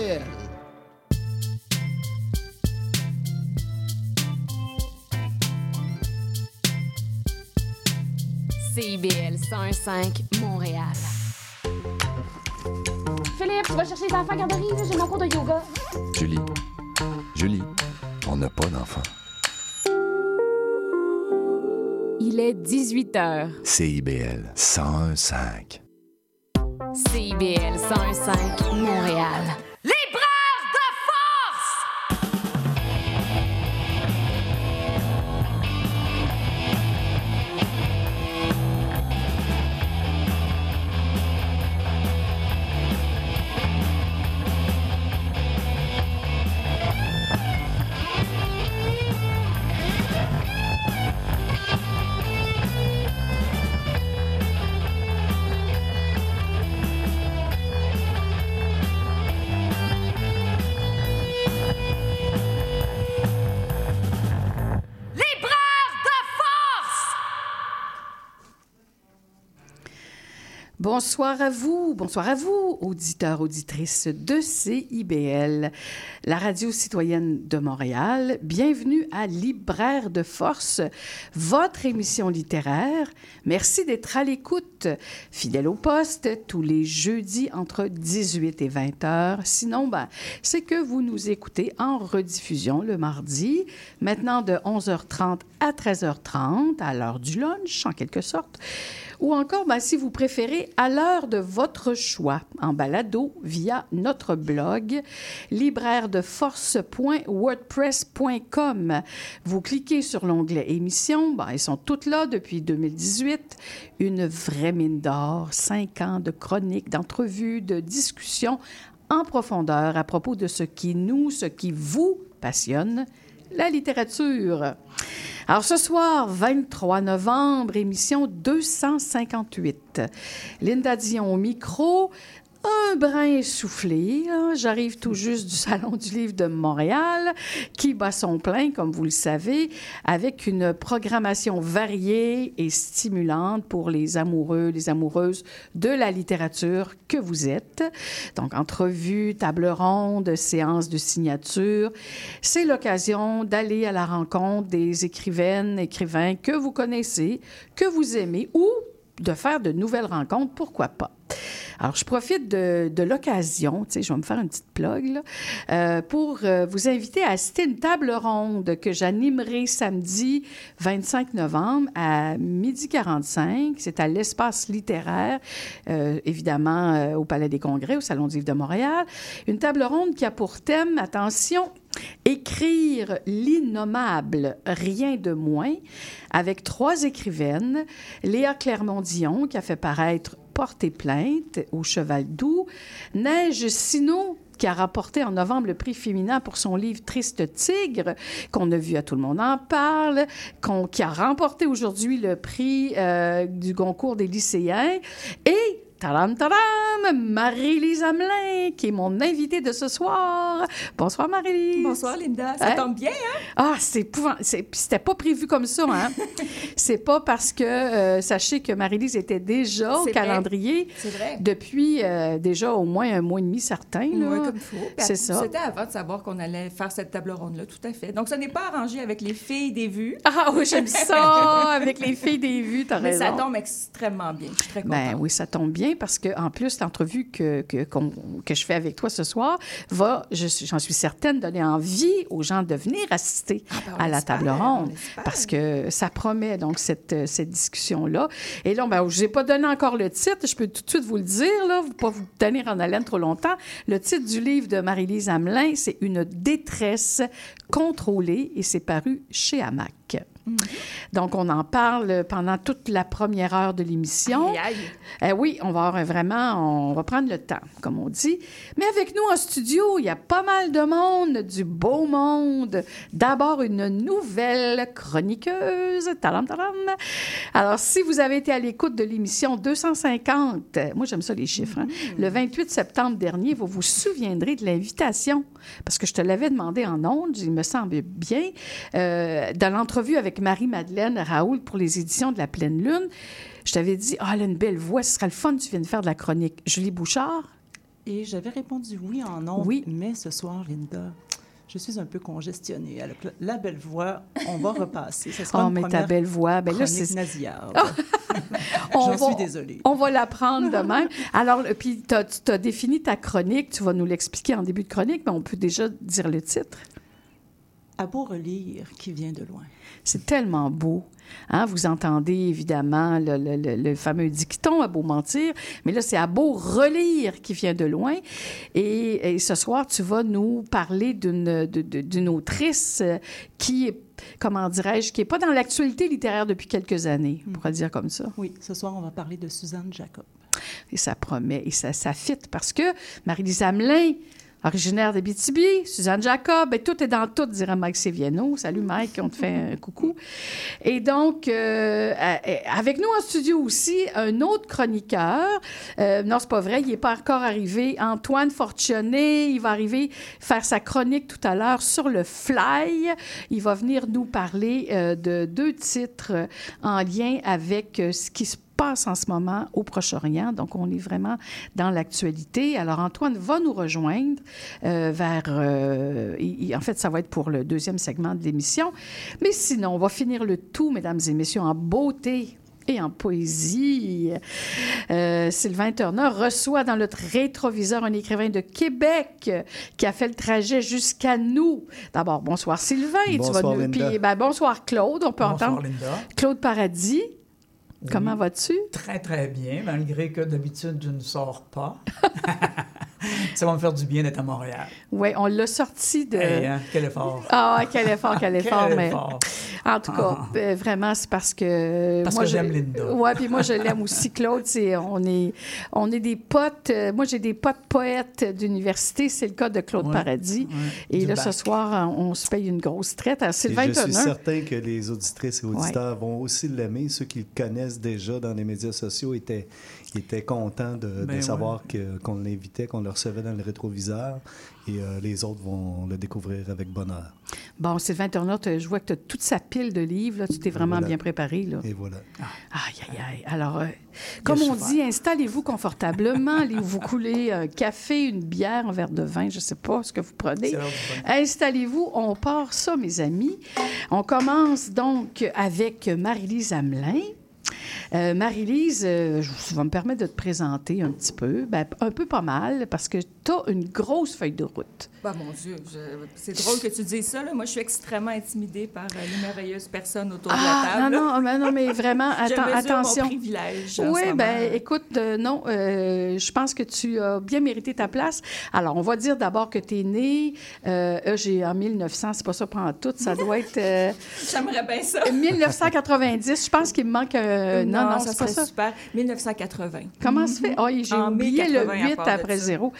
CIBL. CIBL 105 Montréal. Philippe, tu vas chercher les enfants à garderie, j'ai mon cours de yoga. Julie, Julie, on n'a pas d'enfant. Il est 18 h. CIBL 101.5. CIBL 105 Montréal. Bonsoir à vous, bonsoir à vous, auditeurs, auditrices de CIBL, la radio citoyenne de Montréal. Bienvenue à Libraire de Force, votre émission littéraire. Merci d'être à l'écoute, fidèle au poste, tous les jeudis entre 18 et 20 heures. Sinon, ben, c'est que vous nous écoutez en rediffusion le mardi, maintenant de 11h30 à 13h30, à l'heure du lunch, en quelque sorte ou encore, ben, si vous préférez, à l'heure de votre choix, en balado via notre blog libraire-de-force.wordpress.com. Vous cliquez sur l'onglet émissions, ben, elles sont toutes là depuis 2018. Une vraie mine d'or, cinq ans de chroniques, d'entrevues, de discussions en profondeur à propos de ce qui nous, ce qui vous passionne, la littérature. Alors ce soir, 23 novembre, émission 258. Linda Dion au micro, un brin essoufflé. J'arrive tout juste du Salon du Livre de Montréal, qui bat son plein, comme vous le savez, avec une programmation variée et stimulante pour les amoureux, les amoureuses de la littérature que vous êtes. Donc, entrevues, table ronde, séances de signature. C'est l'occasion d'aller à la rencontre des écrivaines, écrivains que vous connaissez, que vous aimez ou de faire de nouvelles rencontres, pourquoi pas? Alors, je profite de, l'occasion, tu sais, je vais me faire une petite plug, là, euh, pour euh, vous inviter à assister une table ronde que j'animerai samedi 25 novembre à midi 45. C'est à l'espace littéraire, euh, évidemment, au Palais des Congrès, au Salon Livre de Montréal. Une table ronde qui a pour thème, attention, Écrire l'innommable, rien de moins, avec trois écrivaines, Léa Clermont-Dion, qui a fait paraître Porter plainte au Cheval Doux, Neige Sino, qui a rapporté en novembre le prix féminin pour son livre Triste Tigre, qu'on a vu à Tout le monde en parle, qui a remporté aujourd'hui le prix euh, du concours des lycéens, et Tadam, tadam! Marie-Lise Hamelin, qui est mon invitée de ce soir. Bonsoir, Marie-Lise. Bonsoir, Linda. Ça Hein? tombe bien, hein? Ah, c'est épouvant- C'était pas prévu comme ça, hein? c'est pas parce que, euh, sachez que Marie-Lise était déjà au vrai. calendrier C'est vrai. depuis euh, déjà au moins un mois et demi certain. Là. Ouais, comme il faut. C'est ça. C'était avant de savoir qu'on allait faire cette table ronde-là, tout à fait. Donc, ça n'est pas arrangé avec les filles des vues, Ah oui, j'aime ça, avec les filles des vues, t'as mais raison. ça tombe extrêmement bien. Je suis très contente. Ben oui, ça tombe bien parce que en plus l'entrevue que, que, que je fais avec toi ce soir va, je suis- j'en suis certaine, donner envie aux gens de venir assister ben, on à la table on ronde parce que ça promet donc cette, cette discussion-là. Et là, ben, je n'ai pas donné encore le titre, je peux tout de suite vous le dire, là, vous pas vous tenir en haleine trop longtemps. Le titre du livre de Marie-Lise Hamelin, c'est Une détresse contrôlée et c'est paru chez Hamac. Donc, on en parle pendant toute la première heure de l'émission. Aïe, aïe. Eh oui, on va avoir vraiment, on va prendre le temps, comme on dit. Mais avec nous en studio, il y a pas mal de monde, du beau monde. D'abord, une nouvelle chroniqueuse. Talam, talam. Alors, si vous avez été à l'écoute de l'émission 250, moi j'aime ça les chiffres, hein, le 28 septembre dernier, vous vous souviendrez de l'invitation, parce que je te l'avais demandé en ondes, il me semble bien, euh, dans l'entrevue avec Marie-Madeleine Raoul pour les éditions de La Pleine Lune. Je t'avais dit, ah, elle a une belle voix, ce serait le fun, tu viens de faire de la chronique. Julie Bouchard, Et j'avais répondu oui en non. Oui. Mais ce soir, Linda, je suis un peu congestionnée. La belle voix, on va repasser. Ce sera Oh, une mais ta belle voix. Ben là, c'est. On J'en va- suis désolée. On va l'apprendre demain. Alors, puis tu as, défini ta chronique. Tu vas nous l'expliquer en début de chronique, mais on peut déjà dire le titre. À beau relire qui vient de loin. C'est tellement beau. Hein? Vous entendez évidemment le, le- le- le fameux dicton à beau mentir, mais là, c'est à beau relire qui vient de loin. Et, et ce soir, tu vas nous parler d'une autrice euh, qui est, comment dirais-je, qui n'est pas dans l'actualité littéraire depuis quelques années, on pourrait dire comme ça. Oui, ce soir, on va parler de Suzanne Jacob. Et ça promet et ça, ça fit parce que Marie-Lise Hamelin, originaire d'Abitibi, Suzanne Jacob, et tout est dans tout, dirait Mike Seviano. Salut Mike, on te fait un coucou. Et donc, euh, euh, avec nous en studio aussi, un autre chroniqueur. Euh, non, c'est pas vrai, il n'est pas encore arrivé. Antoine Fortuné, il va arriver faire sa chronique tout à l'heure sur le fly. Il va venir nous parler euh, de deux titres en lien avec ce qui se passe en ce moment au Proche-Orient. Donc, on est vraiment dans l'actualité. Alors, Antoine va nous rejoindre euh, vers... euh, en fait, ça va être pour le deuxième segment de l'émission. Mais sinon, on va finir le tout, mesdames et messieurs, en beauté et en poésie. Euh, Sylvain Turner reçoit dans notre rétroviseur un écrivain de Québec qui a fait le trajet jusqu'à nous. D'abord, bonsoir Sylvain. Et tu vas Bonsoir, nous- Linda. puis, ben, bonsoir Claude. On peut Bonsoir, entendre Linda. Claude Paradis. Comment vas-tu? Très, très bien, malgré que d'habitude, je ne sors pas. Ça va me faire du bien d'être à Montréal. Oui, on l'a sorti de. Hey, hein, quel effort. Ah, quel effort, quel effort. Quel mais effort. en tout cas, euh, vraiment, c'est parce que. Parce moi, que je- j'aime Linda. Ouais, puis moi, je l'aime aussi, Claude. C'est, on, est, on est des potes. euh, Moi, j'ai des potes poètes d'université. C'est le cas de Claude Ouais, Paradis. ouais, Et du là, bac. ce soir, on se paye une grosse traite à Et Sylvain je suis certain que les auditrices et auditeurs vont aussi l'aimer. Ceux qui le connaissent déjà dans les médias sociaux étaient, étaient contents de, de Ben ouais. savoir que- qu'on l'invitait, qu'on le recevait dans le rétroviseur. Et euh, les autres vont le découvrir avec bonheur. Bon, Sylvain Turner, t'as- je vois que tu as toute sa pile de livres. Là. Tu t'es vraiment Voilà. bien préparé. Là. Et voilà. Aïe, aïe, aïe. Alors, euh, comme on dit, installez-vous confortablement. Allez-vous couler un café, une bière, un verre de vin, je ne sais pas ce que vous prenez. Installez-vous, on part ça, mes amis. On commence donc avec Marie-Lise Hamelin. Euh, Marie-Lise, euh, je vais me permettre de te présenter un petit peu, ben, un peu pas mal, parce que tu as une grosse feuille de route. Bah, mon Dieu, je- c'est drôle que tu dises ça. là. Moi, je suis extrêmement intimidée par euh, les merveilleuses personnes autour de la Ah, table. non, non, mais, non, mais vraiment, Je atten- mesure attention. mon privilège. en Oui, ben écoute, euh, non, euh, je pense que tu as bien mérité ta place. Alors, on va dire d'abord que tu es né, euh, euh, j'ai en 1900, c'est pas ça pendant tout, ça doit être J'aimerais bien ça. 1990, je pense qu'il me manque non, non, ça c'est pas ça. super. 1980. Comment ça fait? Ah, j'ai En oublié 80 le à 8 part de après zéro.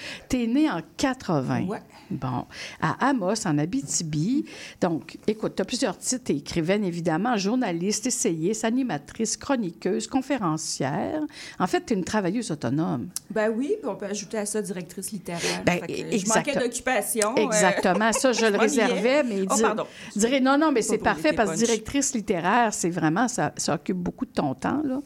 Es né en 80. Ouais. Bon, à Amos, en Abitibi. Donc, écoute, tu as plusieurs titres. Tu écrivaine, évidemment, journaliste, essayiste, animatrice, chroniqueuse, conférencière. En fait, tu es une travailleuse autonome. Ben oui, puis on peut ajouter à ça directrice littéraire. Ben, que je exact- manquais d'occupation. euh, Exactement, ça, je le m'ennuyais. réservais, mais Oh, dire- dirais non, non, mais c'est parfait parce que directrice littéraire, c'est vraiment, ça, ça occupe beaucoup de ton temps, là,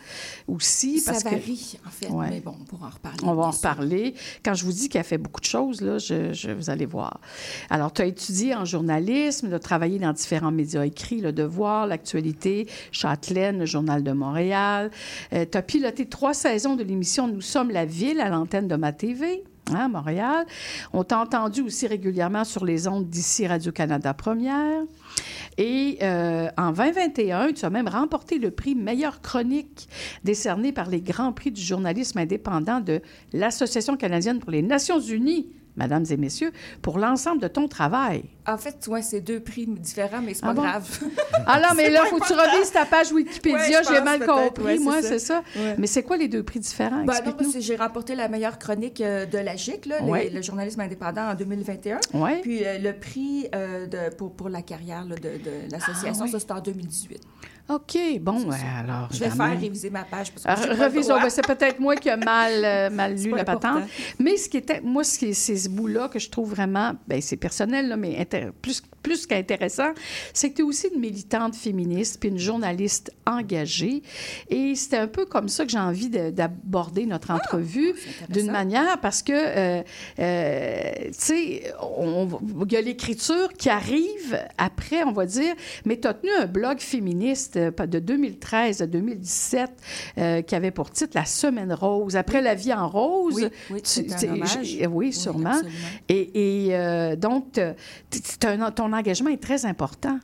aussi. Ça parce que varie, en fait. Ouais. Mais bon, on pourra en reparler. On va en reparler. Quand je vous dis qu'elle fait beaucoup de choses, là, je, je- vous allez voir. Alors, tu as étudié en journalisme, tu as travaillé dans différents médias écrits, Le Devoir, L'Actualité, Châtelaine, le Journal de Montréal. tu as piloté trois saisons de l'émission Nous sommes la ville à l'antenne de ma TV. hein, à Montréal. On t'a entendu aussi régulièrement sur les ondes d'ici Radio-Canada Première. Et euh, en 2021, tu as même remporté le prix Meilleure chronique décerné par les Grands Prix du journalisme indépendant de l'Association canadienne pour les Nations unies, mesdames et messieurs, pour l'ensemble de ton travail. En fait, ouais, c'est deux prix différents, mais c'est Ah pas bon? grave. Ah non, mais là, il faut que tu revises ta page Wikipédia, Ouais, j'ai mal compris, ouais, moi, c'est ça. Mais c'est quoi les deux prix différents? Ben j'ai remporté la meilleure chronique euh, de la GIC, là, les- Ouais. le journalisme indépendant en 2021. Ouais. Puis euh, le prix euh, de, pour, pour la carrière là, de, de l'association, Ah, ça c'était en 2018. OK, bon, ça. alors. Je vais évidemment. faire réviser ma page parce que Ah, Revisons. Ben, c'est peut-être moi qui ai mal, mal lu la patente. Mais ce qui était, moi, ce qui, c'est ce bout-là que je trouve vraiment, ben c'est personnel, là, mais plus, plus qu'intéressant, c'est que tu es aussi une militante féministe puis une journaliste engagée. Et c'était un peu comme ça que j'ai envie de- d'aborder notre entrevue d'une manière parce que, euh, euh, tu sais, on- il y a l'écriture qui arrive après, on va dire, mais tu as tenu un blog féministe euh, de 2013 à 2017 euh, qui avait pour titre La Semaine rose. Après la vie en rose, Oui, oui, tu- c'est un hommage. oui, sûrement. Absolument. Et, et, euh, donc, un- ton engagement est très important.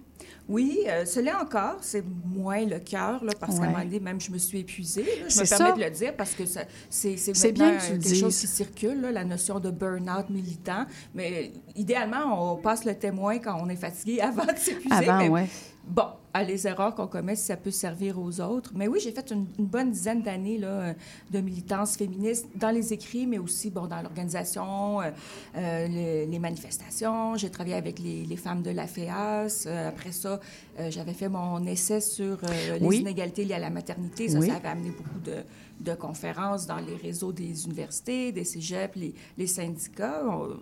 Oui, euh, cela encore, c'est moins le cœur, parce qu'à un Ouais. moment donné, même je me suis épuisée. là. je me ça. permets de le dire parce que c'est bien que tu quelque chose qui circule, là, la notion de burn-out militant. Mais idéalement, on passe le témoin quand on est fatigué avant de s'épuiser. Avant, mais ouais. Bon, à les erreurs qu'on commet, si ça peut servir aux autres. Mais oui, j'ai fait une, une bonne dizaine d'années là, de militance féministe dans les écrits, mais aussi bon, dans l'organisation, euh, euh, le- les manifestations. J'ai travaillé avec les, les femmes de la FEAS. Euh, après ça, euh, j'avais fait mon essai sur les Oui. inégalités liées à la maternité. Ça, Oui. ça avait amené beaucoup de, de conférences dans les réseaux des universités, des cégeps, les, les syndicats. On-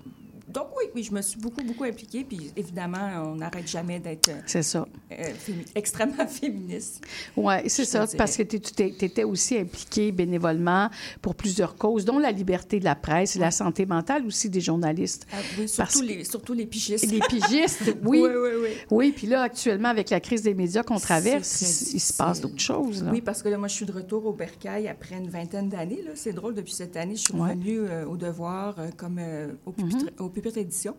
donc oui, oui, je me suis beaucoup, beaucoup impliquée. Puis évidemment, on n'arrête jamais d'être... euh, C'est ça. euh, fémi- extrêmement féministe. Oui, c'est ça, te parce que tu étais aussi impliqué bénévolement pour plusieurs causes, dont la liberté de la presse et la santé mentale aussi des journalistes. Ah oui, surtout, les, surtout les pigistes. Les pigistes, oui. Oui, oui, oui. Oui, puis là, actuellement, avec la crise des médias qu'on traverse, il, se passe d'autres choses. Là. Oui, parce que là, moi, je suis de retour au Bercail après une vingtaine d'années. C'est drôle, depuis cette année, je suis Ouais. revenue euh, au devoir euh, comme euh, au, pupitre, au pupitre édition.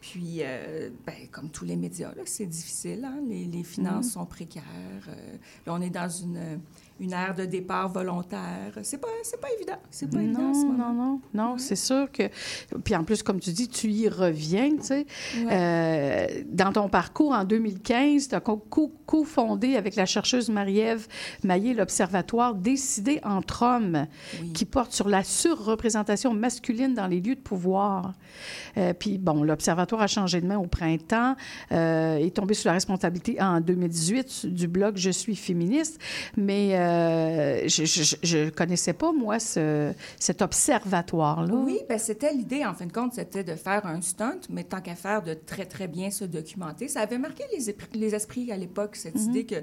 Puis, euh, ben, comme tous les médias, c'est difficile. hein. Les, les finances sont précaires. euh, là, on est dans une, une ère de départ volontaire. C'est pas, c'est pas évident. C'est pas évident ce Non, moment. non, non, non, c'est sûr que... Puis en plus, comme tu dis, tu y reviens, tu sais. Ouais. Euh, dans ton parcours, en 2015, tu as co-fondé avec la chercheuse Marie-Ève Maillé l'Observatoire Décidé entre hommes, Oui. qui porte sur la surreprésentation masculine dans les lieux de pouvoir. Euh, puis bon, l'Observatoire a changé de main au printemps, euh, est tombé sous la responsabilité en 2018 du blog Je suis féministe, mais euh, je ne connaissais pas, moi, ce, cet observatoire-là. Oui, ben c'était l'idée, en fin de compte, c'était de faire un stunt, mais tant qu'à faire, de très, très bien se documenter. Ça avait marqué les, esprits à l'époque, cette Mhm. idée que,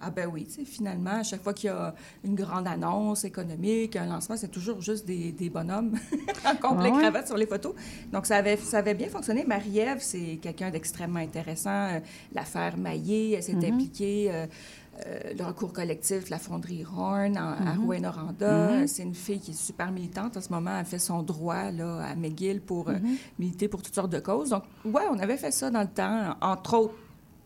ah ben oui, finalement, à chaque fois qu'il y a une grande annonce économique, un lancement, c'est toujours juste des, des bonhommes en complet ouais? cravate sur les photos. Donc, ça avait, ça avait bien fonctionné. Marie-Ève, c'est quelqu'un d'extrêmement intéressant. Euh, L'affaire Maillé, elle s'est Mhm. impliquée. euh, euh, le recours collectif, la fonderie Horn en- à Mhm. Rouen-Noranda. C'est une fille qui est super militante en ce moment. Elle fait son droit là, à McGill pour euh, Mhm. militer pour toutes sortes de causes. Donc, ouais, on avait fait ça dans le temps, entre autres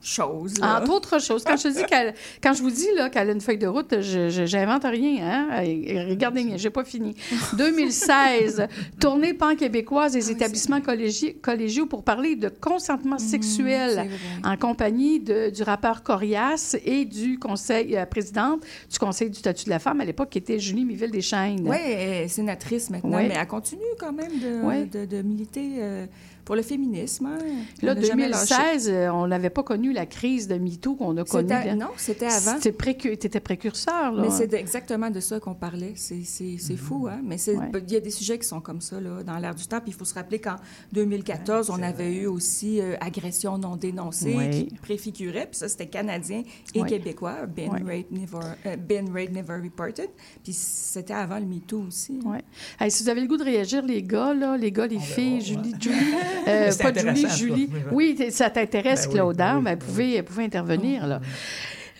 choses. là. Entre autres choses. Quand je te dis qu'elle, quand je vous dis là, qu'elle a une feuille de route, je, j'invente rien. Hein? Regardez bien, j'ai pas fini. 2016, tournée pan-québécoise des établissements collégi- collégiaux pour parler de consentement sexuel c'est vrai. en compagnie de- du rappeur Corias et du conseil euh, présidente du conseil du statut de la femme à l'époque qui était Julie Miville Deschaines. Oui, elle est sénatrice maintenant, Ouais. mais elle continue quand même de, Ouais. de, de militer euh, pour le féminisme. hein. Là, Elle n'a jamais lâché. 2016, euh, on n'avait pas connu la crise de MeToo qu'on a connue. Non, c'était avant. C'était précu- t'étais précurseur, là. Mais c'est exactement de ça qu'on parlait. C'est fou, hein? Mais Ouais. il y a des sujets qui sont comme ça, là, dans l'air du temps. Puis il faut se rappeler qu'en 2014, on avait eu aussi euh, agression non dénoncée Ouais. qui préfigurait. Puis ça, c'était canadien et Ouais. québécois. Been, Ouais. raped, never, euh, been never reported. Puis c'était avant le MeToo aussi. hein. Ouais. Hey, si vous avez le goût de réagir, les gars, là, les gars, les On filles, Julie. Julie, euh, pas Julie, Julie. Oui, ça t'intéresse, Ben oui, Claude, hein? ben oui, Ben, ben vous pouvez, vous pouvez intervenir, là.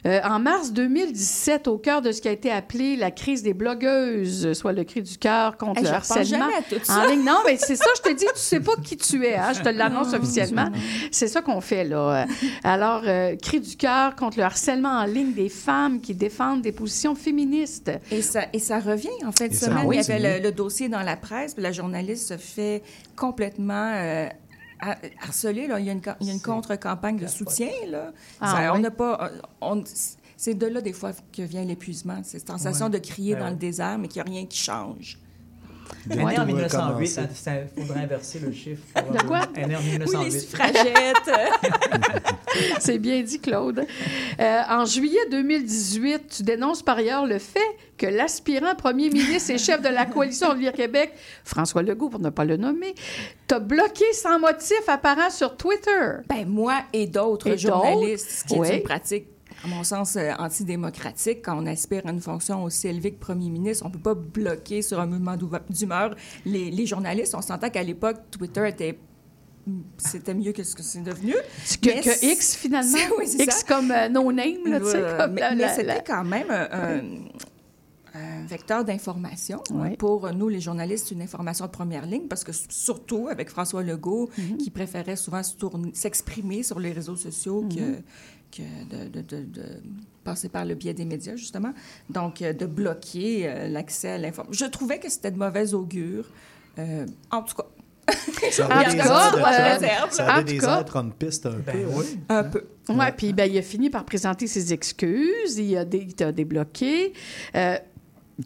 Euh, en mars 2017, au cœur de ce qui a été appelé la crise des blogueuses, soit le cri du cœur contre Hey, le harcèlement. jamais à tout ça. En ligne, non, mais c'est ça, je te dis, tu sais pas qui tu es, hein? je te l'annonce officiellement. C'est ça qu'on fait, là. Alors, euh, cri du cœur contre le harcèlement en ligne des femmes qui défendent des positions féministes. Et ça, et ça revient. En fin de Et ça semaine, il y avait le, le dossier dans la presse, puis la journaliste se fait complètement euh, har- harceler. Là. Il y a une, ca- il y a une contre-campagne de soutien. Là. Ah, Ça- on n'a pas... on- c'est de là, des fois, que vient l'épuisement. C'est cette sensation Ouais. de crier Ben dans le désert, mais qu'il n'y a rien qui change. Elle est née en Bientôt 1908. recommencer. Il faudrait inverser le chiffre. De quoi? Elle est née en Oui, les 1908. suffragettes. C'est bien dit, Claude. Euh, en juillet 2018, tu dénonces par ailleurs le fait que l'aspirant premier ministre et chef de la coalition Avenir Québec, François Legault, pour ne pas le nommer, t'a bloqué sans motif apparent sur Twitter. Ben, moi et d'autres journalistes, ce qui est oui. une pratique, à mon sens, euh, antidémocratique. Quand on aspire à une fonction aussi élevée que premier ministre, on ne peut pas bloquer sur un mouvement d'humeur les, les journalistes. On s'entend qu'à l'époque, Twitter était c'était mieux que ce que c'est devenu. Que, X, finalement. Oui, X ça. comme euh, no name, là, tu sais. Euh, comme mais c'était la- quand même un, un- un vecteur d'information. Oui. Pour nous, les journalistes, une information de première ligne, parce que surtout avec François Legault, Mhm. qui préférait souvent se s'exprimer sur les réseaux sociaux Mhm. que, que de, de- de- de passer par le biais des médias, justement. Donc, euh, de bloquer euh, l'accès à l'information. Je trouvais que c'était de mauvais augure. Euh, en tout cas, Ça En des cas, euh, Ça avait En des cas- airs trumpistes un Ben peu. oui. un peu. Oui, puis ben, il a fini par présenter ses excuses. Il a, dé- il t'a débloqué. euh,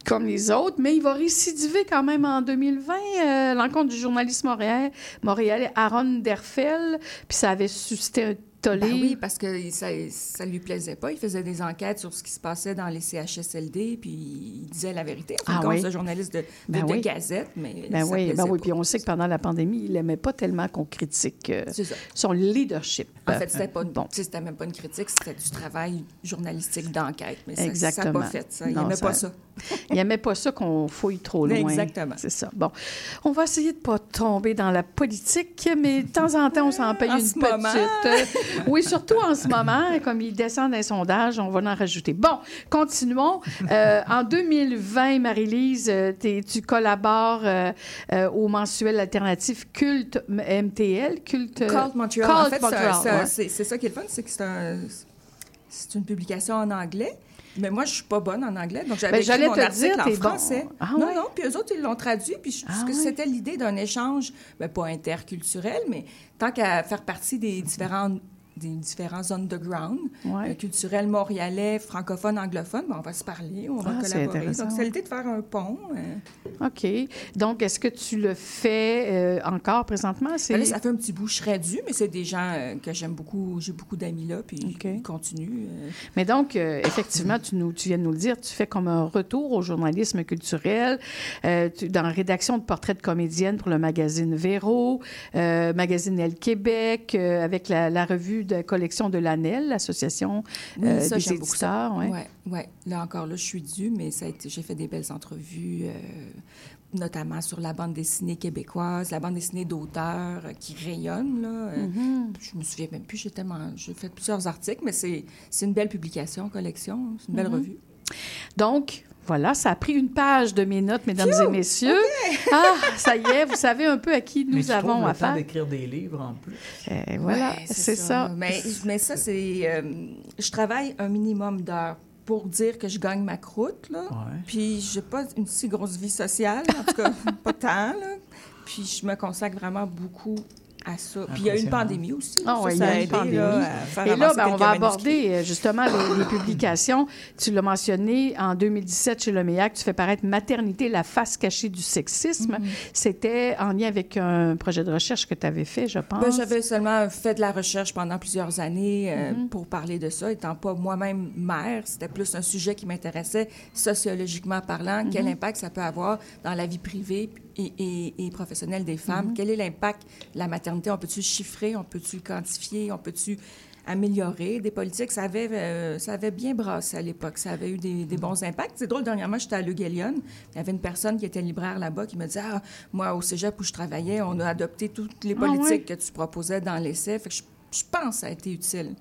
comme les autres, mais il va récidiver quand même en 2020 euh, l'encontre du journaliste montréalais, montréalais Aaron Derfel, puis ça avait suscité un tollé. Ben oui, parce que ça, ça lui plaisait pas. Il faisait des enquêtes sur ce qui se passait dans les CHSLD, puis il disait la vérité. En Ah compte, oui. ce journaliste de, de, Ben de oui. Gazette, mais Ben ça oui, ben oui. pas. Puis on sait que pendant la pandémie, il n'aimait pas tellement qu'on critique euh, ça. son leadership. En fait, c'était pas, Bon. c'était même pas une critique, c'était du travail journalistique d'enquête. Mais ça- ça Exactement. pas fait ça. Il n'aimait ça- pas ça. Il n'aimait pas ça qu'on fouille trop loin. Exactement. C'est ça. Bon, on va essayer de pas tomber dans la politique, mais de temps en temps, on s'en paye En une ce petite. moment. euh, oui, surtout en ce moment, comme il descend dans les sondages, on va en rajouter. Bon, continuons. Euh, en 2020, Marie-Lise, euh, tu collabores euh, euh, au mensuel alternatif Culte MTL, Culte. Cult Montreal. Cult en fait, c'est ouais. ça qui est le fun, c'est que c'est un- c'est une publication en anglais. Mais moi, je suis pas bonne en anglais, donc j'avais Ben, écrit j'allais mon te article dire, en bon. français. Ah non, non, puis eux autres, ils l'ont traduit, puis je Ah que c'était l'idée d'un échange, ben, pas interculturel, mais tant qu'à faire partie des différents des différents underground, Ouais. euh, culturels montréalais, francophones, anglophones, ben, on va se parler, on va Ah, collaborer. Donc, c'est l'idée de faire un pont. euh. OK. Donc, est-ce que tu le fais euh, encore présentement? Ben là, ça fait un petit bout, je serais dû, mais c'est des gens euh, que j'aime beaucoup. J'ai beaucoup d'amis là, puis ils continuent. Mais donc, effectivement, tu, nous, tu viens de nous le dire, tu fais comme un retour au journalisme culturel, tu- dans la rédaction de portraits de comédienne pour le magazine Véro, magazine Elle Québec, avec la, la revue de collection de l'ANEL, l'association Oui, euh, des éditeurs. ouais. Ouais, ouais. Là encore, là, je suis due, mais j'ai fait des belles entrevues, euh, notamment sur la bande dessinée québécoise, la bande dessinée d'auteurs euh, qui rayonne. Là. Euh, Mm-hmm. Je me souviens même plus, j'ai tellement, j'ai fait plusieurs articles, mais c'est, c'est une belle publication, collection, c'est une Mm-hmm. belle revue. Donc, voilà, ça a pris une page de mes notes, mesdames et messieurs. Ah, ça y est, vous savez un peu à qui Mais nous trouves avons le temps d'écrire des livres en plus. Eh, voilà, Ouais, c'est ça. Mais, mais ça, c'est. euh, je travaille un minimum d'heures pour dire que je gagne ma croûte, là. Ouais. Puis, j'ai pas une si grosse vie sociale, en tout cas, pas tant, là. Puis, je me consacre vraiment beaucoup à ça. Puis, il y a une pandémie aussi. Ah ça, ouais, il y ça a a une aidé, pandémie. là, à faire Et là, ben, on va aborder euh, justement les, les publications. Tu l'as mentionné en 2017 chez Le Méac, tu fais paraître Maternité, la face cachée du sexisme. Mm-hmm. C'était en lien avec un projet de recherche que tu avais fait, je pense. Ben, J'avais seulement fait de la recherche pendant plusieurs années euh, Mm-hmm. pour parler de ça. Étant pas moi-même mère, c'était plus un sujet qui m'intéressait sociologiquement parlant. Mm-hmm. Quel impact ça peut avoir dans la vie privée et, et- et professionnelle des femmes? Mm-hmm. Quel est l'impact de la maternité? On peut-tu chiffrer? On peut-tu quantifier? On peut-tu améliorer? Des politiques? Ça avait, euh, ça avait bien brassé à l'époque. Ça avait eu des, des bons impacts. C'est drôle, dernièrement, j'étais à Le Galion. Il y avait une personne qui était libraire là-bas qui me disait Ah, moi, au cégep où je travaillais, on a adopté toutes les Ah politiques que tu proposais dans l'essai. Fait que je, je pense que ça a été utile.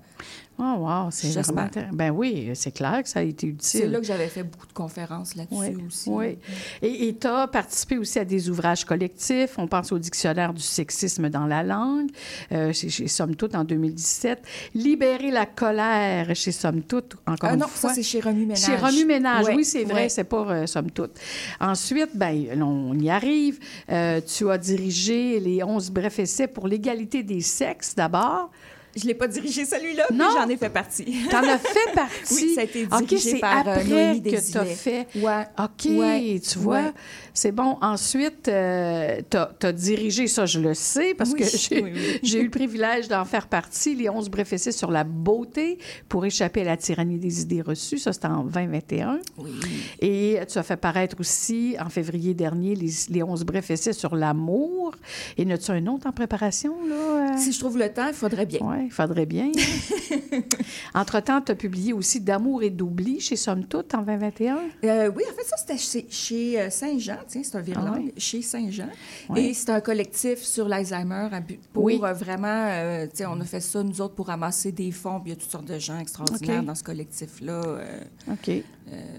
Oh, wow, c'est vraiment. Ben oui, c'est clair que ça a été utile. C'est là que j'avais fait beaucoup de conférences là-dessus Oui, aussi. oui. Et tu as participé aussi à des ouvrages collectifs. On pense au dictionnaire du sexisme dans la langue, euh, chez, chez Somme Toute en 2017. Libérer la colère chez Somme Toute, encore Ah une non, fois. ça, c'est chez Remue Ménage. Chez Remue Ménage, oui, c'est vrai, c'est pas euh, Somme Toute. Ensuite, ben, on y arrive. Euh, tu as dirigé les 11 brefs essais pour l'égalité des sexes, d'abord. Je l'ai pas dirigé celui-là, mais j'en ai fait partie. T'en as fait partie? Oui, ça a été dirigé c'est par, euh, après Noémie que tu as Desilets. fait. Ouais. OK, Ouais. tu vois, Ouais. c'est bon. Ensuite, euh, tu as, dirigé ça, je le sais, parce Oui, que j'ai oui, oui. j'ai eu le privilège d'en faire partie, les 11 brefs essais sur la beauté pour échapper à la tyrannie des idées reçues. Ça, c'était en 2021. Oui. Et tu as fait paraître aussi, en février dernier, les, les 11 brefs essais sur l'amour. Et n'as-tu un autre en préparation, là? euh? Si je trouve le temps, il faudrait bien. Oui, il faudrait bien. hein. Entre-temps, tu as publié aussi D'amour et d'oubli chez Somme Toute en 2021. Euh, oui, en fait, ça, c'était chez, chez, euh, Saint-Jean. Tiens, c'est un Ah ouais? chez Saint-Jean. Et c'est un collectif sur l'Alzheimer pour Oui. euh, vraiment, euh, tu sais, on a fait ça, nous autres, pour ramasser des fonds. Puis il y a toutes sortes de gens extraordinaires dans ce collectif-là. Euh, OK.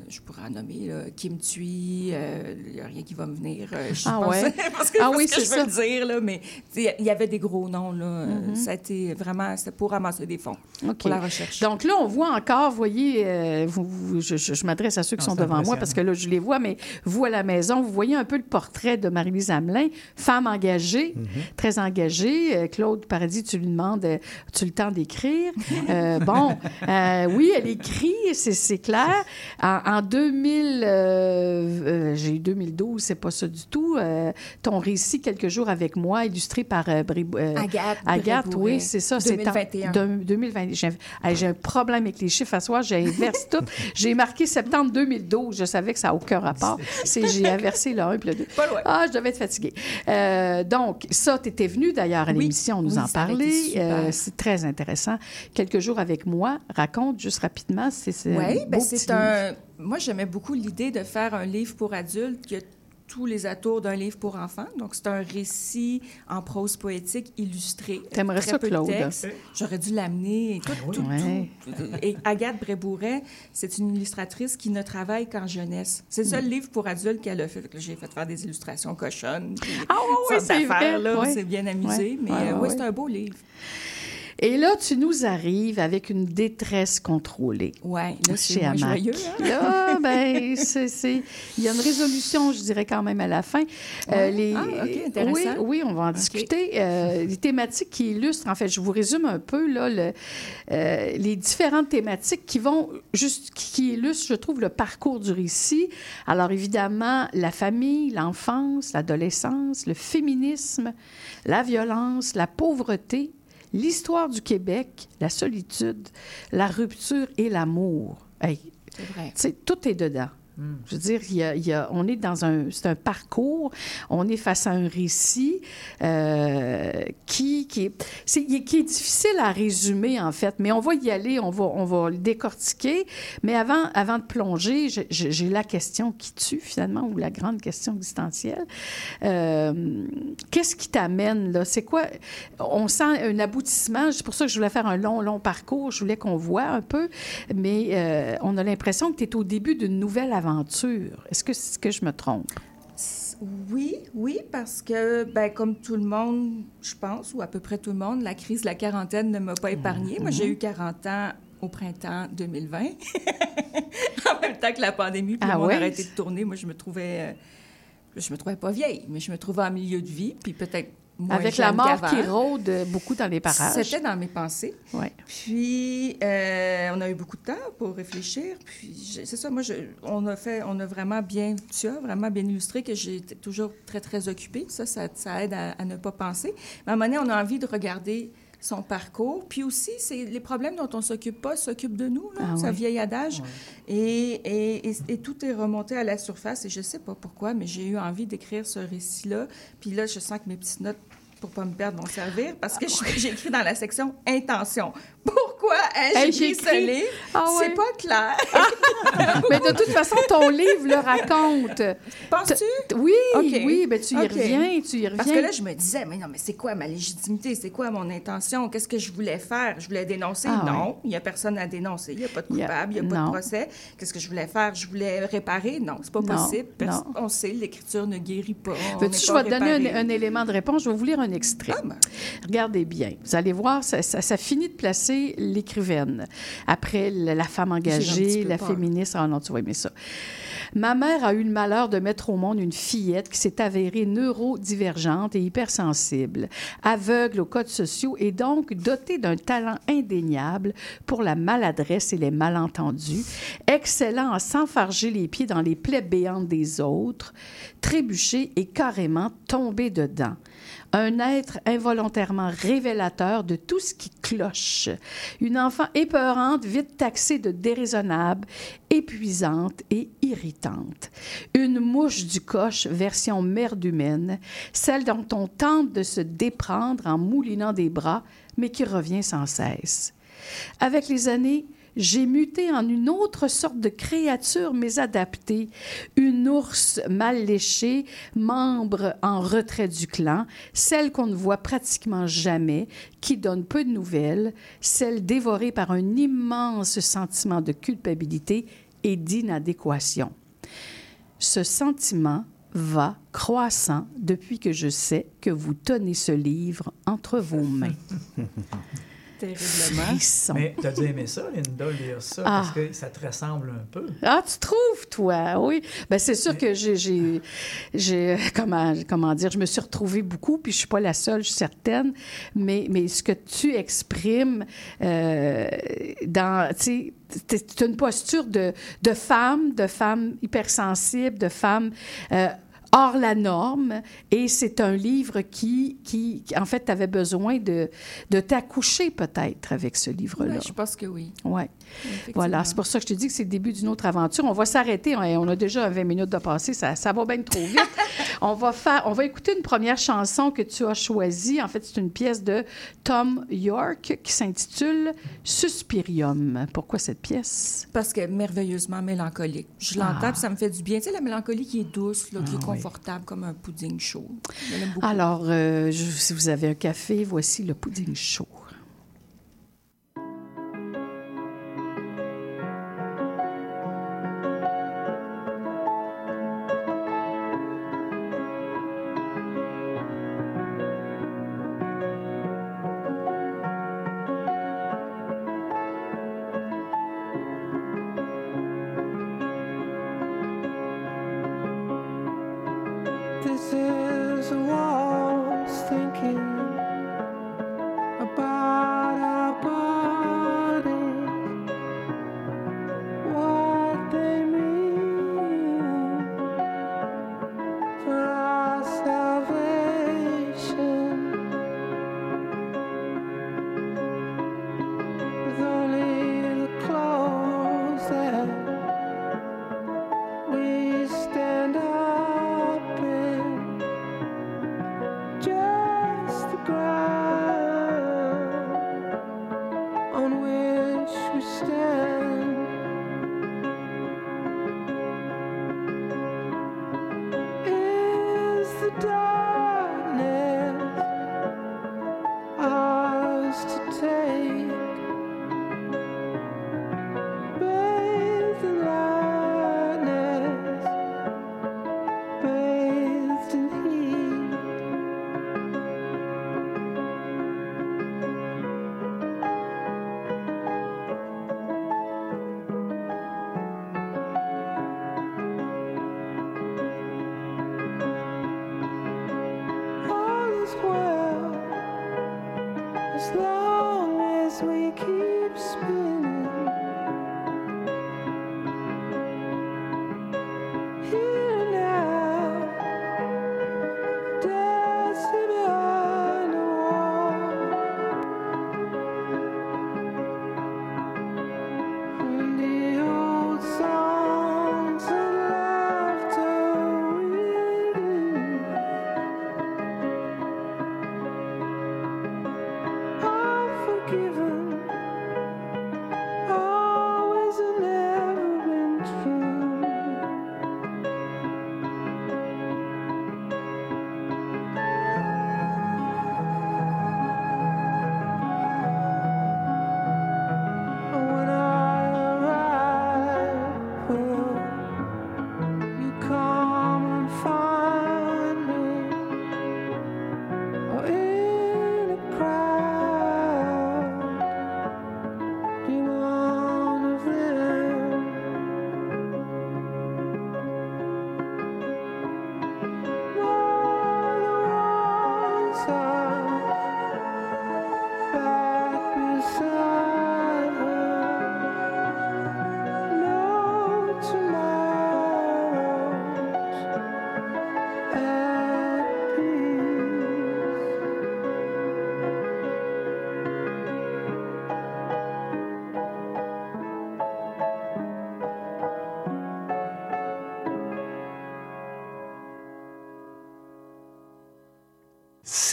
je pourrais en nommer là, Kim Thuy. Il n'y a rien qui va me venir. je Ah pense, ouais? parce que, Ah parce oui, que c'est je veux dire, là, mais il y avait des gros noms. Là, Mm-hmm. Ça a été vraiment, pour ramasser des fonds pour la recherche. Donc là, on voit encore, vous voyez, euh, vous, vous- je, je- je m'adresse à ceux qui Ah, sont devant moi parce que là, je les vois, mais vous à la maison, vous voyez un peu le portrait de Marie-Lise Hamelin, femme engagée, très engagée. Euh, Claude Paradis, tu lui demandes, euh, as-tu le temps d'écrire? Euh, bon, euh, oui, elle écrit, c'est, c'est clair. En, en 2000, euh, euh, j'ai eu 2012, c'est pas ça du tout. euh, ton récit, quelques jours avec moi, illustré par euh, Bri- euh, Agathe. Agathe, oui, c'est ça. 2021. de- 2020. J'ai un problème avec les chiffres à soir. J'inverse tout. J'ai marqué septembre 2012. Je savais que ça n'a aucun rapport. C'est J'ai inversé le 1 puis le 2. Pas loin. Ah, je devais être fatiguée. Euh, donc, ça, tu étais venu d'ailleurs à Oui. l'émission nous Oui, en avait été parler. Euh, c'est très intéressant. Quelques jours avec moi. Raconte juste rapidement. C'est c'est Oui, ben c'est un. Moi, j'aimais beaucoup l'idée de faire un livre pour adultes qui a tous les atours d'un livre pour enfants. Donc, c'est un récit en prose poétique illustré. T'aimerais ça, peu Claude? J'aurais dû l'amener. et Tout, tout, Ouais. tout. Et Agathe Brébourret, c'est une illustratrice qui ne travaille qu'en jeunesse. C'est le Mm. seul livre pour adultes qu'elle a fait. J'ai fait faire des illustrations cochonnes. Ah oui, c'est vrai. Ouais. On s'est bien amusé. Ouais. Mais Ouais, euh, ouais, oui, ouais. c'est un beau livre. Et là, tu nous arrives avec une détresse contrôlée. Oui, là, c'est joyeux. hein? Là, ben, c'est, c'est- il y a une résolution, je dirais quand même à la fin. Ouais. les, Ah, OK, intéressant. Oui, oui, on va en discuter. Euh, les thématiques qui illustrent, en fait, je vous résume un peu là, le- euh, les différentes thématiques qui vont juste, qui illustrent, je trouve, le parcours du récit. Alors évidemment, la famille, l'enfance, l'adolescence, le féminisme, la violence, la pauvreté, l'histoire du Québec, la solitude, la rupture et l'amour. Hey, C'est vrai. tout est dedans. Je veux dire, il y a- on est dans un, c'est un parcours, on est face à un récit euh, qui, est, difficile à résumer, en fait, mais on va y aller, on va, on va le décortiquer. Mais avant, avant de plonger, j'ai la question qui tue, finalement, ou la grande question existentielle. Euh, Qu'est-ce qui t'amène, là? C'est quoi? On sent un aboutissement. C'est pour ça que je voulais faire un long, long parcours. Je voulais qu'on voit un peu. Mais euh, on a l'impression que tu es au début d'une nouvelle aventure. Est-ce que, est que je me trompe? Oui, oui, parce que, ben, comme tout le monde, je pense, ou à peu près tout le monde, la crise de la quarantaine ne m'a pas épargnée. Moi, Mhm. j'ai eu 40 ans au printemps 2020, en même temps que la pandémie, puis Ah le monde ouais? a arrêté de tourner. Moi, je me trouvais, euh, je me trouvais pas vieille, mais je me trouvais en milieu de vie, puis peut-être moins Avec la mort qui rôde beaucoup dans les parages. C'était dans mes pensées. Ouais. Puis, euh, on a eu beaucoup de temps pour réfléchir. Puis, c'est ça, moi, je- on, a fait, on a vraiment bien, tu as vraiment bien illustré que j'étais toujours très, très occupée. Ça, ça, ça aide à, à ne pas penser. Mais à un moment donné, on a envie de regarder son parcours. Puis aussi, c'est les problèmes dont on s'occupe pas s'occupent de nous, là, Ah c'est ouais. un vieil adage. Et, et, et- et tout est remonté à la surface. Et je sais pas pourquoi, mais j'ai eu envie d'écrire ce récit-là. Puis là, je sens que mes petites notes pour pas me perdre vont servir parce que j'ai écrit dans la section intention. Pourquoi ai-je écrit j'ai ce livre? Ah ouais. C'est pas clair? Mais de toute façon, ton livre le raconte. Penses-tu? Oui, oui, ben tu y OK. reviens, tu y reviens. Parce que là, je me disais, mais non, mais c'est quoi ma légitimité? C'est quoi mon intention? Qu'est-ce que je voulais faire? Je voulais dénoncer? Ah non, il n'y a personne à dénoncer. Il n'y a pas de coupable, il n'y a, pas non. de procès. Qu'est-ce que je voulais faire? Je voulais réparer? Non, c'est pas Non, possible. Non. On sait, l'écriture ne guérit pas. Veux-tu, n'est je vais te donner un, élément de réponse? Je vais vous lire un extrait. Ah, ben. Regardez bien. Vous allez voir, ça, ça- ça finit de placer l'écrivaine. Après la, la femme engagée, la peur. féministe. Ah non, tu vas aimer ça. Ma mère a eu le malheur de mettre au monde une fillette qui s'est avérée neurodivergente et hypersensible, aveugle aux codes sociaux et donc dotée d'un talent indéniable pour la maladresse et les malentendus, excellent à s'enfarger les pieds dans les plaies béantes des autres, trébucher et carrément tomber dedans un être involontairement révélateur de tout ce qui cloche, une enfant épeurante, vite taxée de déraisonnable, épuisante et irritante, une mouche du coche version merde humaine, celle dont on tente de se déprendre en moulinant des bras, mais qui revient sans cesse. Avec les années, j'ai muté en une autre sorte de créature mais adaptée, une ours mal léchée, membre en retrait du clan, celle qu'on ne voit pratiquement jamais, qui donne peu de nouvelles, celle dévorée par un immense sentiment de culpabilité et d'inadéquation. Ce sentiment va croissant depuis que je sais que vous tenez ce livre entre vos mains. Terriblement. Frisson. Mais t'as dû aimer ça, Linda, lire ça, Ah. parce que ça te ressemble un peu. Ah, tu trouves, toi? Oui. Ben, c'est sûr que j'ai, j'ai, j'ai- comment, comment dire, je me suis retrouvée beaucoup, puis je suis pas la seule, je suis certaine, mais, mais ce que tu exprimes euh, dans, tu sais, as une posture de, de femme, de femme hypersensible, de femme euh, hors la norme, et c'est un livre qui, qui, en fait, tu avais besoin de, de t'accoucher peut-être avec ce livre-là. Ouais, je pense que oui. Effectivement. Voilà, c'est pour ça que je te dis que c'est le début d'une autre aventure. On va s'arrêter. On on a déjà 20 minutes de passer. Ça, ça va bien trop vite. on, va faire, on va écouter une première chanson que tu as choisie. En fait, c'est une pièce de Tom York qui s'intitule Suspirium. Pourquoi cette pièce? Parce que merveilleusement mélancolique. Je l'entends, Ah. ça me fait du bien. Tu sais, la mélancolie qui est douce, là, qui Ah, est oui. confortable, comme un pudding chaud. Alors, euh, je- si vous avez un café, voici le pudding chaud.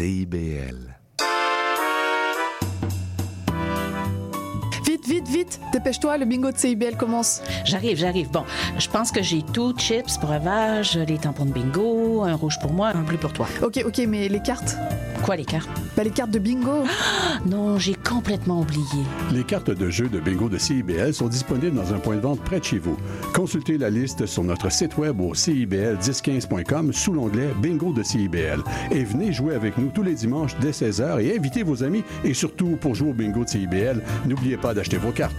CIBL. Vite, vite, vite, dépêche-toi, le bingo de CIBL commence. J'arrive, j'arrive. Bon, je pense que j'ai tout, chips, breuvage, les tampons de bingo, un rouge pour moi, un bleu pour toi. Ok, ok, mais les cartes? Quoi, les cartes? Bah, les cartes de bingo. Ah, non, j'ai complètement oublié. Les cartes de jeu de bingo de CIBL sont disponibles dans un point de vente près de chez vous. Consultez la liste sur notre site web au cibl1015.com sous l'onglet Bingo de CIBL. Et venez jouer avec nous tous les dimanches dès 16h et invitez vos amis. Et surtout, pour jouer au bingo de CIBL, n'oubliez pas d'acheter vos cartes.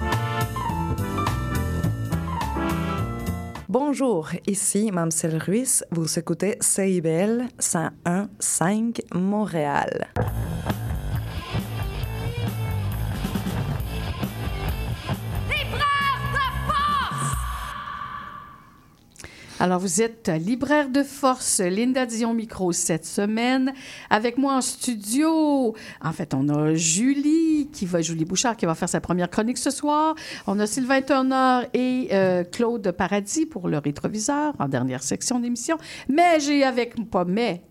Bonjour, ici Mamselle Ruiz. Vous écoutez CIBL 101.5 Montréal. Alors, vous êtes libraire de force, Linda Dion Micro cette semaine. Avec moi en studio, en fait, on a Julie, qui va, Julie Bouchard, qui va faire sa première chronique ce soir. On a Sylvain Turner et euh, Claude Paradis pour le rétroviseur en dernière section d'émission. Mais j'ai avec, pas mais,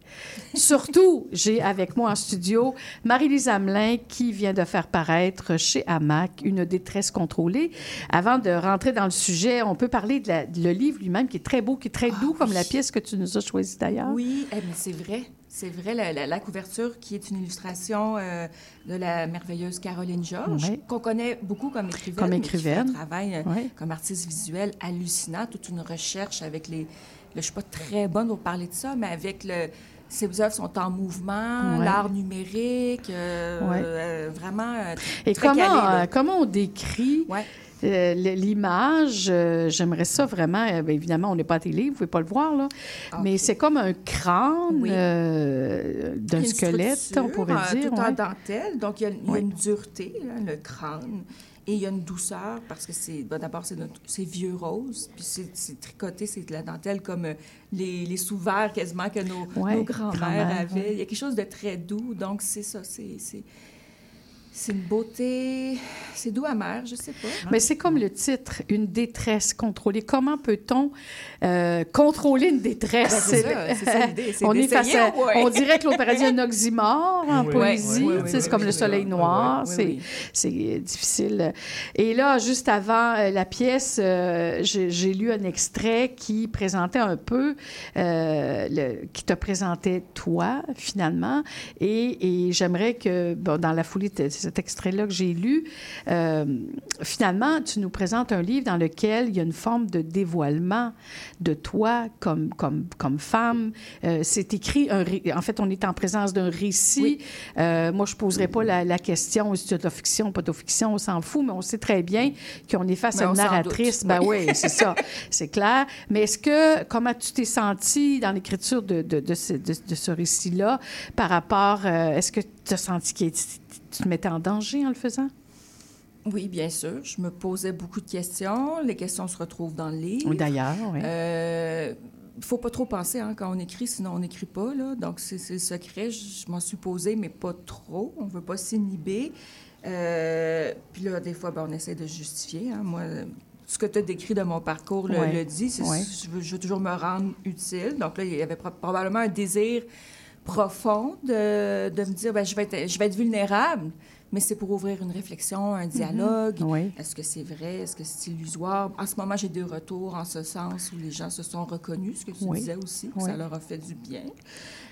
Surtout, j'ai avec moi en studio Marie-Lise Hamelin qui vient de faire paraître chez Hamac une détresse contrôlée. Avant de rentrer dans le sujet, on peut parler de, la- de le livre lui-même qui est très beau, qui est très doux, comme la pièce que tu nous as choisie d'ailleurs. Oui, eh, mais c'est vrai. C'est vrai, la, la- la couverture qui est une illustration euh, de la merveilleuse Caroline Georges, qu'on connaît beaucoup comme écrivaine. Comme mais qui fait écrivaine. un travail euh, comme artiste visuel hallucinant, toute une recherche avec les... Je ne suis pas très bonne pour parler de ça, mais avec le... Ses œuvres sont en mouvement, Ouais. l'art numérique, euh, Ouais. euh, vraiment euh, Et très comment, calé, euh, comment on décrit Ouais. euh, l'image? euh, J'aimerais ça vraiment. euh, bien évidemment, on n'est pas à télé, vous pouvez pas le voir, là. Mais c'est comme un crâne Oui. d'un squelette, on pourrait dire. Tout en dentelle. Donc, il y a, il y a Oui. une dureté, là, le crâne. Et il y a une douceur parce que c'est ben, d'abord c'est notre- c'est vieux rose, puis c'est tricoté, c'est de la dentelle comme euh, les, les sous-verts quasiment que nos, Ouais, nos grands-mères avaient. ouais. Il y a quelque chose de très doux, donc c'est ça, c'est c'est- une beauté, c'est doux amer, je sais pas. Mais c'est comme le titre, une détresse contrôlée. Comment peut-on euh, contrôler une détresse? Ben, c'est ça, c'est ça l'idée, c'est on est face d'essayer, à, ouais. On dirait que paradis est un oxymore en Oui, poésie. oui, oui, tu sais, oui, c'est comme oui, le soleil oui, noir. oui, c'est difficile. Et là, juste avant euh, la pièce, euh, j'ai lu un extrait qui présentait un peu, euh, le- qui te présentait toi, finalement. Et, et j'aimerais que, bon, dans la foulée de cet extrait-là que j'ai lu, euh, finalement, tu nous présentes un livre dans lequel il y a une forme de dévoilement de toi comme, comme, comme femme. Euh, c'est écrit, un ré- en fait, on est en présence d'un récit. Euh, moi, je ne poserai pas la, la question as de la fiction, pas de fiction, on s'en fout, mais on sait très bien qu'on est face Mais à une narratrice. Ben oui. oui, c'est ça, c'est clair. Mais est-ce que, comment tu t'es sentie dans l'écriture de, de, de ce, de- ce récit-là par rapport, est-ce que tu as senti que tu tu te mettais en danger en le faisant? Oui, bien sûr. Je me posais beaucoup de questions. Les questions se retrouvent dans le livre. Oui, d'ailleurs, oui. Euh, faut pas trop penser hein, quand on écrit, sinon on n'écrit pas. Là. Donc, c'est le secret. Je, je m'en suis posée, mais pas trop. On veut pas s'inhiber. Euh, puis là, des fois, ben, on essaie de justifier. hein. Moi, ce que tu as décrit de mon parcours le, Ouais. le dit. c'est- Ouais. Je, veux, je veux toujours me rendre utile. Donc là, il y avait pro- probablement un désir profond de, de me dire, ben, je, vais être, je vais être vulnérable, mais c'est pour ouvrir une réflexion, un dialogue. Oui. Est-ce que c'est vrai? Est-ce que c'est illusoire? En ce moment, j'ai des retours en ce sens où les gens se sont reconnus, ce que tu Oui. disais aussi, que Oui. ça leur a fait du bien.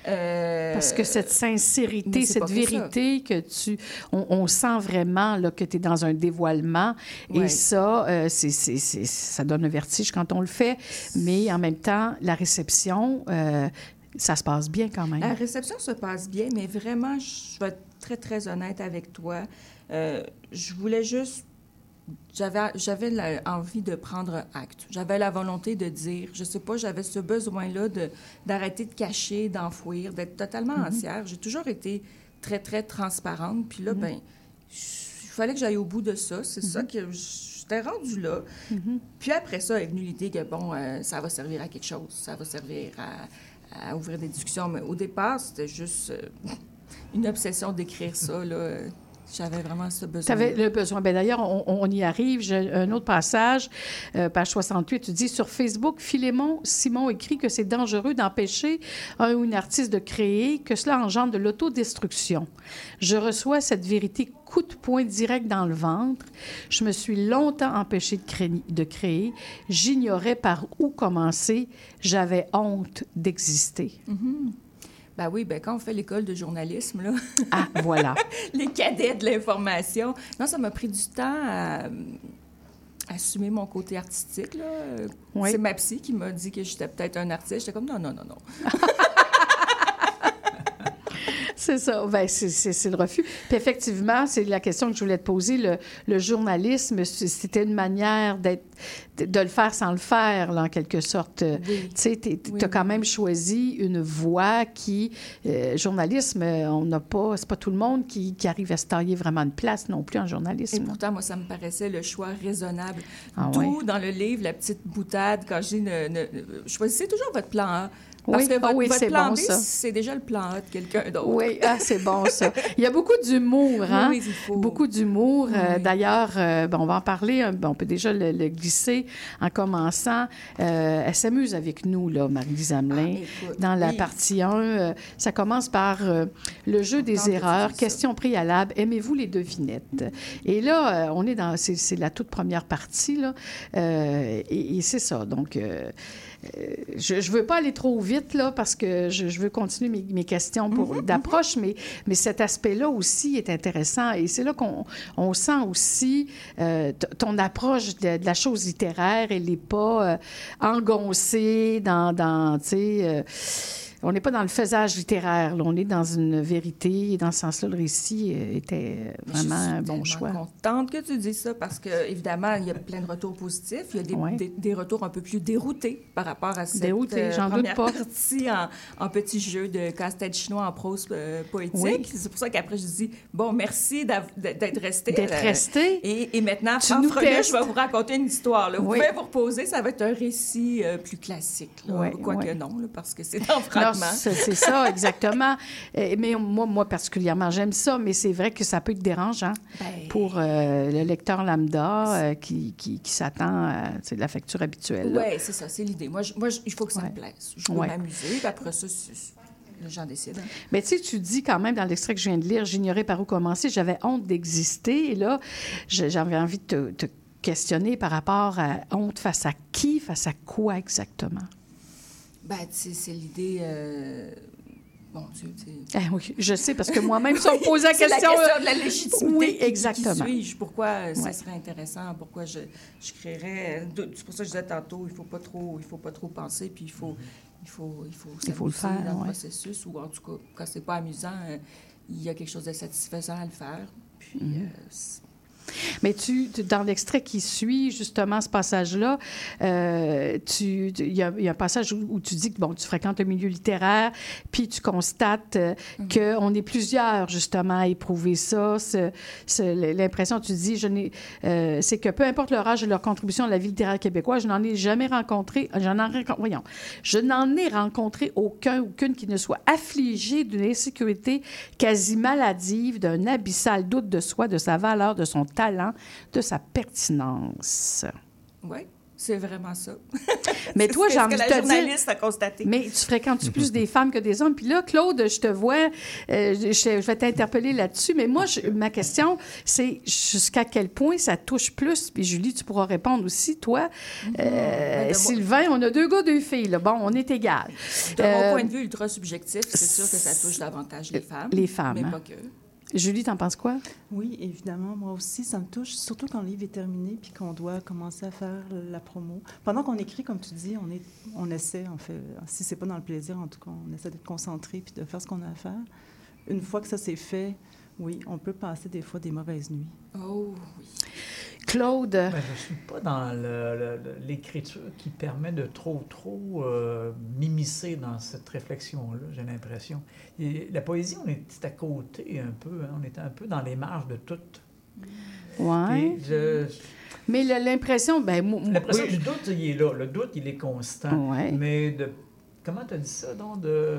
Euh, Parce que cette sincérité, cette vérité que tu... On, on sent vraiment là, que tu es dans un dévoilement. Et ça, euh, ça donne un vertige quand on le fait. Mais en même temps, la réception, euh, ça se passe bien quand même. La réception se passe bien, mais vraiment, je vais être très, très honnête avec toi. Euh, je voulais juste... J'avais, envie de prendre acte. J'avais la volonté de dire, je sais pas, j'avais ce besoin-là de, d'arrêter de cacher, d'enfouir, d'être totalement Mhm. entière. J'ai toujours été très, très transparente. Puis là, Mhm. ben, il fallait que j'aille au bout de ça. C'est ça que j'étais rendue là. Mhm. Puis après ça est venue l'idée que, bon, euh, ça va servir à quelque chose. Ça va servir à, à ouvrir des discussions. Mais au départ, c'était juste euh, une obsession d'écrire ça, là. J'avais vraiment ce besoin. Tu avais le besoin. Ben, D'ailleurs, on, on y arrive. J'ai un autre passage, euh, page 68, tu dis sur Facebook, Philémon Simon écrit que c'est dangereux d'empêcher un ou une artiste de créer, que cela engendre de l'autodestruction. Je reçois cette vérité coup de poing direct dans le ventre. Je me suis longtemps empêchée de créer. De créer. J'ignorais par où commencer. J'avais honte d'exister. Mhm. Ben oui, ben quand on fait l'école de journalisme, là, Ah, voilà. les cadets de l'information, non, ça m'a pris du temps à, assumer mon côté artistique. là. Oui. C'est ma psy qui m'a dit que j'étais peut-être un artiste. J'étais comme, non, non, non, non. C'est ça. Ben, c'est- le refus. Puis effectivement, c'est la question que je voulais te poser. Le, le journalisme, c'était une manière d'être, de, le faire sans le faire, là, en quelque sorte. Tu sais, tu Oui, as quand même choisi une voie qui... euh, journalisme, euh, on n'a pas... C'est pas tout le monde qui, qui arrive à se tailler vraiment une place non plus en Et journalisme. pourtant, moi, ça me paraissait le choix raisonnable. Ah D'où, dans le livre, la petite boutade, quand je dis ne, ne- choisissez toujours votre plan A. Parce Oui, que ah votre, oui, votre plan bon, B, c'est déjà le plan A de quelqu'un d'autre. Oui, ah, c'est bon ça. Il y a beaucoup d'humour, hein? Oui, il faut. Beaucoup d'humour. Euh. D'ailleurs, euh, bon, on va en parler. hein. On peut déjà le, le glisser en commençant. Euh, elle s'amuse avec nous, là, Marie-Lise Hamelin, Ah, dans la partie 1. euh, ça commence par le jeu des erreurs, question préalable, aimez-vous les devinettes? Et là, on est dans, c'est la toute première partie, là, et, et c'est ça. Donc, je ne veux pas aller trop vite, là, parce que je, je veux continuer mes, mes questions pour, d'approche, mais, mais cet aspect-là aussi est intéressant. Et c'est là qu'on on sent aussi euh, ton approche de, de la chose littéraire. Elle n'est pas euh, engoncée dans, dans tu sais... euh, on n'est pas dans le faisage littéraire, là. on est dans une vérité. Et dans ce sens-là, le récit euh, était euh, vraiment un bon Je suis choix. contente que tu dises ça parce que évidemment il y a plein de retours positifs. Il y a des, Ouais. des- des retours un peu plus déroutés par rapport à cette Déroutés, euh, j'en doute pas. partie en, en petit jeu de casse-tête chinois en prose euh, poétique. Oui. C'est pour ça qu'après je dis bon merci d'être resté. D'être resté. Et, et maintenant, Tu nous testes. je vais vous raconter une histoire. là. Vous Oui. pouvez vous reposer, ça va être un récit euh, plus classique. là. Quoique non, là, parce que c'est en Non, c'est ça, exactement. Euh, mais moi, moi particulièrement, j'aime ça, mais c'est vrai que ça peut être dérangeant Ben, pour euh, le lecteur lambda euh, qui, qui, qui s'attend à la facture habituelle. Oui, c'est ça, c'est l'idée. Moi, je- moi je- il faut que ça Ouais. me plaise. Je veux Ouais. m'amuser, puis après ça, les gens décident. hein. Mais tu sais, tu dis quand même dans l'extrait que je viens de lire, j'ignorais par où commencer, j'avais honte d'exister. Et là, j'avais envie de te, te questionner par rapport à honte face à qui, face à quoi exactement? Ben, c'est l'idée. euh, Bon Dieu. Ah oui, je sais, parce que moi-même, si on me posait la question... la question euh, de la légitimité. Oui, exactement. Qui suis-je? Pourquoi euh, ça Ouais. serait intéressant? Pourquoi je, je créerais... C'est pour ça que je disais tantôt, il faut pas trop, il faut pas trop penser, puis il faut, il faut, il faut, Il faut le faire, dans le processus, ou en tout cas, quand c'est pas amusant, euh, il y a quelque chose de satisfaisant à le faire. Puis, Mhm. euh, c'est- Mais tu, dans l'extrait qui suit justement ce passage-là, euh, tu- il y, a il y a un passage où, où tu dis que bon, tu fréquentes un milieu littéraire, puis tu constates euh, qu'on est plusieurs justement à éprouver ça. L'impression, tu dis, je n'ai, euh, c'est que peu importe leur âge et leur contribution à la vie littéraire québécoise, je n'en ai jamais rencontré, j'en voyons, je n'en ai rencontré aucun, aucune qui ne soit affligé d'une insécurité quasi maladive, d'un abyssal doute de soi, de sa valeur, de son talent, de sa pertinence. ouais, c'est vraiment ça. Mais toi, j'ai envie de te dire... journaliste a constaté. Mais tu fréquentes plus des femmes que des hommes? Puis là, Claude, je te vois, euh, je, je vais t'interpeller là-dessus. Mais moi, je- ma question, c'est jusqu'à quel point ça touche plus? Puis Julie, tu pourras répondre aussi, toi. Euh, Ben, Sylvain, on a deux gars, deux filles. Là. Bon, on est égal. De Euh, mon point de vue ultra subjectif, c'est sûr que ça touche davantage les femmes. Les femmes, Mais hein. pas que. Julie, t'en penses quoi? Oui, évidemment, moi aussi, ça me touche, surtout quand le livre est terminé puis qu'on doit commencer à faire la promo. Pendant qu'on écrit, comme tu dis, on, est, on essaie, en fait, si c'est pas dans le plaisir, en tout cas, on essaie d'être concentré puis de faire ce qu'on a à faire. Une fois que ça c'est fait, oui, on peut passer des fois des mauvaises nuits. Oh oui. Claude, Ben, je ne suis pas dans l'écriture qui permet de trop, trop euh, m'immiscer dans cette réflexion-là, j'ai l'impression. La poésie, on est à côté un peu, hein, on est un peu dans les marges de tout. je- Mais l'impression, ben, L'impression oui. du doute, il est là. Le doute, il est constant. Ouais. Mais de comment tu as dit ça, donc, de...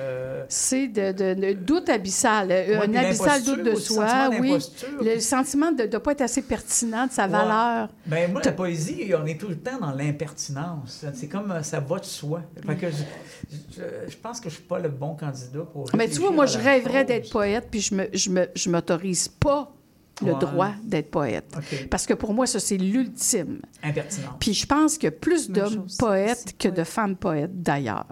euh, C'est de, de- de doute abyssal, Ouais, un abyssal doute de soi, oui. Le sentiment de ne pas être assez pertinent de sa Ouais. valeur. Ben, moi, la poésie, on est tout le temps dans l'impertinence. C'est comme euh, ça va de soi. Fait que je, je- je pense que je suis pas le bon candidat pour. Mais tu vois, moi, je rêverais d'être poète, puis je me, je me, je m'autorise pas le Ouais. droit d'être poète. Parce que pour moi, ça, c'est l'ultime. Impertinence. Puis je pense qu'il y a plus d'hommes poètes que de femmes poètes, d'ailleurs.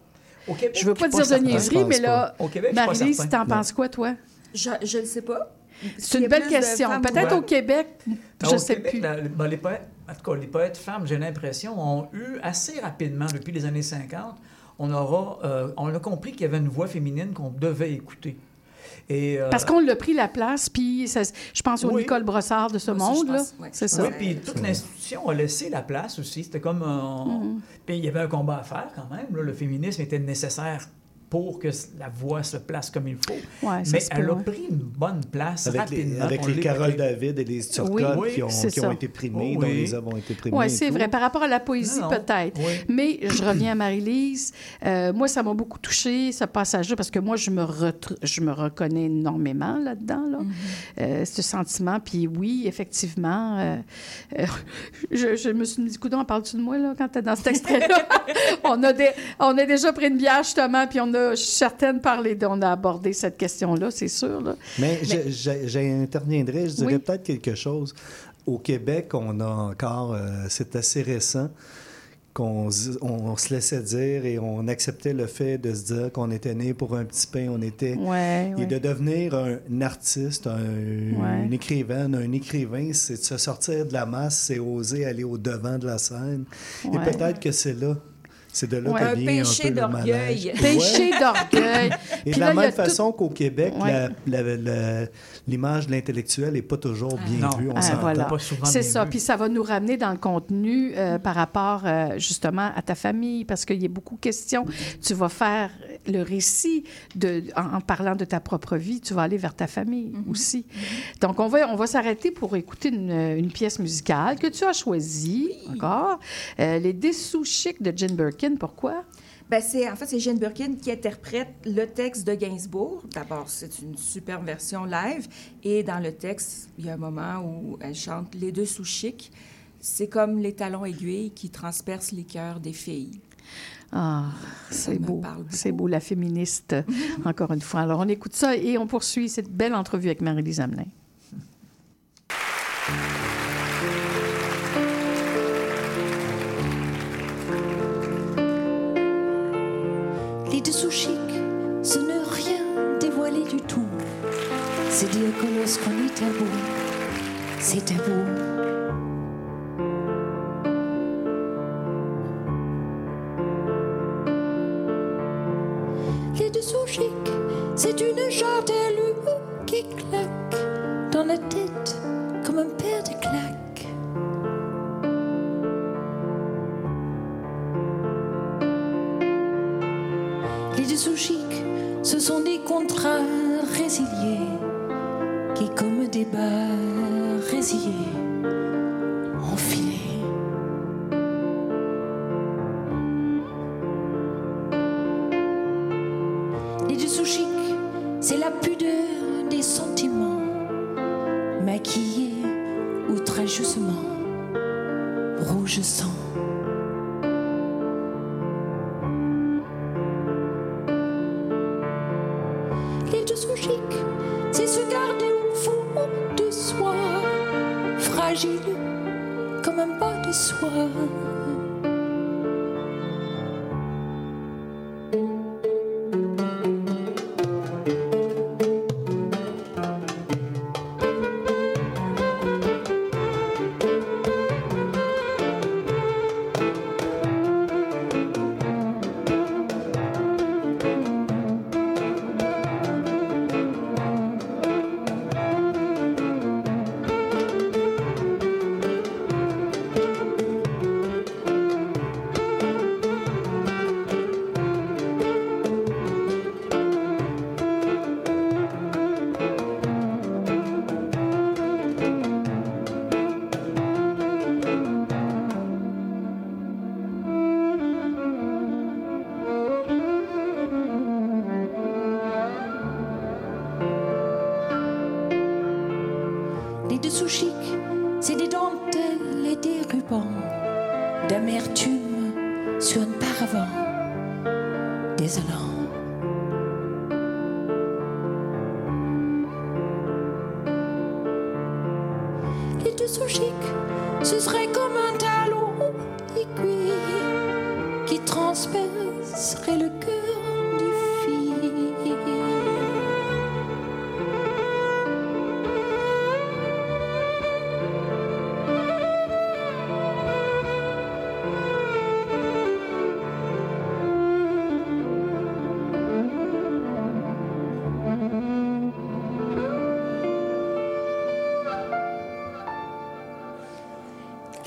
Québec, Je veux pas dire de niaiserie, mais là, Marie-Lise, t'en penses quoi, toi? Je ne le sais pas. C'est une a belle question. Peut-être Ouais. au Québec, je au sais Québec, plus. la- ben, les poètes, en tout cas, les poètes femmes, j'ai l'impression, ont eu assez rapidement, depuis les années 50, on aura, euh, on a compris qu'il y avait une voix féminine qu'on devait écouter. Et, euh, Parce qu'on l'a pris la place, puis ça- je pense au Oui. Nicole Brossard de ce Moi aussi, je monde, là. pense, ouais. C'est ça. Oui, puis toute l'institution a laissé la place aussi. C'était comme un... Mm-hmm. Puis il y avait un combat à faire quand même. là. Le féminisme était nécessaire pour que la voix se place comme il faut. Ouais, Mais peut, elle a ouais. pris une bonne place Avec les, avec On les Carole. David et les Turcotte Oui, qui, ont, qui ont été primés, Oh, dont oui. les avons été primés. Oui, c'est vrai. Par rapport à la poésie, peut-être. Oui. Mais je reviens à Marie-Lise. Euh, moi, ça m'a beaucoup touché ce passage-là, parce que moi, je me, je me reconnais énormément là-dedans, là. Euh, ce sentiment. Puis oui, effectivement, euh, euh, je, je me suis dit, coudon, parles-tu de moi, là, quand tu es dans cet extrait-là? on, a des- on a déjà pris une bière, justement, puis on a parlé, de- on a abordé cette question-là, c'est sûr, là. Mais, je- je- je dirais Oui. peut-être quelque chose. Au Québec, on a encore, euh, c'est assez récent, qu'on se- on, se laissait dire et on acceptait le fait de se dire qu'on était né pour un petit pain, on était... Ouais, Et ouais. de devenir un, artiste, un, Ouais. une écrivaine, un écrivain, c'est de se sortir de la masse, c'est oser aller au devant de la scène. Et peut-être que c'est là, c'est de là Ouais. que Un vient péché un peu le d'orgueil. malaise. Péché d'orgueil. Et de la même tout- façon qu'au Québec, Ouais. l'image de l'intellectuel n'est pas toujours bien Non. vue, on Ah, voilà. Pas souvent C'est ça. vu. Puis ça va nous ramener dans le contenu euh, par rapport euh, justement à ta famille, parce qu'il y a beaucoup de questions. Tu vas faire le récit de, en, en parlant de ta propre vie, tu vas aller vers ta famille aussi. Donc on va, on va s'arrêter pour écouter une, une pièce musicale que tu as choisie, encore. Euh, Les Dessous chics de Jane Birkin. Pourquoi? Ben, c'est, en fait, c'est Jane Birkin qui interprète le texte de Gainsbourg. D'abord, c'est une superbe version live. Et dans le texte, il y a un moment où elle chante Les deux sous chics. C'est comme les talons aiguilles qui transpercent les cœurs des filles. Ah, c'est beau. C'est beau, la féministe, encore une fois. Alors, on écoute ça et on poursuit cette belle entrevue avec Marie-Lise Hamelin. Dessous chics, ce n'est rien dévoilé du tout. C'est dire que lorsqu'on est tabou, c'est tabou. Les dessous chics, c'est une jardelue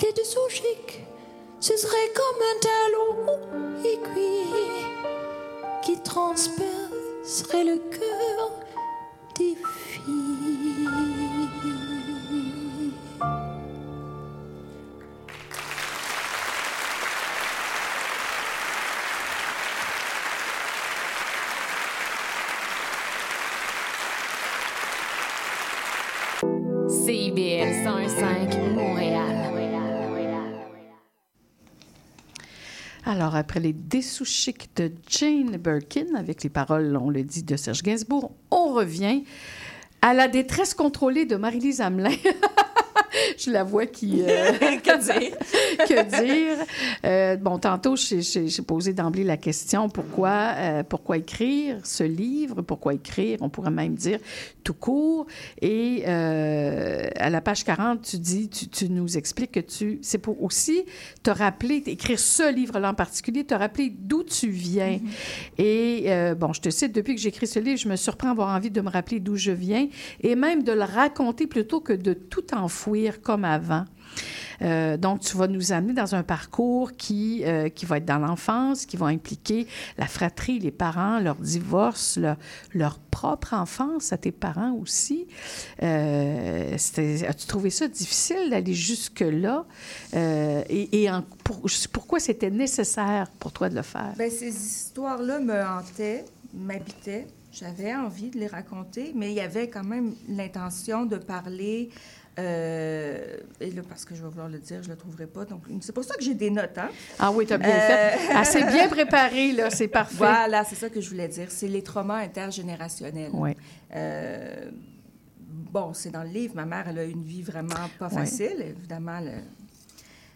Les dessous chics, ce serait comme un talon aiguille qui transpercerait le cœur Alors, après les dessous chics de Jane Birkin, avec les paroles, on le dit, de Serge Gainsbourg, on revient à la détresse contrôlée de Marie-Lise Hamelin. Je la vois qui... euh, que dire? que dire? Euh, bon, tantôt, j'ai- posé d'emblée la question pourquoi, euh, pourquoi écrire ce livre? Pourquoi écrire? On pourrait même dire tout court. Et à la page 40, tu dis, tu, tu nous expliques que tu, c'est pour aussi te rappeler, écrire ce livre-là en particulier, te rappeler d'où tu viens. Et euh, bon, je te cite, depuis que j'écris ce livre, je me surprends à avoir envie de me rappeler d'où je viens et même de le raconter plutôt que de tout enfouir comme avant. Euh, donc, tu vas nous amener dans un parcours qui, euh, qui va être dans l'enfance, qui va impliquer la fratrie, les parents, leur divorce, leur, propre enfance à tes parents aussi. Euh, As-tu trouvé ça difficile d'aller jusque-là? Et pourquoi c'était nécessaire pour toi de le faire? Ben, ces histoires-là me hantaient, m'habitaient. J'avais envie de les raconter, mais il y avait quand même l'intention de parler. Euh, et là, parce que je vais vouloir le dire, je ne le trouverai pas. Donc, c'est pour ça que j'ai des notes. Hein? Ah oui, tu as bien Euh, fait. Assez bien préparé, là, c'est parfait. Voilà, c'est ça que je voulais dire. C'est les traumas intergénérationnels. Oui. Euh, bon, c'est dans le livre. Ma mère, elle a eu une vie vraiment pas facile. Évidemment, le-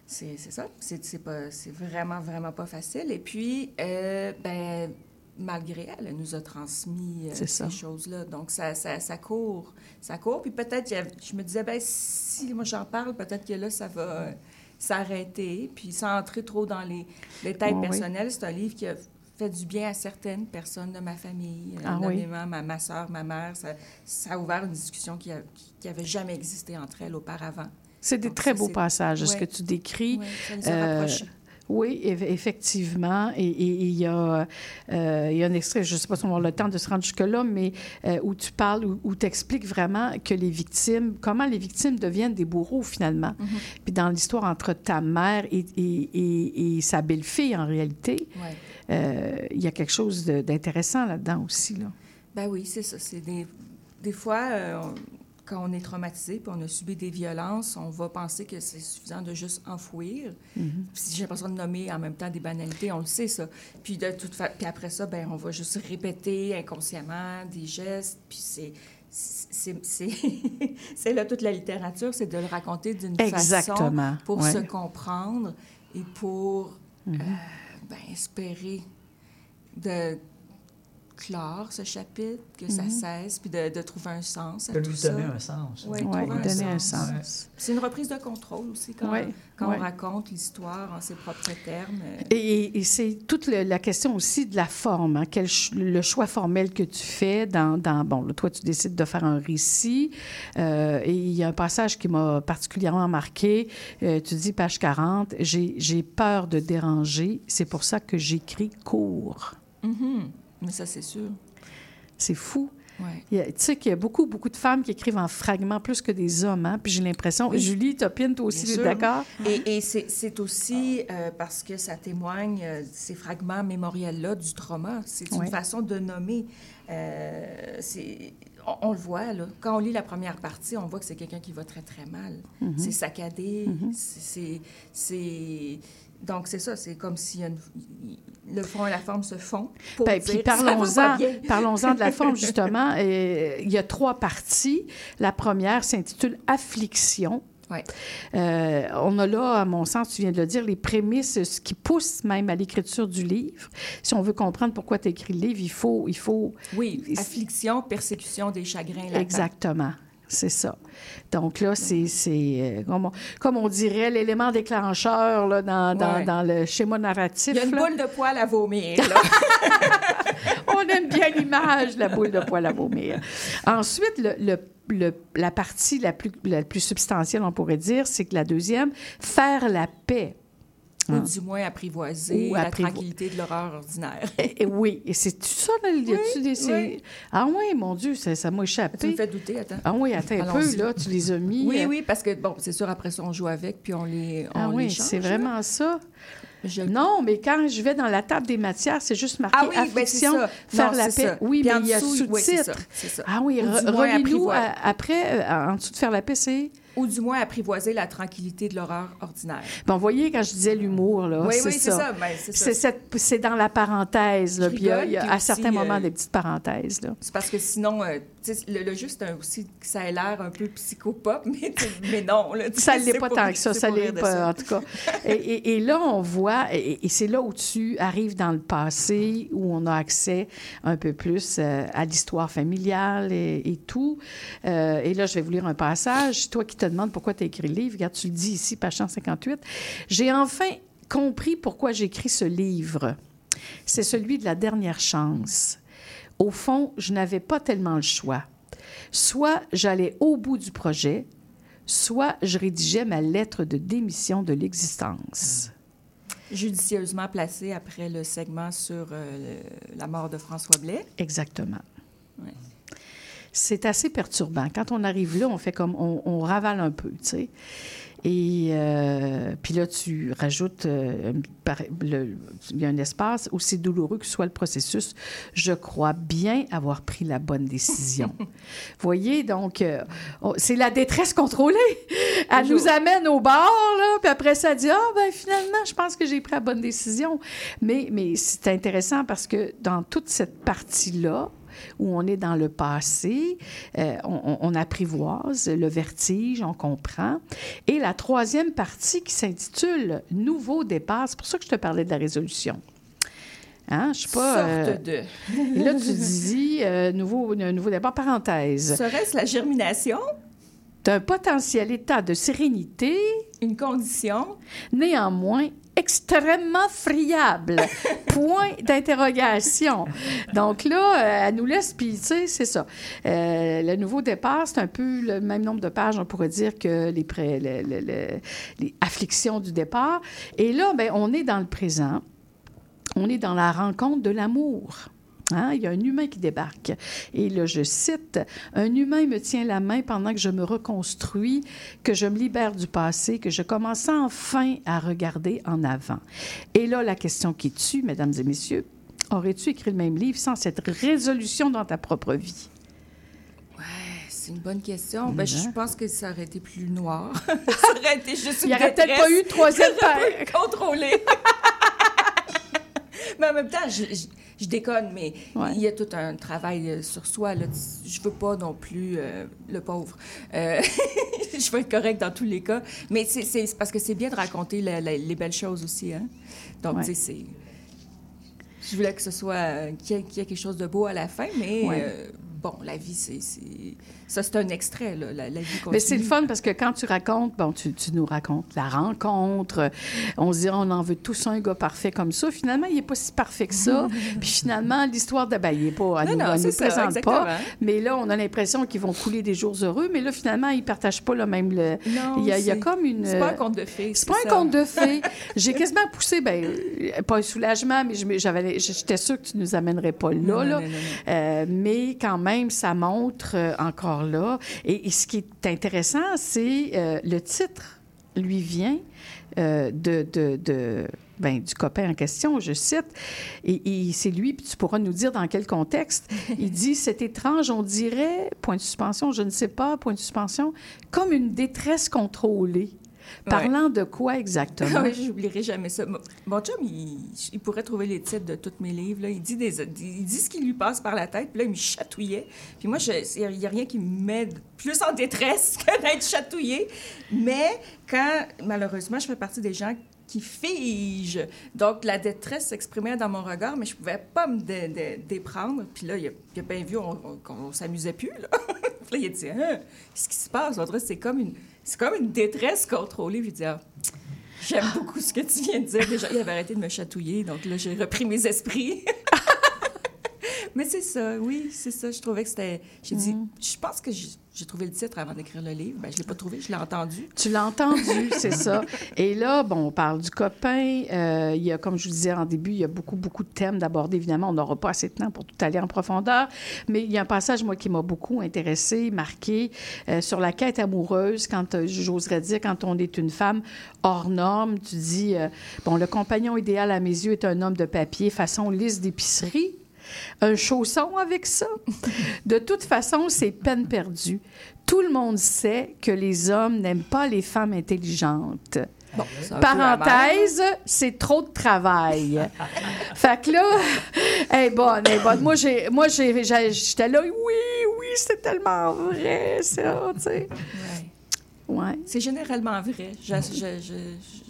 c'est ça. C'est vraiment, vraiment pas facile. Et puis, euh, ben, malgré elle, elle nous a transmis euh, ces choses-là. Donc, ça, ça, ça court. Ça court. Puis peut-être, je me disais, ben, si moi j'en parle, peut-être que là, ça va euh, s'arrêter. Puis sans entrer trop dans les détails Oui, oui. personnels, c'est un livre qui a fait du bien à certaines personnes de ma famille, euh, Ah oui. nommément ma, ma soeur, ma mère. Ça, ça a ouvert une discussion qui n'avait jamais existé entre elles auparavant. C'est des Donc, très ça, beaux passages, ce que tu décris. Ouais, ça a rapprochés. Oui, eff- effectivement. Et et- et il y, a, euh, il y a un extrait, je ne sais pas si on va avoir le temps de se rendre jusque-là, mais euh, où tu parles, où, où tu expliques vraiment que les victimes, comment les victimes deviennent des bourreaux finalement. Mhm. Puis dans l'histoire entre ta mère et, sa belle-fille, en réalité, Ouais. euh, il y a quelque chose d'intéressant là-dedans aussi. Là. Ben oui, c'est ça. C'est des, des fois, quand on est traumatisé puis on a subi des violences, on va penser que c'est suffisant de juste enfouir. Mhm. Puis j'ai l'impression de nommer en même temps des banalités, on le sait ça. Puis de toute fa... puis après ça, ben on va juste répéter inconsciemment des gestes. Puis c'est c'est là toute la littérature, c'est de le raconter d'une façon pour ouais. se comprendre et pour Mhm. euh, ben, espérer de clore ce chapitre, que ça Mhm. cesse, puis de, de trouver un sens à De tout lui ça. donner un sens. Oui, Ouais, donner un sens. sens. C'est une reprise de contrôle aussi quand, Ouais, quand ouais. on raconte l'histoire en ses propres termes. Et, et c'est toute le- la question aussi de la forme, hein, quel ch- le choix formel que tu fais dans, dans- bon, là, toi, tu décides de faire un récit, euh, et il y a un passage qui m'a particulièrement marqué, Euh, tu dis, page 40, j'ai j'ai peur de déranger, c'est pour ça que j'écris court. mhm. Mais ça, c'est sûr. C'est fou. Ouais. Tu sais qu'il y a beaucoup, beaucoup de femmes qui écrivent en fragments plus que des hommes, hein? puis j'ai l'impression... Oui. Julie, Topine, toi aussi, d'accord? Et, et c'est aussi euh, parce que ça témoigne, euh, ces fragments mémoriels-là, du trauma. C'est une Ouais. façon de nommer. Euh, on, on le voit, là. Quand on lit la première partie, on voit que c'est quelqu'un qui va très, très mal. Mhm. C'est saccadé. Mhm. c'est- C'est... Donc, c'est ça. C'est comme si une- le fond et la forme se font. Pour Ben, puis parlons-en, parlons-en de la forme, justement. Euh, il y a trois parties. La première s'intitule Affliction. Ouais. Euh, on a là, à mon sens, tu viens de le dire, les prémices, ce qui pousse même à l'écriture du livre. Si on veut comprendre pourquoi tu as écrit le livre, il faut... Il faut Oui, affliction, persécution des chagrins. Exactement. C'est ça. Donc là, c'est, euh, comme, on, comme on dirait, l'élément déclencheur là, dans, dans, Ouais. dans le schéma narratif. Il y a une là. boule de poil à vomir, là. On aime bien l'image, la boule de poil à vomir. Ensuite, le, le- le- la partie la plus, la plus substantielle, on pourrait dire, c'est que la deuxième, faire la paix. Ou Hein? du moins apprivoiser Ou la apprivo- tranquillité de l'horreur ordinaire. Et- et oui, et c'est tout ça, là, y a-tu des... oui. Ah oui, mon Dieu, ça, ça m'a échappé. Tu me fais douter, attends. Ah oui, attends un peu, là, tu les as mis. Oui, euh, oui, parce que, bon, c'est sûr, après ça, on joue avec, puis on les, on Ah les oui, change, c'est là. vraiment ça. Je- Non, mais quand je vais dans la table des matières, c'est juste marqué Ah oui, ben, ça. faire Non, la paix. ça. Oui, Puis mais il y a oui, sous-titre. Ah oui, relis-nous à- après, euh, en dessous de faire la paix, c'est... Ou du moins apprivoiser la tranquillité de l'horreur ordinaire. Bon, vous voyez, quand je disais l'humour, là, Oui, c'est oui, ça. c'est ça, ben, c'est ça. C'est dans la parenthèse, là, puis il y a- y à certains moments euh, des petites parenthèses, là. C'est parce que sinon, euh, le, le un- aussi que ça ait l'air un peu psychopop, mais, non. Là, Ça ne l'est pas tant que ça, ça pour l'est pas, ça. en tout cas. Et, et- et là, on voit, et, et c'est là où tu arrives dans le passé, où on a accès un peu plus euh, à l'histoire familiale et, et tout. Euh, et là, je vais vous lire un passage. Toi qui te demandes pourquoi tu as écrit le livre, regarde, tu le dis ici, page 158. J'ai enfin compris pourquoi j'écris ce livre. C'est celui de la dernière chance. Au fond, je n'avais pas tellement le choix. Soit j'allais au bout du projet, soit je rédigeais ma lettre de démission de l'existence. Judicieusement placé après le segment sur euh, le- la mort de François Blais. Exactement. Ouais. C'est assez perturbant. Quand on arrive là, on fait comme on, on ravale un peu, tu sais. Et euh, puis là, tu rajoutes, euh, le- il y a un espace, aussi douloureux que soit le processus, je crois bien avoir pris la bonne décision. voyez, donc, euh, c'est la détresse contrôlée. Elle nous amène au bar, là, puis après ça, elle dit, ah, ben finalement, je pense que j'ai pris la bonne décision. Mais, mais c'est intéressant parce que dans toute cette partie-là, où on est dans le passé, euh, on, apprivoise le vertige, on comprend. Et la troisième partie qui s'intitule Nouveau départ, c'est pour ça que je te parlais de la résolution. Hein? Je sais pas. Sorte euh, de. Et là, tu dis euh, nouveau, nouveau départ, parenthèse. Serait-ce la germination? d'un potentiel état de sérénité, Une condition? néanmoins extrêmement friable. Point d'interrogation. Donc là, euh, elle nous laisse, puis tu sais, c'est ça. Euh, le nouveau départ, c'est un peu le même nombre de pages, on pourrait dire, que les, pré- le- le- le- les afflictions du départ. Et là, ben, on est dans le présent. On est dans la rencontre de l'amour. Hein? Il y a un humain qui débarque. Et là, je cite, Un humain me tient la main pendant que je me reconstruis, que je me libère du passé, que je commence enfin à regarder en avant. Et là, la question qui tue, mesdames et messieurs, aurais-tu écrit le même livre sans cette résolution dans ta propre vie? C'est une bonne question. Ben, je Mhm. pense que ça aurait été plus noir. ça aurait été juste Il une n'y aurait peut-être pas eu de troisième pas contrôlé. mais en même temps, je, je- je déconne, mais il y a tout un travail euh, sur soi. Là. Je veux pas non plus euh, le pauvre. Euh, je veux être correct dans tous les cas. Mais c'est- parce que c'est bien de raconter la- la- les belles choses aussi. Hein? Donc, Ouais. tu sais, c'est... Je voulais que ce soit... qu'il y, ait- quelque chose de beau à la fin, mais... Ouais. euh, bon, la vie, c'est... Ça, c'est un extrait, là. La, la vie continue. Mais c'est le fun parce que quand tu racontes, bon, tu, tu nous racontes la rencontre, on se dit, on en veut tous un gars parfait comme ça. Finalement, il n'est pas si parfait que ça. Puis finalement, l'histoire de. Ben, il n'est pas. Elle Non, nous, non, nous ça, présente exactement. pas. Mais là, on a l'impression qu'ils vont couler des jours heureux. Mais là, finalement, ils ne partagent pas le même. Le... Non, il, y a, il y a c'est- comme une. C'est pas un conte de fées. C'est pas un conte de fées. J'ai quasiment poussé, ben, euh, pas un soulagement, mais j'avais, j'étais sûre que tu nous amènerais pas là. Là. Euh, mais quand même, ça montre euh, encore Et, et ce qui est intéressant, c'est euh, le titre lui vient euh, de, de, de- ben, du copain en question, je cite, et, et c'est lui, puis tu pourras nous dire dans quel contexte. Il dit C'est étrange, on dirait, point de suspension, je ne sais pas, point de suspension, comme une détresse contrôlée. Parlant de quoi exactement? oui, j'oublierai jamais ça. Mon- chum, il, il pourrait trouver les titres de tous mes livres. Il, dit des, il dit ce qui lui passe par la tête, puis là, il me chatouillait. Puis moi, il n'y a rien qui me met plus en détresse que d'être chatouillé. Mais quand, malheureusement, je fais partie des gens qui figent. Donc, la détresse s'exprimait dans mon regard, mais je pouvais pas me dé- dé- déprendre. Puis là, il a, il a bien vu on- on- qu'on s'amusait plus. Puis là, il a dit Hein, Qu'est-ce qui se passe? On c'est comme une, c'est comme une détresse contrôlée. Puis dit Ah, J'aime beaucoup ce que tu viens de dire. Déjà, il avait arrêté de me chatouiller, donc là, j'ai repris mes esprits. Mais c'est ça, oui, c'est ça. Je trouvais que c'était. J'ai dit, je pense que j'ai trouvé le titre avant d'écrire le livre. Ben, je l'ai pas trouvé, je l'ai entendu. Tu l'as entendu, c'est ça. Et là, bon, on parle du copain. Euh, il y a, comme je vous disais en début, il y a beaucoup, beaucoup de thèmes d'aborder. Évidemment, on n'aura pas assez de temps pour tout aller en profondeur. Mais il y a un passage, moi, qui m'a beaucoup intéressé, marqué, euh, sur la quête amoureuse, quand, euh, j'oserais dire, quand on est une femme hors norme. Tu dis, bon, le compagnon idéal à mes yeux est un homme de papier façon liste d'épicerie. Un chausson avec ça. De toute façon, c'est peine perdue. Tout le monde sait que les hommes n'aiment pas les femmes intelligentes. Bon, Parenthèse, c'est trop de travail. fait que là, elle est bonne, elle est bonne. Moi, j'ai, moi, j'ai, j'étais là, oui, oui, c'est tellement vrai, ça, tu sais. Ouais. C'est généralement vrai. Je, je, je,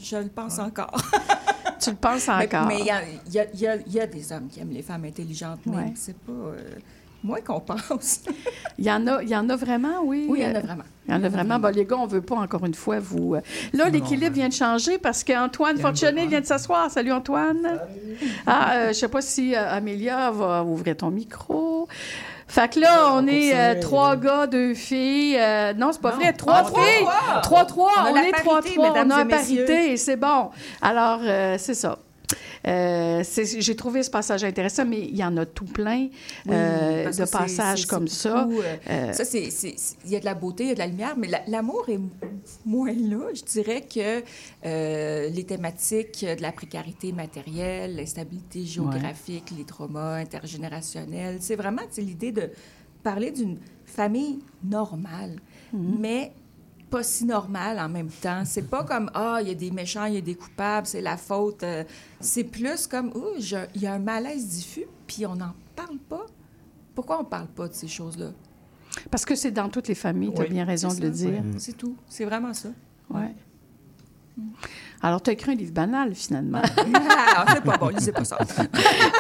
je le pense encore. Tu le penses encore? Mais il y a, y, y y des hommes qui aiment les femmes intelligentes, mais Ouais. c'est pas euh, moins qu'on pense. Il y en a, il y en a vraiment, oui. Oui, il y en a vraiment. Il y en a vraiment. Bon, les gars, on veut pas, encore une fois, vous... euh, Là, l'équilibre vient de changer parce qu'Antoine Fortuné vient de s'asseoir. Salut, Antoine. Ah, euh, je sais pas si euh, Amélia va ouvrir ton micro. Fait que là, on est euh, trois gars, deux filles. Euh, non, c'est pas vrai. Trois Ah, filles. trois. Trois, trois. On est trois, trois. On a parité et c'est bon. Alors, euh, c'est ça. Euh, J'ai trouvé ce passage intéressant, mais il y en a tout plein euh, de passages comme ça. beaucoup, euh, Euh, ça, c'est- il y a de la beauté, il y a de la lumière, mais la- l'amour est moins là. Je dirais que euh, les thématiques de la précarité matérielle, l'instabilité géographique, les traumas intergénérationnels, c'est vraiment l'idée de parler d'une famille normale, mais pas si normale en même temps. C'est pas comme ah il y a des méchants, il y a des coupables, c'est la faute. Euh, c'est plus comme je- il y a un malaise diffus, puis on n'en parle pas. Pourquoi on parle pas de ces choses-là? Parce que c'est dans toutes les familles, tu as Oui, bien raison de le dire. C'est tout. C'est vraiment ça. Ouais. Alors, tu as écrit un livre banal, finalement. Ah, c'est pas bon, lisez pas ça.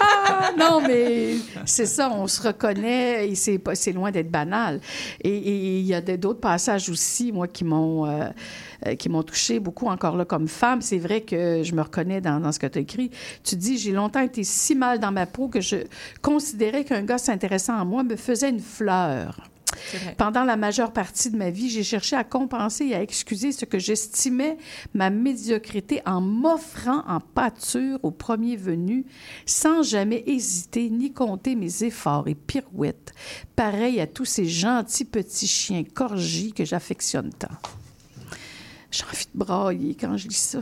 Ah, non, mais c'est ça, on se reconnaît et c'est, pas- c'est loin d'être banal. Et il y a d'autres passages aussi, moi, qui m'ont, euh, euh, qui m'ont touché beaucoup encore là comme femme. C'est vrai que je me reconnais dans, dans ce que tu as écrit. Tu dis, j'ai longtemps été si mal dans ma peau que je considérais qu'un gars s'intéressant à moi me faisait une fleur. Pendant la majeure partie de ma vie, j'ai cherché à compenser et à excuser ce que j'estimais ma médiocrité en m'offrant en pâture au premier venu, sans jamais hésiter ni compter mes efforts et pirouettes, pareil à tous ces gentils petits chiens corgis que j'affectionne tant. J'ai envie de brailler quand je lis ça.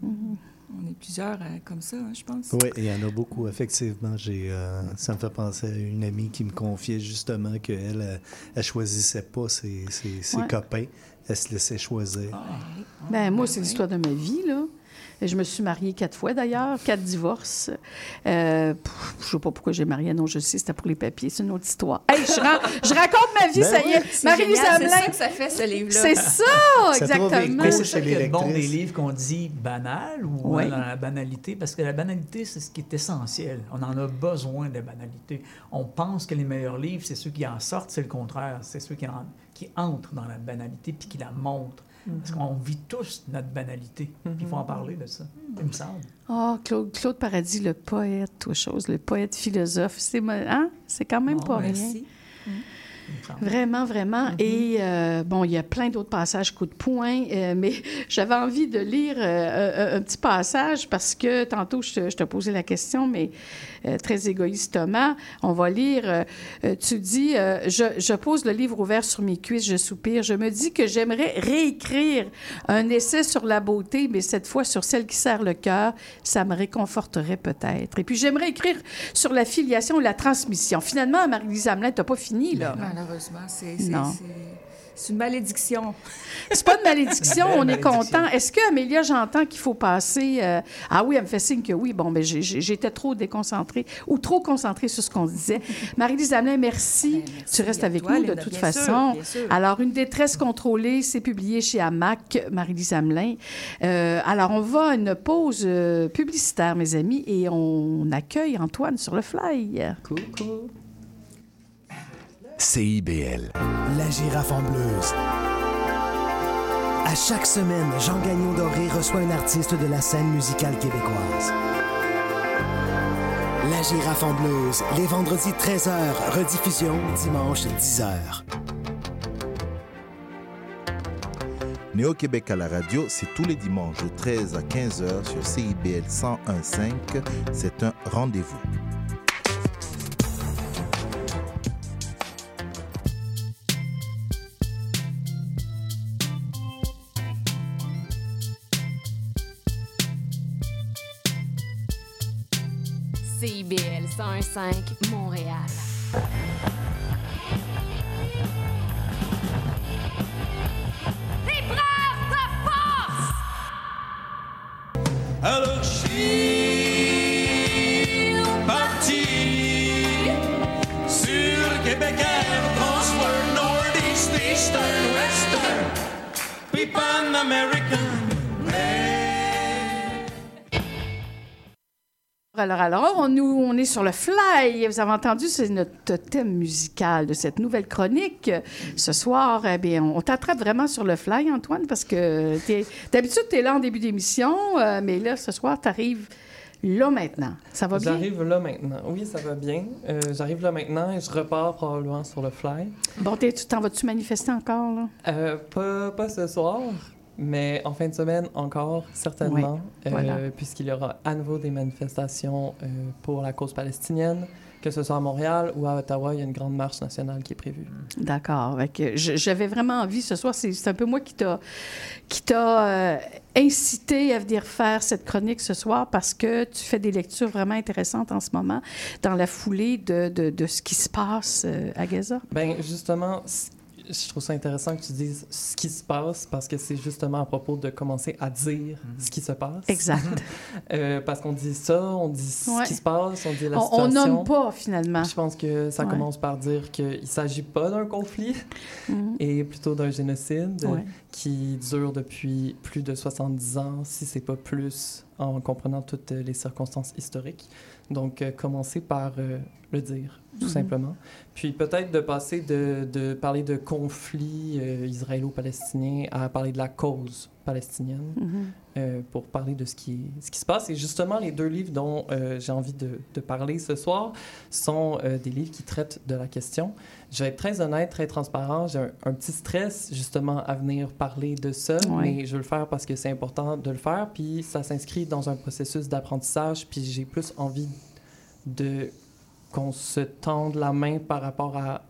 Mhm. On est plusieurs euh, comme ça, hein, je pense. Oui, il y en a beaucoup, effectivement. J'ai, euh, ça me fait penser à une amie qui me confiait justement qu'elle, elle, elle choisissait pas ses, ses- ses Ouais. copains. Elle se laissait choisir. Ben, moi, c'est l'histoire de ma vie, là. Je me suis mariée quatre fois, d'ailleurs, quatre divorces. Euh, pff, je sais pas pourquoi j'ai marié. Non, je sais, c'était pour les papiers. C'est une autre histoire. Hey, je, raconte ma vie, Ben ça y est. Marie-Lise génial, c'est ça que ça fait, ce livre-là. C'est ça, exactement. C'est ça qui bon des livres qu'on dit banal ou Oui. euh, dans la banalité, parce que la banalité, c'est ce qui est essentiel. On en a besoin de banalité. On pense que les meilleurs livres, c'est ceux qui en sortent, c'est le contraire. C'est ceux qui, en- qui entrent dans la banalité puis qui la montrent. Parce qu'on vit tous notre banalité. Puis il faut en parler de ça, il me semble. Ah, Claude, Claude Paradis, le poète, ou chose, le poète philosophe. C'est hein? quand même Oh, pas rien. Merci. semble. Vraiment, vraiment. Et euh, bon, il y a plein d'autres passages coup de poing, euh, mais j'avais envie de lire euh, un, un petit passage parce que tantôt, je te, je te posais la question, mais très égoïstement, on va lire. euh, euh, tu dis euh, je, je pose le livre ouvert sur mes cuisses, je soupire. Je me dis que j'aimerais réécrire un essai sur la beauté, mais cette fois sur celle qui serre le cœur. Ça me réconforterait peut-être. Et puis, j'aimerais écrire sur la filiation et la transmission. Finalement, Marie-Lise tu pas fini, là. Malheureusement, c'est c'est- une malédiction. C'est pas de malédiction, on est content. Est-ce que Amélia, j'entends qu'il faut passer. euh, Ah oui, elle me fait signe que oui. Bon, ben j'ai- j'ai- j'étais trop déconcentrée ou trop concentrée sur ce qu'on disait. Marie-Lise Hamelin, merci. tu restes avec toi, nous de toute bien sûr, façon. bien sûr. Alors, Une détresse contrôlée, c'est publié chez Hamac, Marie-Lise Hamelin. Euh, alors, on va à une pause euh, publicitaire, mes amis, et on accueille Antoine sur le fly. Coucou. CIBL. La girafe en bleuse. À chaque semaine, Jean Gagnon Doré reçoit un artiste de la scène musicale québécoise. La girafe en bleuse, les vendredis 13h, rediffusion dimanche 10h. Néo-Québec à la radio, c'est tous les dimanches de 13 à 15h sur CIBL 101.5. C'est un rendez-vous. CIBL 101.5 Montréal. Épreuve de force! Alors je suis parti sur Québec Air, Transworld, Northeast, Eastern, Western, puis Pan Alors, alors, on, nous, on est sur le fly. Vous avez entendu, c'est notre thème musical de cette nouvelle chronique. Ce soir, eh bien, on t'attrape vraiment sur le fly, Antoine, parce que t'es- d'habitude, tu es là en début d'émission, euh, mais là, ce soir, tu arrives là maintenant. Ça va bien? J'arrive là maintenant. Oui, ça va bien. Euh, J'arrive là maintenant et je repars probablement sur le fly. Bon, tu t'en vas-tu manifester encore, là? Euh, pas, pas ce soir, mais en fin de semaine encore, certainement, Oui, voilà. euh, puisqu'il y aura à nouveau des manifestations euh, pour la cause palestinienne, que ce soit à Montréal ou à Ottawa, il y a une grande marche nationale qui est prévue. D'accord. Que je- J'avais vraiment envie ce soir, c'est un peu moi qui t'a euh, incité à venir faire cette chronique ce soir parce que tu fais des lectures vraiment intéressantes en ce moment dans la foulée de, de, de ce qui se passe euh, à Gaza. Ben justement, je trouve ça intéressant que tu dises ce qui se passe parce que c'est justement à propos de commencer à dire ce qui se passe. Exact. Euh, parce qu'on dit ça, on dit ce Ouais. qui se passe, on dit la On, on situation. nomme pas finalement. Je pense que ça Ouais. commence par dire qu'il ne s'agit pas d'un conflit Mhm. et plutôt d'un génocide Ouais. qui dure depuis plus de 70 ans, si c'est pas plus, en comprenant toutes les circonstances historiques. Donc, euh, commencer par euh, le dire, tout Mhm. simplement. Puis peut-être de passer de, de parler de conflit euh, israélo-palestinien à parler de la cause palestinienne Mhm. euh, pour parler de ce qui, ce qui se passe. Et justement, les deux livres dont euh, j'ai envie de, de parler ce soir sont des livres qui traitent de la question. Je vais être très honnête, très transparent. J'ai un, un petit stress justement à venir parler de ça, Ouais. mais je veux le faire parce que c'est important de le faire. Puis ça s'inscrit dans un processus d'apprentissage. Puis j'ai plus envie de qu'on se tende la main par rapport à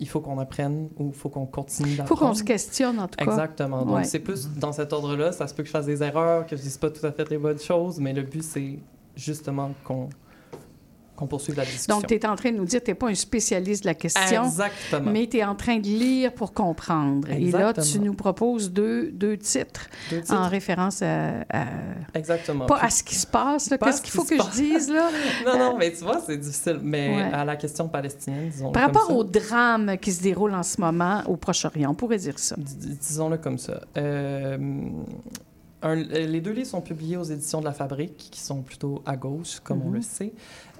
il faut qu'on apprenne ou il faut qu'on continue Il faut d'apprendre. qu'on se questionne en tout cas. Exactement. Donc, Ouais. c'est plus dans cet ordre-là. Ça se peut que je fasse des erreurs, que je dise pas tout à fait les bonnes choses, mais le but, c'est justement qu'on qu'on poursuive la discussion. Donc, tu es en train de nous dire que tu n'es pas un spécialiste de la question, Exactement. mais tu es en train de lire pour comprendre. Et là, tu nous proposes deux, deux titres, Deux titres. en référence à, à- Exactement. pas Puis- à ce qui se passe. Qu'est-ce ce qu'il qui faut que je dise, là? non, non, Euh, mais tu vois, c'est difficile. Mais Ouais. à la question palestinienne, disons Par rapport au drame qui se déroule en ce moment au Proche-Orient, on pourrait dire ça. Disons-le comme ça. Euh, un- les deux livres sont publiés aux éditions de La Fabrique, qui sont plutôt à gauche, comme on Mhm. le sait.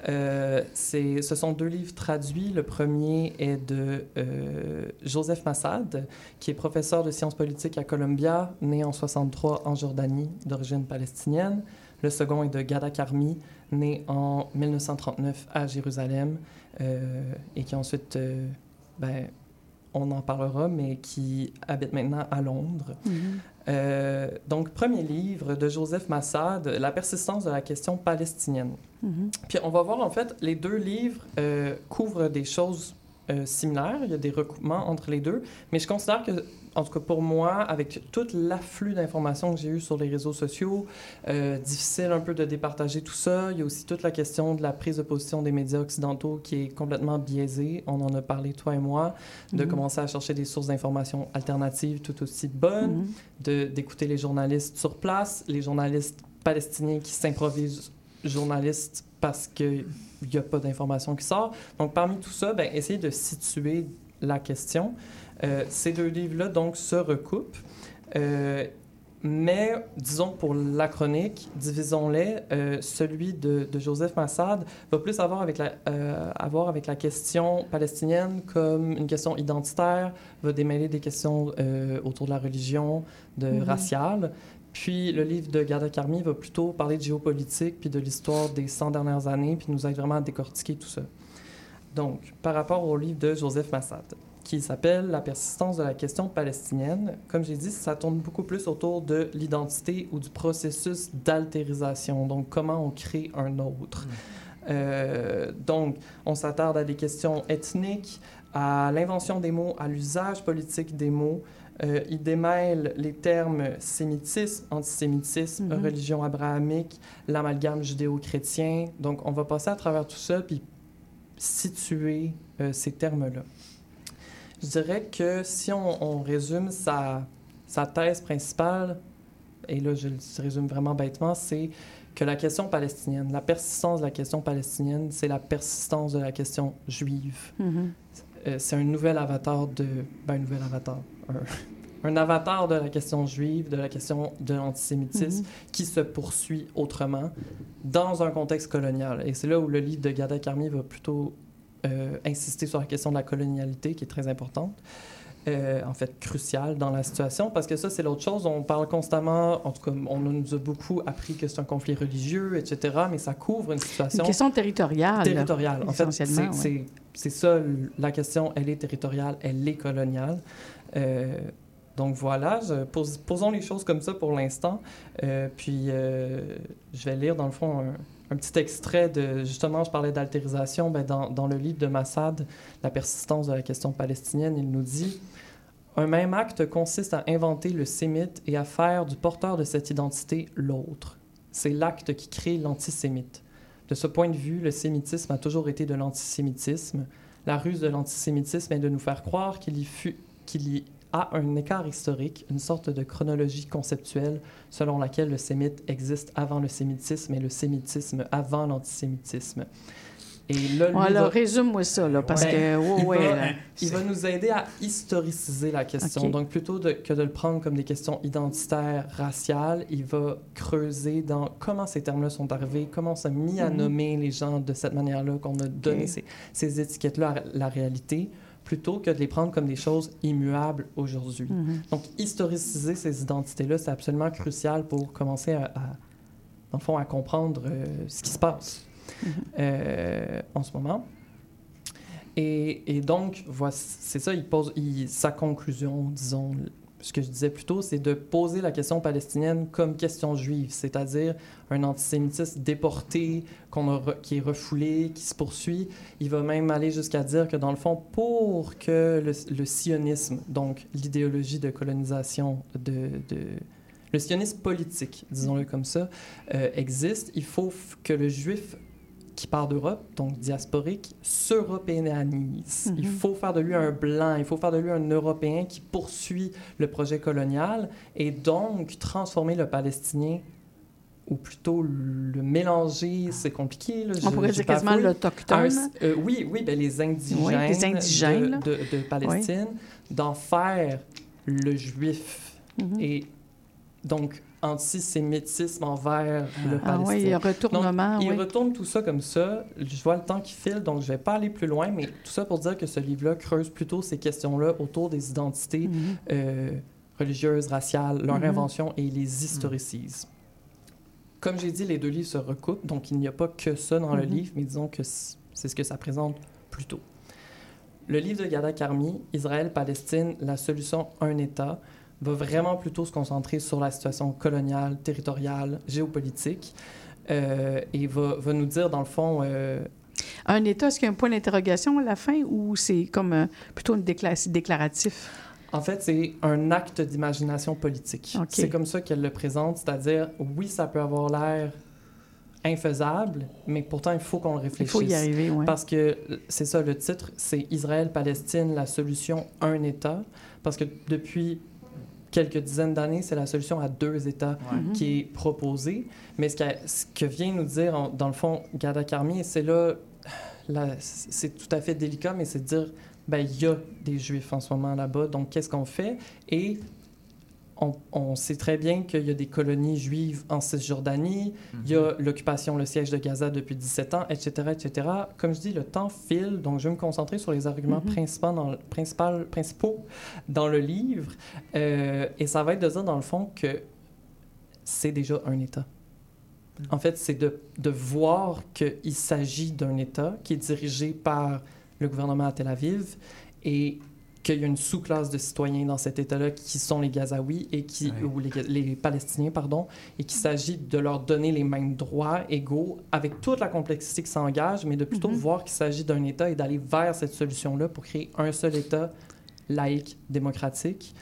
Euh, ce sont deux livres traduits. Le premier est de euh, Joseph Massad, qui est professeur de sciences politiques à Columbia, né en 63 en Jordanie, d'origine palestinienne. Le second est de Gada Karmi, né en 1939 à Jérusalem, euh, et qui ensuite euh, ben, on en parlera, mais qui habite maintenant à Londres. Mhm. Euh, donc, premier livre de Joseph Massad, La persistance de la question palestinienne. Mhm. Puis on va voir, en fait, les deux livres euh, couvrent des choses euh, similaires. Il y a des recoupements entre les deux. Mais je considère que, en tout cas pour moi, avec tout l'afflux d'informations que j'ai eu sur les réseaux sociaux, euh, difficile un peu de départager tout ça. Il y a aussi toute la question de la prise de position des médias occidentaux qui est complètement biaisée. On en a parlé, toi et moi, de Mhm. commencer à chercher des sources d'informations alternatives tout aussi bonnes, de- d'écouter les journalistes sur place, les journalistes palestiniens qui s'improvisent journalistes parce qu'il n'y a pas d'information qui sort. Donc, parmi tout ça, ben, essayer de situer la question. Euh, ces deux livres-là, donc, se recoupent. Euh, mais, disons, pour la chronique, divisons-les. Euh, celui de, de Joseph Massad va plus avoir avec, la, avoir avec la question palestinienne comme une question identitaire, va démêler des questions autour de la religion, de Mhm. raciale. Puis le livre de Garda Carmi va plutôt parler de géopolitique puis de l'histoire des 100 dernières années, puis nous aide vraiment à décortiquer tout ça. Donc, par rapport au livre de Joseph Massad, qui s'appelle La persistance de la question palestinienne, comme j'ai dit, ça tourne beaucoup plus autour de l'identité ou du processus d'altérisation, donc comment on crée un autre. Euh, donc, on s'attarde à des questions ethniques, à l'invention des mots, à l'usage politique des mots. Euh, il démêle les termes sémitisme, antisémitisme, Mhm. religion abrahamique, l'amalgame judéo-chrétien. Donc, on va passer à travers tout ça puis situer euh, ces termes-là. Je dirais que si on, on résume sa, sa thèse principale, et là je le résume vraiment bêtement, c'est que la question palestinienne, la persistance de la question palestinienne, c'est la persistance de la question juive. Mhm. Euh, c'est un nouvel avatar de... Ben, un nouvel avatar. Un, un avatar de la question juive, de la question de l'antisémitisme, Mhm. qui se poursuit autrement dans un contexte colonial. Et c'est là où le livre de Gada Carmi va plutôt euh, insister sur la question de la colonialité, qui est très importante. euh, en fait, cruciale dans la situation, parce que ça, c'est l'autre chose. On parle constamment, en tout cas, on nous a beaucoup appris que c'est un conflit religieux, etc., mais ça couvre une situation... Une question territoriale. Territoriale. En fait, c'est ouais. ça, la question, elle est territoriale, elle est coloniale. Euh, donc voilà, posons les choses comme ça pour l'instant. Euh, puis euh, je vais lire dans le fond un, un petit extrait de, justement, je parlais d'altérisation, ben, dans, dans le livre de Massad, La persistance de la question palestinienne, il nous dit Un même acte consiste à inventer le sémite et à faire du porteur de cette identité l'autre. C'est l'acte qui crée l'antisémite. De ce point de vue, le sémitisme a toujours été de l'antisémitisme. La ruse de l'antisémitisme est de nous faire croire qu'il y, fut, qu'il y a un écart historique, une sorte de chronologie conceptuelle selon laquelle le sémite existe avant le sémitisme et le sémitisme avant l'antisémitisme. Et là, lui alors, va- résume-moi ça, là, parce que, il, ouais, va, là. il va nous aider à historiciser la question. Donc, plutôt de- que de le prendre comme des questions identitaires, raciales, il va creuser dans comment ces termes-là sont arrivés, comment on s'est mis à Mhm. nommer les gens de cette manière-là, qu'on a donné ces, ces étiquettes-là à la réalité, plutôt que de les prendre comme des choses immuables aujourd'hui. Mhm. Donc, historiciser ces identités-là, c'est absolument crucial pour commencer à, à- dans le fond, à comprendre euh, ce qui se passe euh, en ce moment. Et, et donc, c'est ça, il pose il- sa conclusion, disons, ce que je disais plus tôt, c'est de poser la question palestinienne comme question juive, c'est-à-dire un antisémitisme déporté, qui est refoulé, qui se poursuit. Il va même aller jusqu'à dire que, dans le fond, pour que le, sionisme, donc l'idéologie de colonisation, de, le sionisme politique, disons-le comme ça, euh, existe, il faut que le juif qui part d'Europe, donc diasporique, s'européanise. Mhm. Il faut faire de lui un blanc, il faut faire de lui un Européen qui poursuit le projet colonial et donc transformer le Palestinien ou plutôt le mélanger, c'est compliqué. Là, On pourrait dire quasiment l'autochtone. Euh, oui, oui, ben les indigènes, Oui, les indigènes, là. de, de, de Palestine, d'en faire le juif. Mhm. Et donc, antisémitisme envers le Ah Palestin. oui, il retournement, Donc, il retourne tout ça comme ça. Je vois le temps qui file, donc je vais pas aller plus loin, mais tout ça pour dire que ce livre-là creuse plutôt ces questions-là autour des identités Mhm. euh, religieuses, raciales, leur Mhm. invention, et les historicise. Comme j'ai dit, les deux livres se recoupent, donc il n'y a pas que ça dans le Mhm. livre, mais disons que c'est ce que ça présente plutôt. le livre de Gada Karmi, Israël-Palestine, la solution un État, va vraiment plutôt se concentrer sur la situation coloniale, territoriale, géopolitique, euh, et va, va nous dire, dans le fond, euh, Un État, est-ce qu'il y a un point d'interrogation à la fin ou c'est comme euh, plutôt une décla- déclaratif? En fait, c'est un acte d'imagination politique. C'est comme ça qu'elle le présente, c'est-à-dire, oui, ça peut avoir l'air infaisable, mais pourtant, il faut qu'on le réfléchisse. faut y arriver, ouais. Parce que c'est ça, le titre, c'est Israël-Palestine, la solution un État. Parce que depuis quelques dizaines d'années, c'est la solution à deux États Ouais. Mhm. qui est proposée. Mais ce, que vient nous dire, en- dans le fond, Gada Karmi, et c'est là, là, c'est tout à fait délicat, mais c'est de dire, ben, il y a des Juifs en ce moment là-bas, donc qu'est-ce qu'on fait? Et on, on sait très bien qu'il y a des colonies juives en Cisjordanie, il y a l'occupation, le siège de Gaza depuis 17 ans, etc., etc. Comme je dis, le temps file, donc je vais me concentrer sur les arguments Mhm. principaux, dans, le- principal- principaux dans le livre. Euh, et ça va être de dire, dans le fond, que c'est déjà un État. En fait, c'est de, de voir qu'il s'agit d'un État qui est dirigé par le gouvernement à Tel Aviv et qu'il y a une sous-classe de citoyens dans cet État-là qui sont les Gazaouis et qui, Ouais. ou les, les Palestiniens, pardon, et qu'il s'agit de leur donner les mêmes droits égaux avec toute la complexité qui s'engage, mais de plutôt Mhm. voir qu'il s'agit d'un État et d'aller vers cette solution-là pour créer un seul État laïque, démocratique.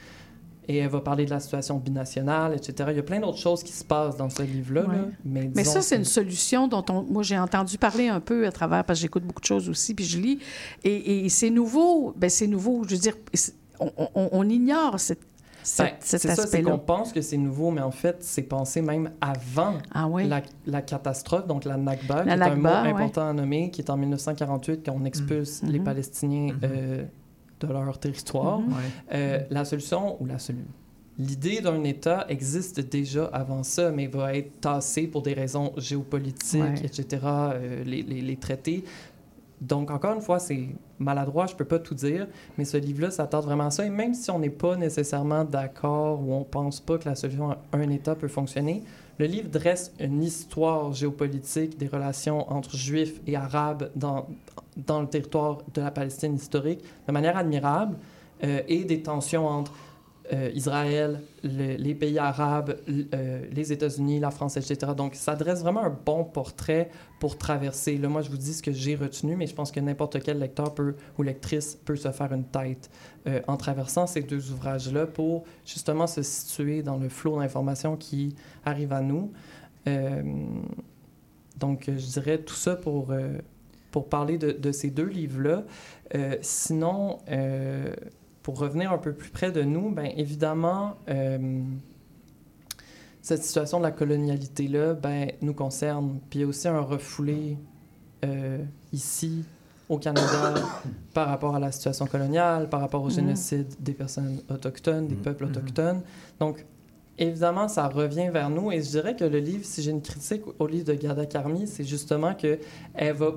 Et elle va parler de la situation binationale, etc. Il y a plein d'autres choses qui se passent dans ce livre-là. Ouais. mais ça, c'est que- une solution dont on, moi j'ai entendu parler un peu à travers, parce que j'écoute beaucoup de choses aussi, puis je lis. Et, et c'est nouveau, ben c'est nouveau, je veux dire, on, on- on ignore cette, Ben, c'est ça, c'est qu'on pense que c'est nouveau, mais en fait, c'est pensé même avant Ah oui? la, la catastrophe, donc la Nakba, La qui est un mot Nakba, ouais. important à nommer, qui est en 1948, quand on expulse les Mhm. Palestiniens euh, de leur territoire. Mhm. Euh, La solution, ou la solution, l'idée d'un État existe déjà avant ça, mais va être tassée pour des raisons géopolitiques, Ouais. etc., euh, les, les- les traités. Donc, encore une fois, c'est maladroit, je peux pas tout dire, mais ce livre-là s'attarde vraiment à ça. Et même si on n'est pas nécessairement d'accord ou on pense pas que la solution à un État peut fonctionner, le livre dresse une histoire géopolitique des relations entre Juifs et Arabes dans, dans le territoire de la Palestine historique de manière admirable euh, et des tensions entre euh, Israël, le- les pays arabes, euh, les États-Unis, la France, etc. Donc, ça dresse vraiment un bon portrait pour traverser. Là, moi, je vous dis ce que j'ai retenu, mais je pense que n'importe quel lecteur ou lectrice peut se faire une tête en traversant ces deux ouvrages-là pour justement se situer dans le flot d'informations qui arrive à nous. Donc, je dirais tout ça pour, pour parler de, de ces deux livres-là. Euh, sinon, euh, pour revenir un peu plus près de nous, ben évidemment, euh, cette situation de la colonialité-là ben, nous concerne. Puis il y a aussi un refoulé euh, ici, au Canada, par rapport à la situation coloniale, par rapport au Mhm. génocide des personnes autochtones, des Mhm. peuples Mhm. autochtones. Donc, évidemment, ça revient vers nous. Et je dirais que le livre, si j'ai une critique au livre de Garda Carmi, c'est justement que elle va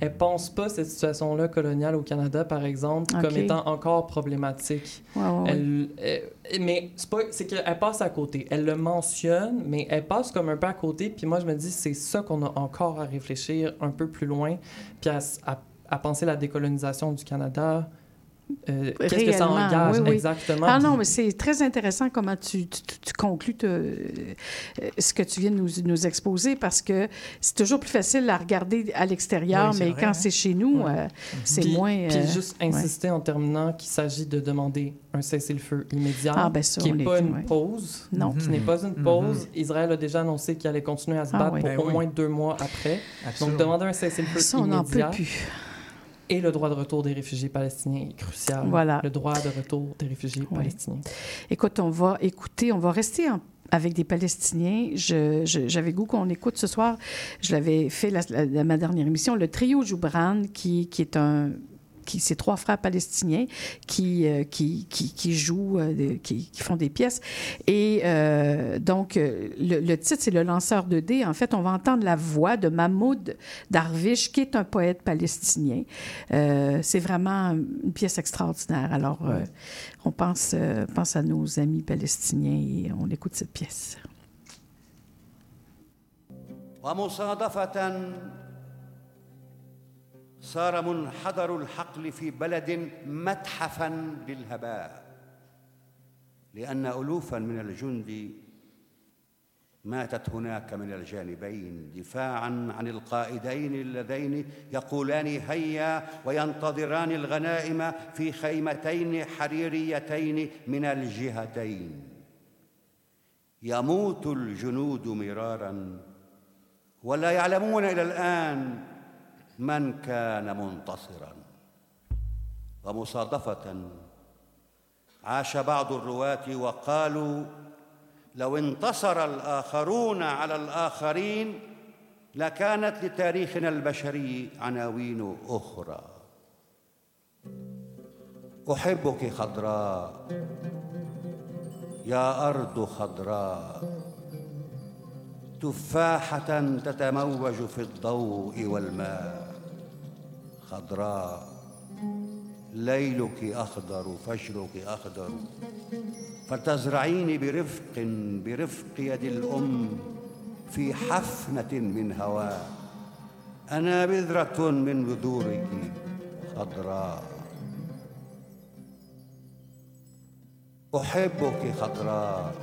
elle pense pas cette situation-là coloniale au Canada, par exemple, comme étant encore problématique. Elle, elle- mais c'est pas, c'est qu'elle passe à côté. Elle le mentionne, mais elle passe comme un peu à côté. Puis moi, je me dis, c'est ça qu'on a encore à réfléchir un peu plus loin, puis à, s- à- à penser la décolonisation du Canada. Euh, Qu'est-ce que ça engage oui, oui. exactement? Ah non, mais c'est très intéressant comment tu, tu, conclus te- euh, ce que tu viens de nous, nous exposer parce que c'est toujours plus facile à regarder à l'extérieur, Oui, c'est mais vrai, quand hein? c'est chez nous, euh, c'est Puis- moins. Puis euh, juste ouais. insister en terminant qu'il s'agit de demander un cessez-le-feu immédiat, Ah, ben ça, qui on n'est est- pas une pause, Non. qui n'est Mhm. pas une Mhm. pause. Israël a déjà annoncé qu'il allait continuer à se Ah, battre oui. pour Ben au oui. moins deux mois après. Absolument. Donc demander un cessez-le-feu Ça, on n'en peut immédiat. plus. Et le droit de retour des réfugiés palestiniens est crucial. Voilà. Le droit de retour des réfugiés palestiniens. Écoute, on va écouter, on va rester en- avec des Palestiniens. J'avais goût qu'on écoute ce soir. Je l'avais fait la- la- ma dernière émission, le trio Joubran, qui, qui est un qui, ces trois frères palestiniens qui, euh, jouent, euh, qui, font des pièces. Et euh, donc, le, titre, c'est Le lanceur de dés. En fait, on va entendre la voix de Mahmoud Darwish, qui est un poète palestinien. c'est vraiment une pièce extraordinaire. Alors, on pense, pense à nos amis palestiniens et on écoute cette pièce. صار منحدر الحقل في بلد متحفا للهباء لأن الوفا من الجند ماتت هناك من الجانبين دفاعا عن القائدين اللذين يقولان هيا وينتظران الغنائم في خيمتين حريريتين من الجهتين. يموت الجنود مرارا ولا يعلمون إلى الآن من كان منتصرا. ومصادفة عاش بعض الرواة وقالوا لو انتصر الآخرون على الآخرين لكانت لتاريخنا البشري عناوين أخرى. أحبك خضراء يا أرض خضراء. تفاحة تتموج في الضوء والماء. خضراء. ليلك أخضر فجرك أخضر. فلتزرعيني برفق برفق يد الأم في حفنة من هواء أنا بذرة من بذورك خضراء. أحبك خضراء.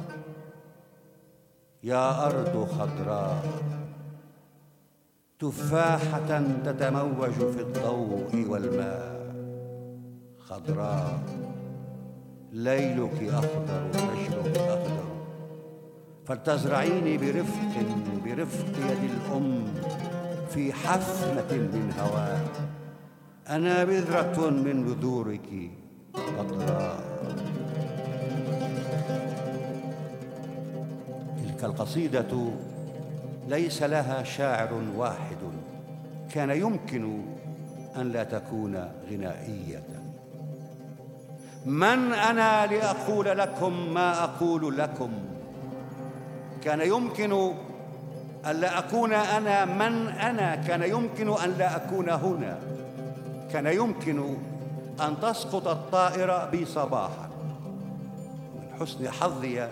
يا أرض خضراء. تفاحة تتموج في الضوء والماء. خضراء ليلك أخضر فجرك أخضر. فلتزرعيني برفق برفق يد الأم في حفنه من هواء. أنا بذرة من بذورك خضراء تلك القصيدة ليس لها شاعر واحد كان يمكن أن لا تكون غنائية. من أنا لأقول لكم ما أقول لكم؟ كان يمكن أن لا أكون أنا. من أنا؟ كان يمكن أن لا أكون هنا. كان يمكن أن تسقط الطائره بي صباحا من حسن حظي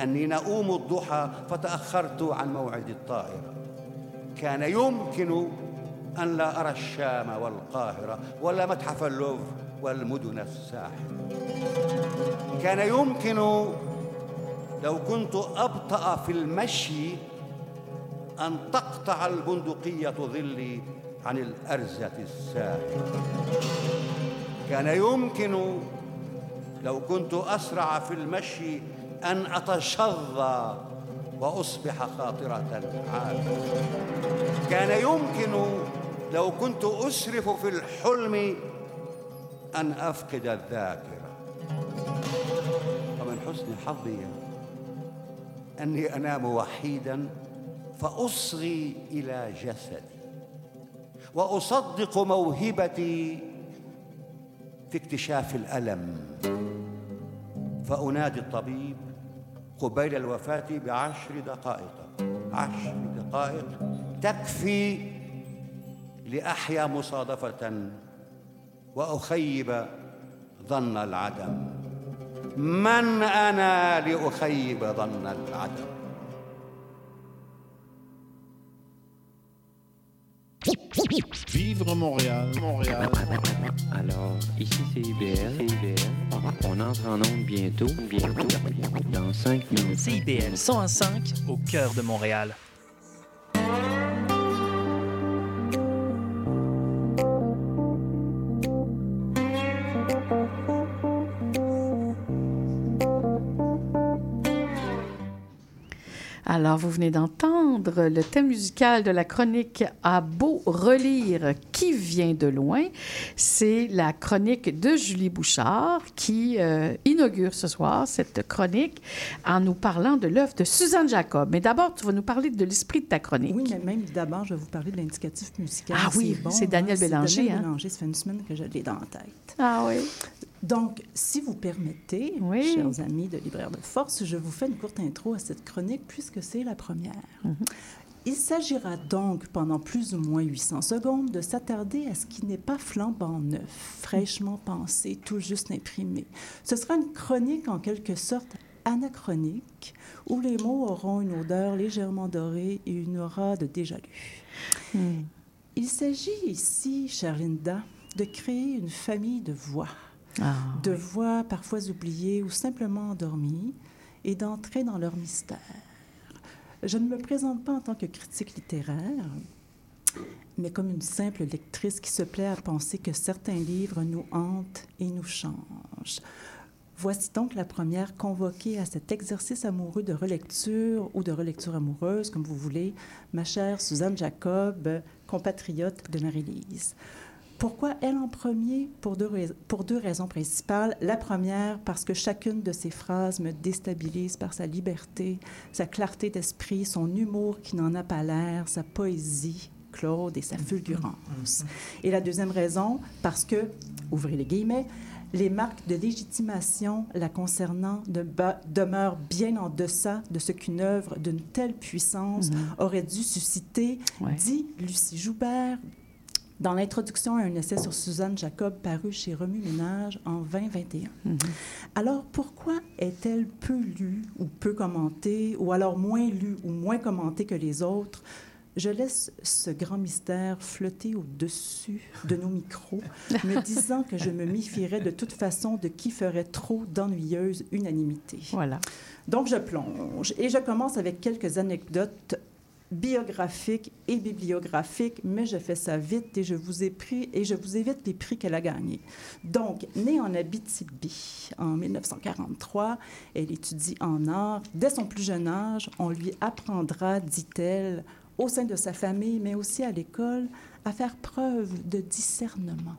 أني نؤوم الضحى فتأخرت عن موعد الطائرة. كان يمكن أن لا أرى الشام والقاهرة ولا متحف اللوفر والمدن الساحل كان يمكن لو كنت أبطأ في المشي أن تقطع البندقية ظلي عن الأرزة الساحل كان يمكن لو كنت أسرع في المشي أن أتشظى وأصبح خاطرة عامة كان يمكن لو كنت أسرف في الحلم أن أفقد الذاكرة. ومن حسن حظي أني أنام وحيدا فأصغي إلى جسدي. وأصدق موهبتي في اكتشاف الألم. فأنادي الطبيب قبيل الوفاة بعشر دقائق. عشر دقائق. تكفي لأحيا مصادفة وأخيب ظن العدم. من أنا لأخيب ظن العدم؟ Vivre Montréal, Montréal. Alors, ici c'est IBL. On entre en onde bientôt, bientôt, dans 5 minutes. CIBL 105 au cœur de Montréal. Alors, vous venez d'entendre le thème musical de la chronique À beau relire qui vient de loin. C'est la chronique de Julie Bouchard qui euh, inaugure ce soir cette chronique en nous parlant de l'œuvre de Suzanne Jacob. Mais d'abord, tu vas nous parler de l'esprit de ta chronique. Oui, mais même d'abord, je vais vous parler de l'indicatif musical. Ah oui, bon, c'est Daniel hein, Bélanger, Daniel hein? Bélanger, ça fait une semaine que je l'ai dans la tête. Ah oui. Donc, si vous permettez, chers amis de Libraire de Force, je vous fais une courte intro à cette chronique puisque c'est la première. Il s'agira donc, pendant plus ou moins 800 secondes, de s'attarder à ce qui n'est pas flambant neuf, fraîchement pensé, tout juste imprimé. Ce sera une chronique en quelque sorte anachronique, où les mots auront une odeur légèrement dorée et une aura de déjà-lu. Il s'agit ici, chère Linda, de créer une famille de voix. De voix parfois oubliées ou simplement endormies et d'entrer dans leur mystère. Je ne me présente pas en tant que critique littéraire, mais comme une simple lectrice qui se plaît à penser que certains livres nous hantent et nous changent. Voici donc la première convoquée à cet exercice amoureux de relecture ou de relecture amoureuse, comme vous voulez, ma chère Suzanne Jacob, compatriote de Marie-Lise. Pourquoi elle en premier? Pour deux, pour deux raisons principales. La première, parce que chacune de ses phrases me déstabilise par sa liberté, sa clarté d'esprit, son humour qui n'en a pas l'air, sa poésie, Claude, et sa fulgurance. Et la deuxième raison, parce que, ouvrez les guillemets, les marques de légitimation la concernant de demeurent bien en deçà de ce qu'une œuvre d'une telle puissance aurait dû susciter, dit Lucie Joubert dans l'introduction à un essai sur Suzanne Jacob paru chez Remue Ménage en 2021. Alors, pourquoi est-elle peu lue ou peu commentée, ou alors moins lue ou moins commentée que les autres? Je laisse ce grand mystère flotter au-dessus de nos micros, me disant que je me méfierais de toute façon de qui ferait trop d'ennuyeuse unanimité. Voilà. Donc, je plonge et je commence avec quelques anecdotes biographiques et bibliographiques, mais je fais ça vite et je vous ai pris et je vous évite les prix qu'elle a gagnés. Donc, née en Abitibi en 1943, elle étudie en art. Dès son plus jeune âge, on lui apprendra, dit-elle, au sein de sa famille, mais aussi à l'école, à faire preuve de discernement.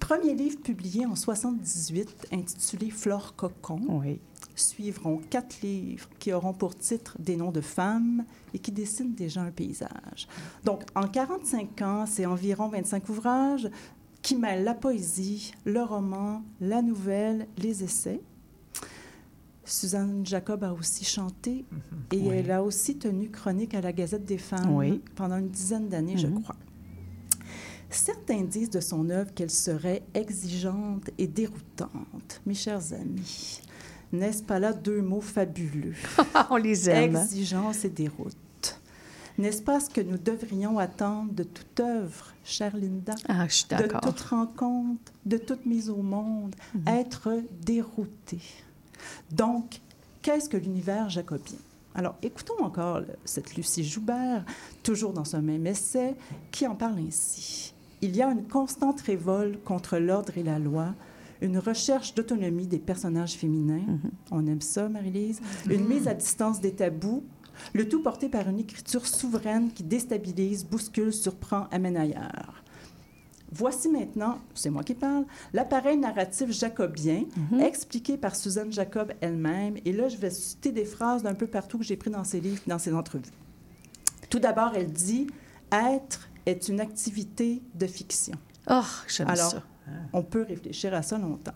Premier livre publié en 78, intitulé Flore Cocon. Suivront quatre livres qui auront pour titre des noms de femmes et qui dessinent déjà un paysage. Donc, en 45 ans, c'est environ 25 ouvrages qui mêlent la poésie, le roman, la nouvelle, les essais. Suzanne Jacob a aussi chanté et Oui. elle a aussi tenu chronique à la Gazette des femmes Oui. pendant une dizaine d'années, je Mhm. crois. Certains disent de son œuvre qu'elle serait exigeante et déroutante. Mes chers amis, n'est-ce pas là deux mots fabuleux? On les aime. Exigence et déroute. N'est-ce pas ce que nous devrions attendre de toute œuvre, chère Linda? Ah, je suis De toute rencontre, de toute mise au monde, être dérouté. Donc, qu'est-ce que l'univers jacobien? Alors, écoutons encore le- cette Lucie Joubert, toujours dans ce même essai, qui en parle ainsi. Il y a une constante révolte contre l'ordre et la loi, une recherche d'autonomie des personnages féminins. On aime ça, Marie-Lise. Une mise à distance des tabous, le tout porté par une écriture souveraine qui déstabilise, bouscule, surprend, amène ailleurs. Voici maintenant, c'est moi qui parle, l'appareil narratif jacobien, expliqué par Suzanne Jacob elle-même. Et là, je vais citer des phrases d'un peu partout que j'ai pris dans ses livres, dans ses entrevues. Tout d'abord, elle dit Être est une activité de fiction. Oh, j'aime ça. On peut réfléchir à ça longtemps.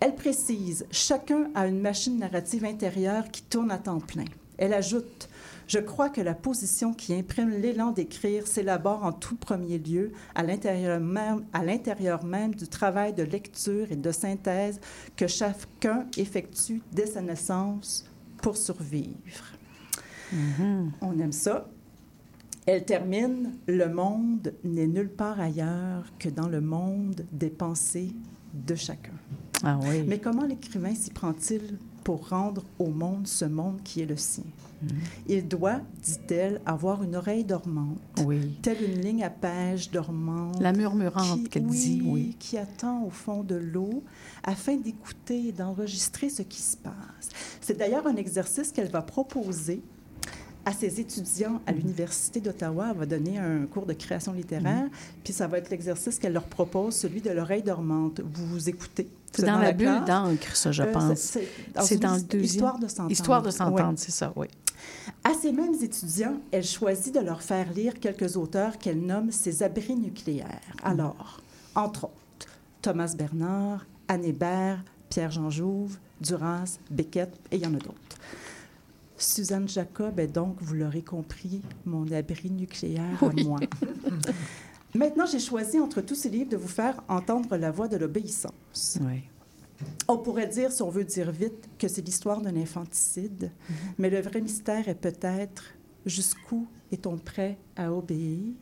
Elle précise Chacun a une machine narrative intérieure qui tourne à temps plein. Elle ajoute Je crois que la position qui imprime l'élan d'écrire s'élabore en tout premier lieu à l'intérieur même, à l'intérieur même du travail de lecture et de synthèse que chacun effectue dès sa naissance pour survivre. On aime ça. Elle termine Le monde n'est nulle part ailleurs que dans le monde des pensées de chacun. Ah oui. Mais comment l'écrivain s'y prend-il pour rendre au monde ce monde qui est le sien? Il doit, dit-elle, avoir une oreille dormante, Oui. telle une ligne à pêche dormante. La murmurante qu'elle dit, oui. Qui attend au fond de l'eau afin d'écouter et d'enregistrer ce qui se passe. C'est d'ailleurs un exercice qu'elle va proposer à ses étudiants à l'Université d'Ottawa. Elle va donner un cours de création littéraire, Mm-hmm. puis ça va être l'exercice qu'elle leur propose, celui de l'oreille dormante. Vous vous écoutez. C'est dans la bulle d'encre, ça, je Euh, pense. c'est- une dans le deuxième. Histoire de s'entendre. Histoire de s'entendre, c'est ça, oui. À ces mêmes étudiants, elle choisit de leur faire lire quelques auteurs qu'elle nomme ses abris nucléaires. Alors, entre autres, Thomas Bernard, Anne Hébert, Pierre-Jean Jouve, Duras, Beckett, et il y en a d'autres. Suzanne Jacob est donc, vous l'aurez compris, mon abri nucléaire Oui. à moi. Maintenant, j'ai choisi entre tous ces livres de vous faire entendre la voix de l'obéissance. Oui. On pourrait dire, si on veut dire vite, que c'est l'histoire d'un infanticide, mais le vrai mystère est peut-être jusqu'où est-on prêt à obéir?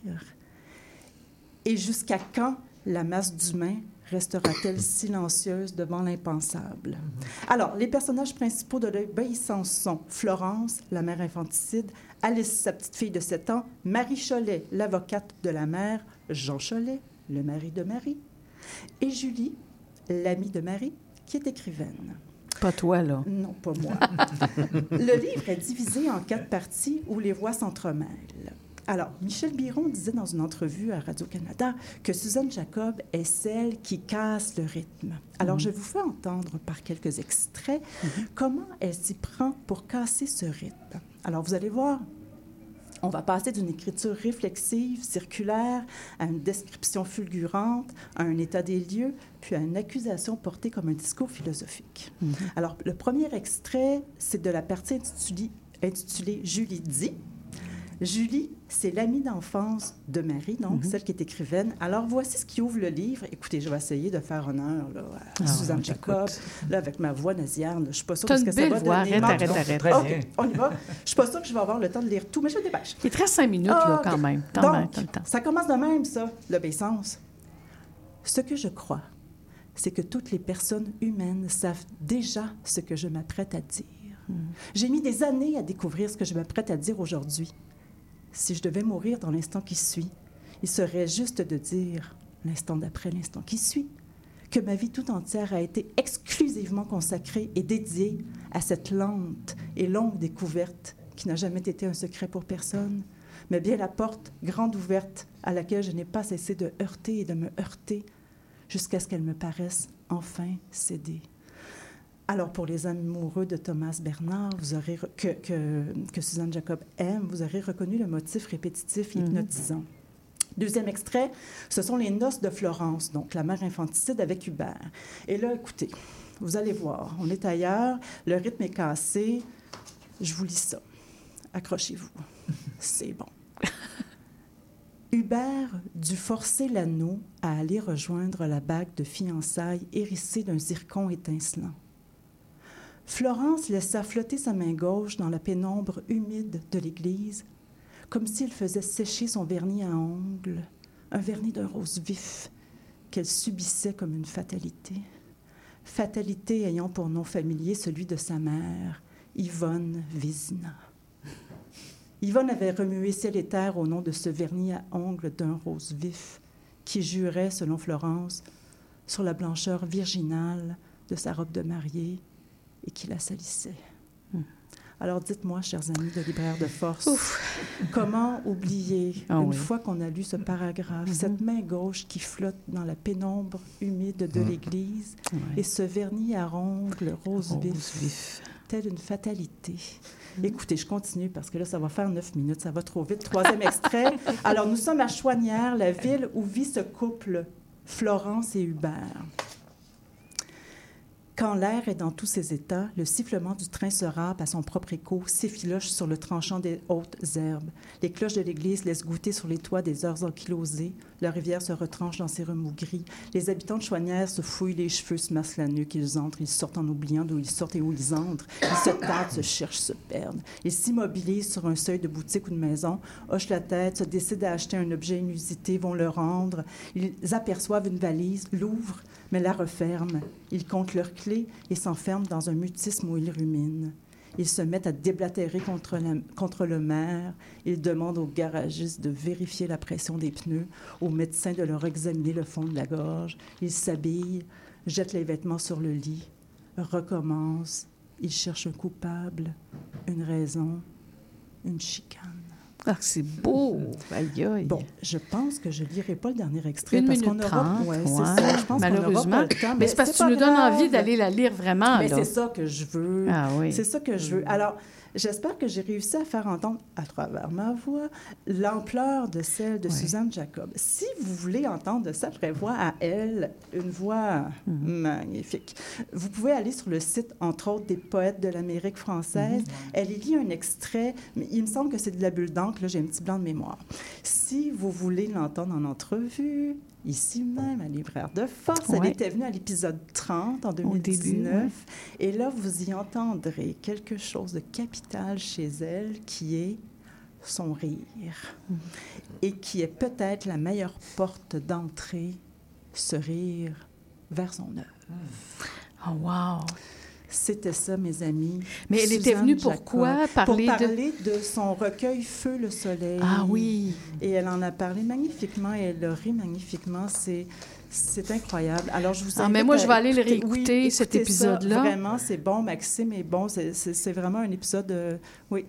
Et jusqu'à quand la masse d'humains restera-t-elle silencieuse devant l'impensable? Alors, les personnages principaux de l'obéissance sont Florence, la mère infanticide, Alice, sa petite fille de 7 ans, Marie Cholet, l'avocate de la mère, Jean Cholet, le mari de Marie, et Julie, l'amie de Marie, qui est écrivaine. Pas toi, là. Non, pas moi. le livre est divisé en quatre parties où les voix s'entremêlent. Alors, Michel Biron disait dans une entrevue à Radio-Canada que Suzanne Jacob est celle qui casse le rythme. Alors, Mhm. je vous fais entendre par quelques extraits comment elle s'y prend pour casser ce rythme. Alors, vous allez voir, on va passer d'une écriture réflexive, circulaire, à une description fulgurante, à un état des lieux, puis à une accusation portée comme un discours philosophique. Alors, le premier extrait, c'est de la partie intitulée, intitulée Julie dit. Julie, c'est l'amie d'enfance de Marie, donc celle qui est écrivaine. Alors, voici ce qui ouvre le livre. Écoutez, je vais essayer de faire honneur là, à Ah, Suzanne Jacob, là, avec ma voix nasillarde. Je ne suis pas sûre que ça va voix. Arrête, Non, arrête, arrête. bien. on y va. Je ne suis pas sûre que je vais avoir le temps de lire tout, mais je me dépêche. Il te reste cinq minutes, là, quand même. Donc, temps. ça commence de même, ça, l'obéissance. Ce que je crois, c'est que toutes les personnes humaines savent déjà ce que je m'apprête à dire. J'ai mis des années à découvrir ce que je m'apprête à dire aujourd'hui. Si je devais mourir dans l'instant qui suit, il serait juste de dire, l'instant d'après l'instant qui suit, que ma vie tout entière a été exclusivement consacrée et dédiée à cette lente et longue découverte qui n'a jamais été un secret pour personne, mais bien la porte grande ouverte à laquelle je n'ai pas cessé de heurter et de me heurter jusqu'à ce qu'elle me paraisse enfin céder. Alors, pour les amoureux de Thomas Bernard, vous aurez re- que, que, que Suzanne Jacob aime, vous aurez reconnu le motif répétitif et Mhm. hypnotisant. Deuxième extrait, ce sont les noces de Florence, donc la mère infanticide avec Hubert. Et là, écoutez, vous allez voir, on est ailleurs, le rythme est cassé. Je vous lis ça. Accrochez-vous. C'est bon. Hubert dut forcer l'anneau à aller rejoindre la bague de fiançailles hérissée d'un zircon étincelant. Florence laissa flotter sa main gauche dans la pénombre humide de l'église, comme s'il faisait sécher son vernis à ongles, un vernis d'un rose vif qu'elle subissait comme une fatalité. Fatalité ayant pour nom familier celui de sa mère, Yvonne Vézina. Yvonne avait remué ciel et terre au nom de ce vernis à ongles d'un rose vif qui jurait, selon Florence, sur la blancheur virginale de sa robe de mariée et qui la salissait. Alors dites-moi, chers amis de libraire de force, comment oublier, Ah une oui. fois qu'on a lu ce paragraphe, cette main gauche qui flotte dans la pénombre humide de Mm. l'église et ce vernis à ongles rose, Rose vif, vif. telle une fatalité. Écoutez, je continue parce que là, ça va faire neuf minutes, ça va trop vite. Troisième extrait. Alors, nous sommes à Chouanière, la ville où vit ce couple, Florence et Hubert. Quand l'air est dans tous ses états, le sifflement du train se râpe à son propre écho, s'effiloche sur le tranchant des hautes herbes. Les cloches de l'église laissent goûter sur les toits des heures ankylosées. La rivière se retranche dans ses remous gris. Les habitants de Chouanière se fouillent les cheveux, se massent la nuque. Ils entrent, ils sortent en oubliant d'où ils sortent et où ils entrent. Ils se tâtent, se cherchent, se perdent. Ils s'immobilisent sur un seuil de boutique ou de maison, hochent la tête, se décident à acheter un objet inusité, vont le rendre. Ils aperçoivent une valise, l'ouvrent, mais la referment. Ils comptent leurs clés et s'enferment dans un mutisme où ils ruminent. Ils se mettent à déblatérer contre, contre le maire. Ils demandent aux garagistes de vérifier la pression des pneus, aux médecins de leur examiner le fond de la gorge. Ils s'habillent, jettent les vêtements sur le lit, recommencent. Ils cherchent un coupable, une raison, une chicane. Ah, c'est beau! Aïe, aïe. Bon, je pense que je lirai pas le dernier extrait Une parce minute qu'on aura... trente, Ouais, c'est ouais. ça. Je pense qu'on aura Malheureusement. pas le temps, Mais c'est parce que tu nous donnes pas envie grave. d'aller la lire vraiment, Mais c'est ça que je veux. Ah oui. C'est ça que je veux. Alors, j'espère que j'ai réussi à faire entendre à travers ma voix l'ampleur de celle de Oui. Suzanne Jacob. Si vous voulez entendre de sa vraie voix à elle, une voix Mhm. magnifique, vous pouvez aller sur le site, entre autres, des poètes de l'Amérique française. Elle y lit un extrait, mais il me semble que c'est de la bulle d'encre. Là, j'ai un petit blanc de mémoire. Si vous voulez l'entendre en entrevue, ici même, à Libraire de Force, elle était venue à l'épisode 30 en Au début, 2019. ouais. Et là, vous y entendrez quelque chose de capital chez elle qui est son rire et qui est peut-être la meilleure porte d'entrée, ce rire, vers son œuvre. Oh, wow! C'était ça, mes amis. Mais elle était venue Jacob, pourquoi? Parler pour parler de... son recueil Feu le soleil. Ah oui. Et elle en a parlé magnifiquement et elle a ri magnifiquement. C'est c'est incroyable. Alors, je vous Ah, mais moi, à je vais aller le écouter- réécouter, oui, cet épisode-là. Vraiment, c'est bon. Maxime est bon. C'est vraiment un épisode... euh, oui.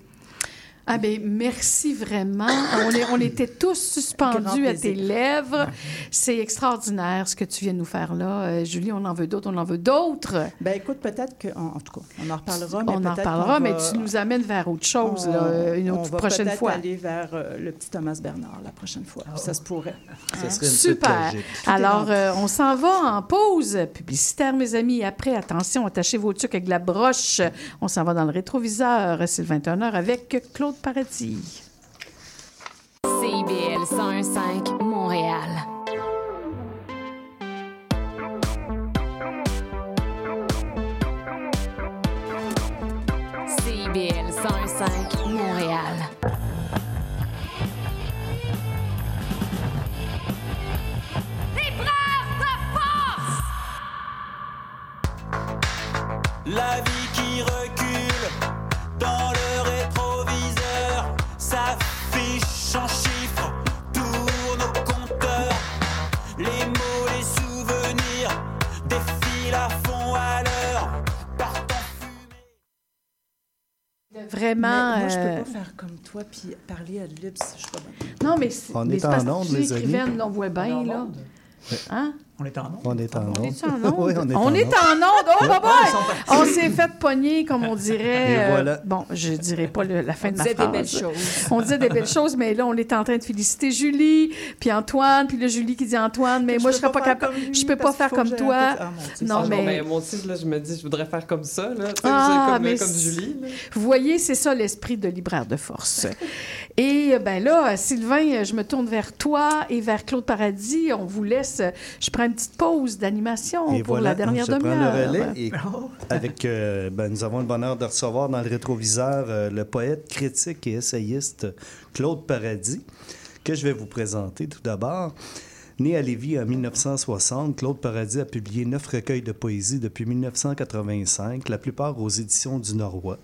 Ah ben merci vraiment. On, est, on était tous suspendus à tes lèvres. C'est extraordinaire ce que tu viens de nous faire là. Euh, Julie, on en veut d'autres, on en veut d'autres. Ben écoute, peut-être que... En, en tout cas, on en reparlera. mais On en reparlera, mais va- tu nous amènes vers autre chose on- là, une on autre va prochaine peut-être fois. aller vers euh, le petit Thomas Bernard la prochaine fois. Ça se pourrait. Ça Hein? serait une Super. Alors, euh, on s'en va en pause publicitaire, mes amis. Après, attention, attachez vos trucs avec la broche. On s'en va dans le rétroviseur. C'est le 21h avec Claude Paradis. CIBL 101.5 Montréal. CIBL 101.5 Montréal. La vie qui recule dans le Vraiment. Mais moi, je euh, peux pas faire comme toi puis parler à libre si je suis pas bonne. Non, mais c'est On mais est en parce que onde, tu les amis. on voit bien, là. Hein? On est en onde? On est en onde. On est en onde? oui, on est on en est onde. en onde. Oh, sont partis. On s'est fait pogner, comme on dirait. Et euh, voilà. Bon, je dirais pas le- la fin On de ma disait des phrase. belles choses. On disait des belles choses, mais là, on est en train de féliciter Julie, puis Antoine, puis là, Julie qui dit Antoine, mais Je moi, je serais pas capable. Je peux pas faire comme toi. Ah, mon non, mais. moi aussi, là, je me dis, je voudrais faire comme ça, là. Ah, comme, mais Julie. là. Vous voyez, c'est ça l'esprit de libraire de force. Et euh, ben là, Sylvain, je me tourne vers toi et vers Claude Paradis. On vous laisse. Je prends une petite pause d'animation pour voilà, la dernière je prends le demi-heure. relais et avec, euh, ben, nous avons le bonheur de recevoir dans le rétroviseur euh, le poète, critique et essayiste Claude Paradis, que je vais vous présenter tout d'abord. Né à Lévis en 1960, Claude Paradis a publié neuf recueils de poésie depuis 1985, la plupart aux éditions du Norrois.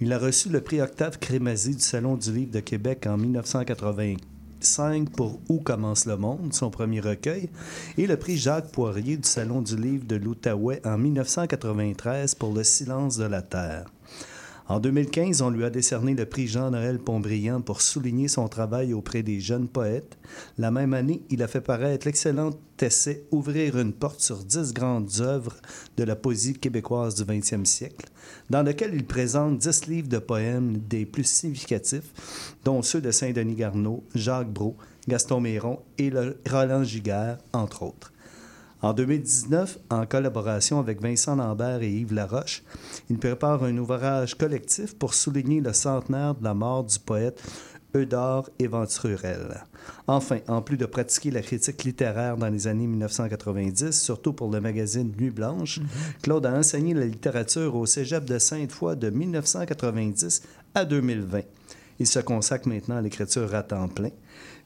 Il a reçu le prix Octave Crémazie du Salon du Livre de Québec en 1985 pour Où commence le monde, son premier recueil, et le prix Jacques Poirier du Salon du Livre de l'Outaouais en 1993 pour Le silence de la terre. En 2015, on lui a décerné le prix Jean-Noël Pontbriand pour souligner son travail auprès des jeunes poètes. La même année, il a fait paraître l'excellent essai Ouvrir une porte sur dix grandes œuvres de la poésie québécoise du 20e siècle, dans lequel il présente dix livres de poèmes des plus significatifs, dont ceux de Saint-Denis Garneau, Jacques Brault, Gaston Méron et Roland Giguère, entre autres. En 2019, en collaboration avec Vincent Lambert et Yves Laroche, il prépare un ouvrage collectif pour souligner le centenaire de la mort du poète Eudore Éventurel. Enfin, en plus de pratiquer la critique littéraire dans les années 1990, surtout pour le magazine Nuit Blanche, Claude a enseigné la littérature au Cégep de Sainte-Foy de 1990 à 2020. Il se consacre maintenant à l'écriture à temps plein.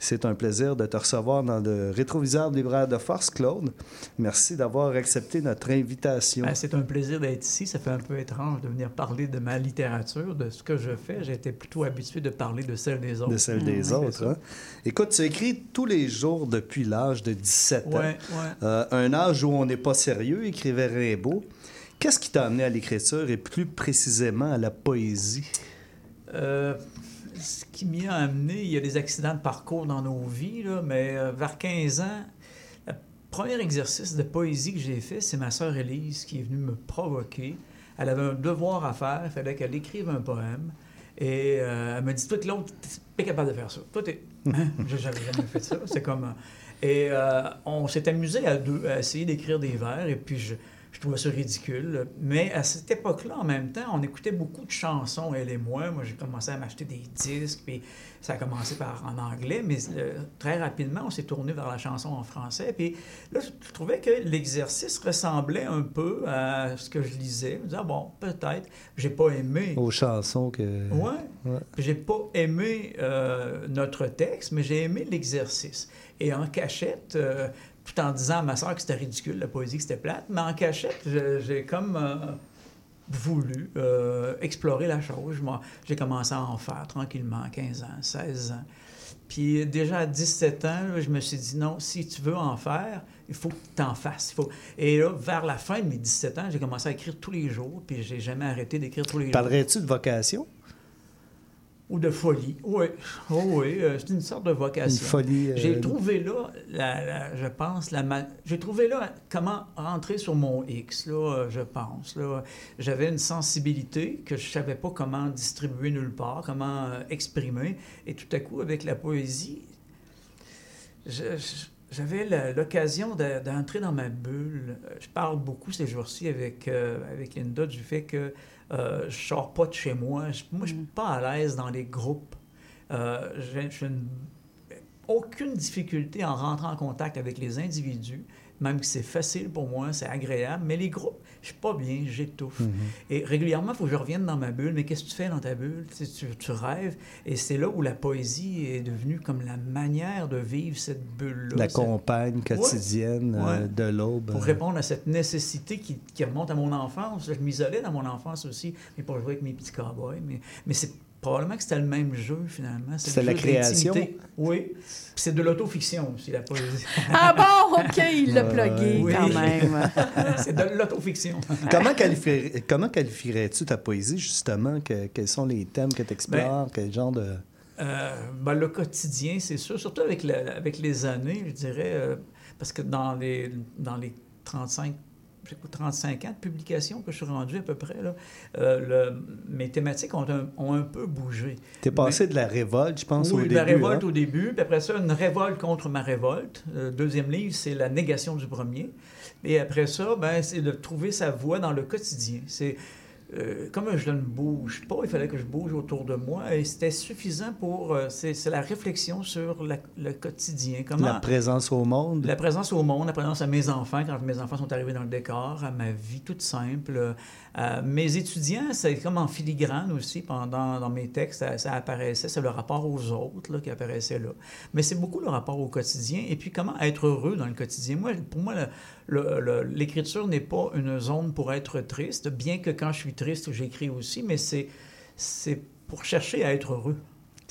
C'est un plaisir de te recevoir dans le rétroviseur de libraire de force, Claude. Merci d'avoir accepté notre invitation. Ben, c'est un plaisir d'être ici. Ça fait un peu étrange de venir parler de ma littérature, de ce que je fais. J'étais plutôt habitué de parler de celle des autres. de celle des Mmh, autres. hein. Écoute, tu écris tous les jours depuis l'âge de 17 ans. Ouais. Euh, un âge où on n'est pas sérieux, écrivait Rimbaud. Qu'est-ce qui t'a amené à l'écriture et plus précisément à la poésie? Euh, qui m'y a amené, il y a des accidents de parcours dans nos vies, là, mais euh, vers 15 ans, le premier exercice de poésie que j'ai fait, c'est ma sœur Élise qui est venue me provoquer. Elle avait un devoir à faire, il fallait qu'elle écrive un poème. Et euh, elle m'a dit, toi, Claude, t'es pas capable de faire ça. Toi, t'es... Hein? J'ai jamais fait ça. C'est comme... Et euh, on s'est amusé à deux, à essayer d'écrire des vers. Et puis, je, je trouvais ça ridicule. Mais à cette époque-là, en même temps, on écoutait beaucoup de chansons, elle et moi. Moi, j'ai commencé à m'acheter des disques, puis ça a commencé par en anglais, mais euh, très rapidement, on s'est tourné vers la chanson en français. Puis là, je trouvais que l'exercice ressemblait un peu à ce que je lisais. Je me disais, ah bon, peut-être. J'ai pas aimé. Aux chansons que. Ouais. Ouais. J'ai pas aimé euh, notre texte, mais j'ai aimé l'exercice. Et en cachette, euh, tout en disant à ma soeur que c'était ridicule, la poésie, que c'était plate, mais en cachette, j'ai comme euh, voulu euh, explorer la chose. J'ai commencé à en faire tranquillement, 15 ans, 16 ans. Puis déjà à 17 ans, je me suis dit, non, si tu veux en faire, il faut que tu en fasses. Il faut... Et là, vers la fin de mes 17 ans, j'ai commencé à écrire tous les jours, puis j'ai jamais arrêté d'écrire tous les jours. Parlerais-tu de vocation? Ou de folie. Oui, oh, oui, euh, c'est une sorte de vocation. Une folie, euh, J'ai trouvé là, la- la- je pense, la ma- j'ai trouvé là comment rentrer sur mon X, là, euh, je pense. Là. J'avais une sensibilité que je savais pas comment distribuer nulle part, comment euh, exprimer. Et tout à coup, avec la poésie, je- je- j'avais l'occasion de- d'entrer dans ma bulle. Je parle beaucoup ces jours-ci avec, euh, avec Linda du fait que euh, je sors pas de chez moi. Je- moi, je suis pas à l'aise dans les groupes. Euh, j'ai j'ai une- aucune difficulté en rentrant en contact avec les individus, même que c'est facile pour moi, c'est agréable, mais les groupes, je suis pas bien, j'étouffe. Mhm. Et régulièrement, il faut que je revienne dans ma bulle. Mais qu'est-ce que tu fais dans ta bulle? Tu, tu, tu rêves. Et c'est là où la poésie est devenue comme la manière de vivre cette bulle-là. La Cette- compagne Ouais. quotidienne euh, Ouais. de l'aube. Pour répondre à cette nécessité qui, qui remonte à mon enfance. Je m'isolais dans mon enfance aussi, mais pour jouer avec mes petits cowboys. Mais, mais c'est probablement que c'était le même jeu, finalement. C'est la création? Oui. Puis c'est de l'autofiction aussi, la poésie. Ah bon, OK, il l'a plugué Oui. quand même. c'est de l'autofiction. comment, qualifierais, comment qualifierais-tu ta poésie, justement? Que- quels sont les thèmes que tu explores? quel genre de... Euh, ben, le quotidien, c'est sûr, surtout avec, la- avec les années, je dirais, euh, parce que dans les, dans les 35, j'ai quoi, 35 ans de publication que je suis rendu à peu près, là, euh, le- mes thématiques ont un, ont un peu bougé. T'es passé de la révolte, je pense, oui, au de début. la révolte hein? au début, puis après ça, une révolte contre ma révolte. Le deuxième livre, c'est la négation du premier. Et après ça, ben, c'est de trouver sa voie dans le quotidien. C'est euh, comme je ne bouge pas, il fallait que je bouge autour de moi et c'était suffisant pour. euh, c'est la réflexion sur la- le quotidien. Comment, La présence au monde. la présence au monde, la présence à mes enfants, quand mes enfants sont arrivés dans le décor, à ma vie toute simple. Euh, mes étudiants, c'est comme en filigrane aussi, pendant dans mes textes, ça, apparaissait, c'est le rapport aux autres là, qui apparaissait là. Mais c'est beaucoup le rapport au quotidien et puis comment être heureux dans le quotidien? Moi, pour moi, l'écriture n'est pas une zone pour être triste, bien que quand je suis triste, j'écris aussi, mais c'est pour chercher à être heureux.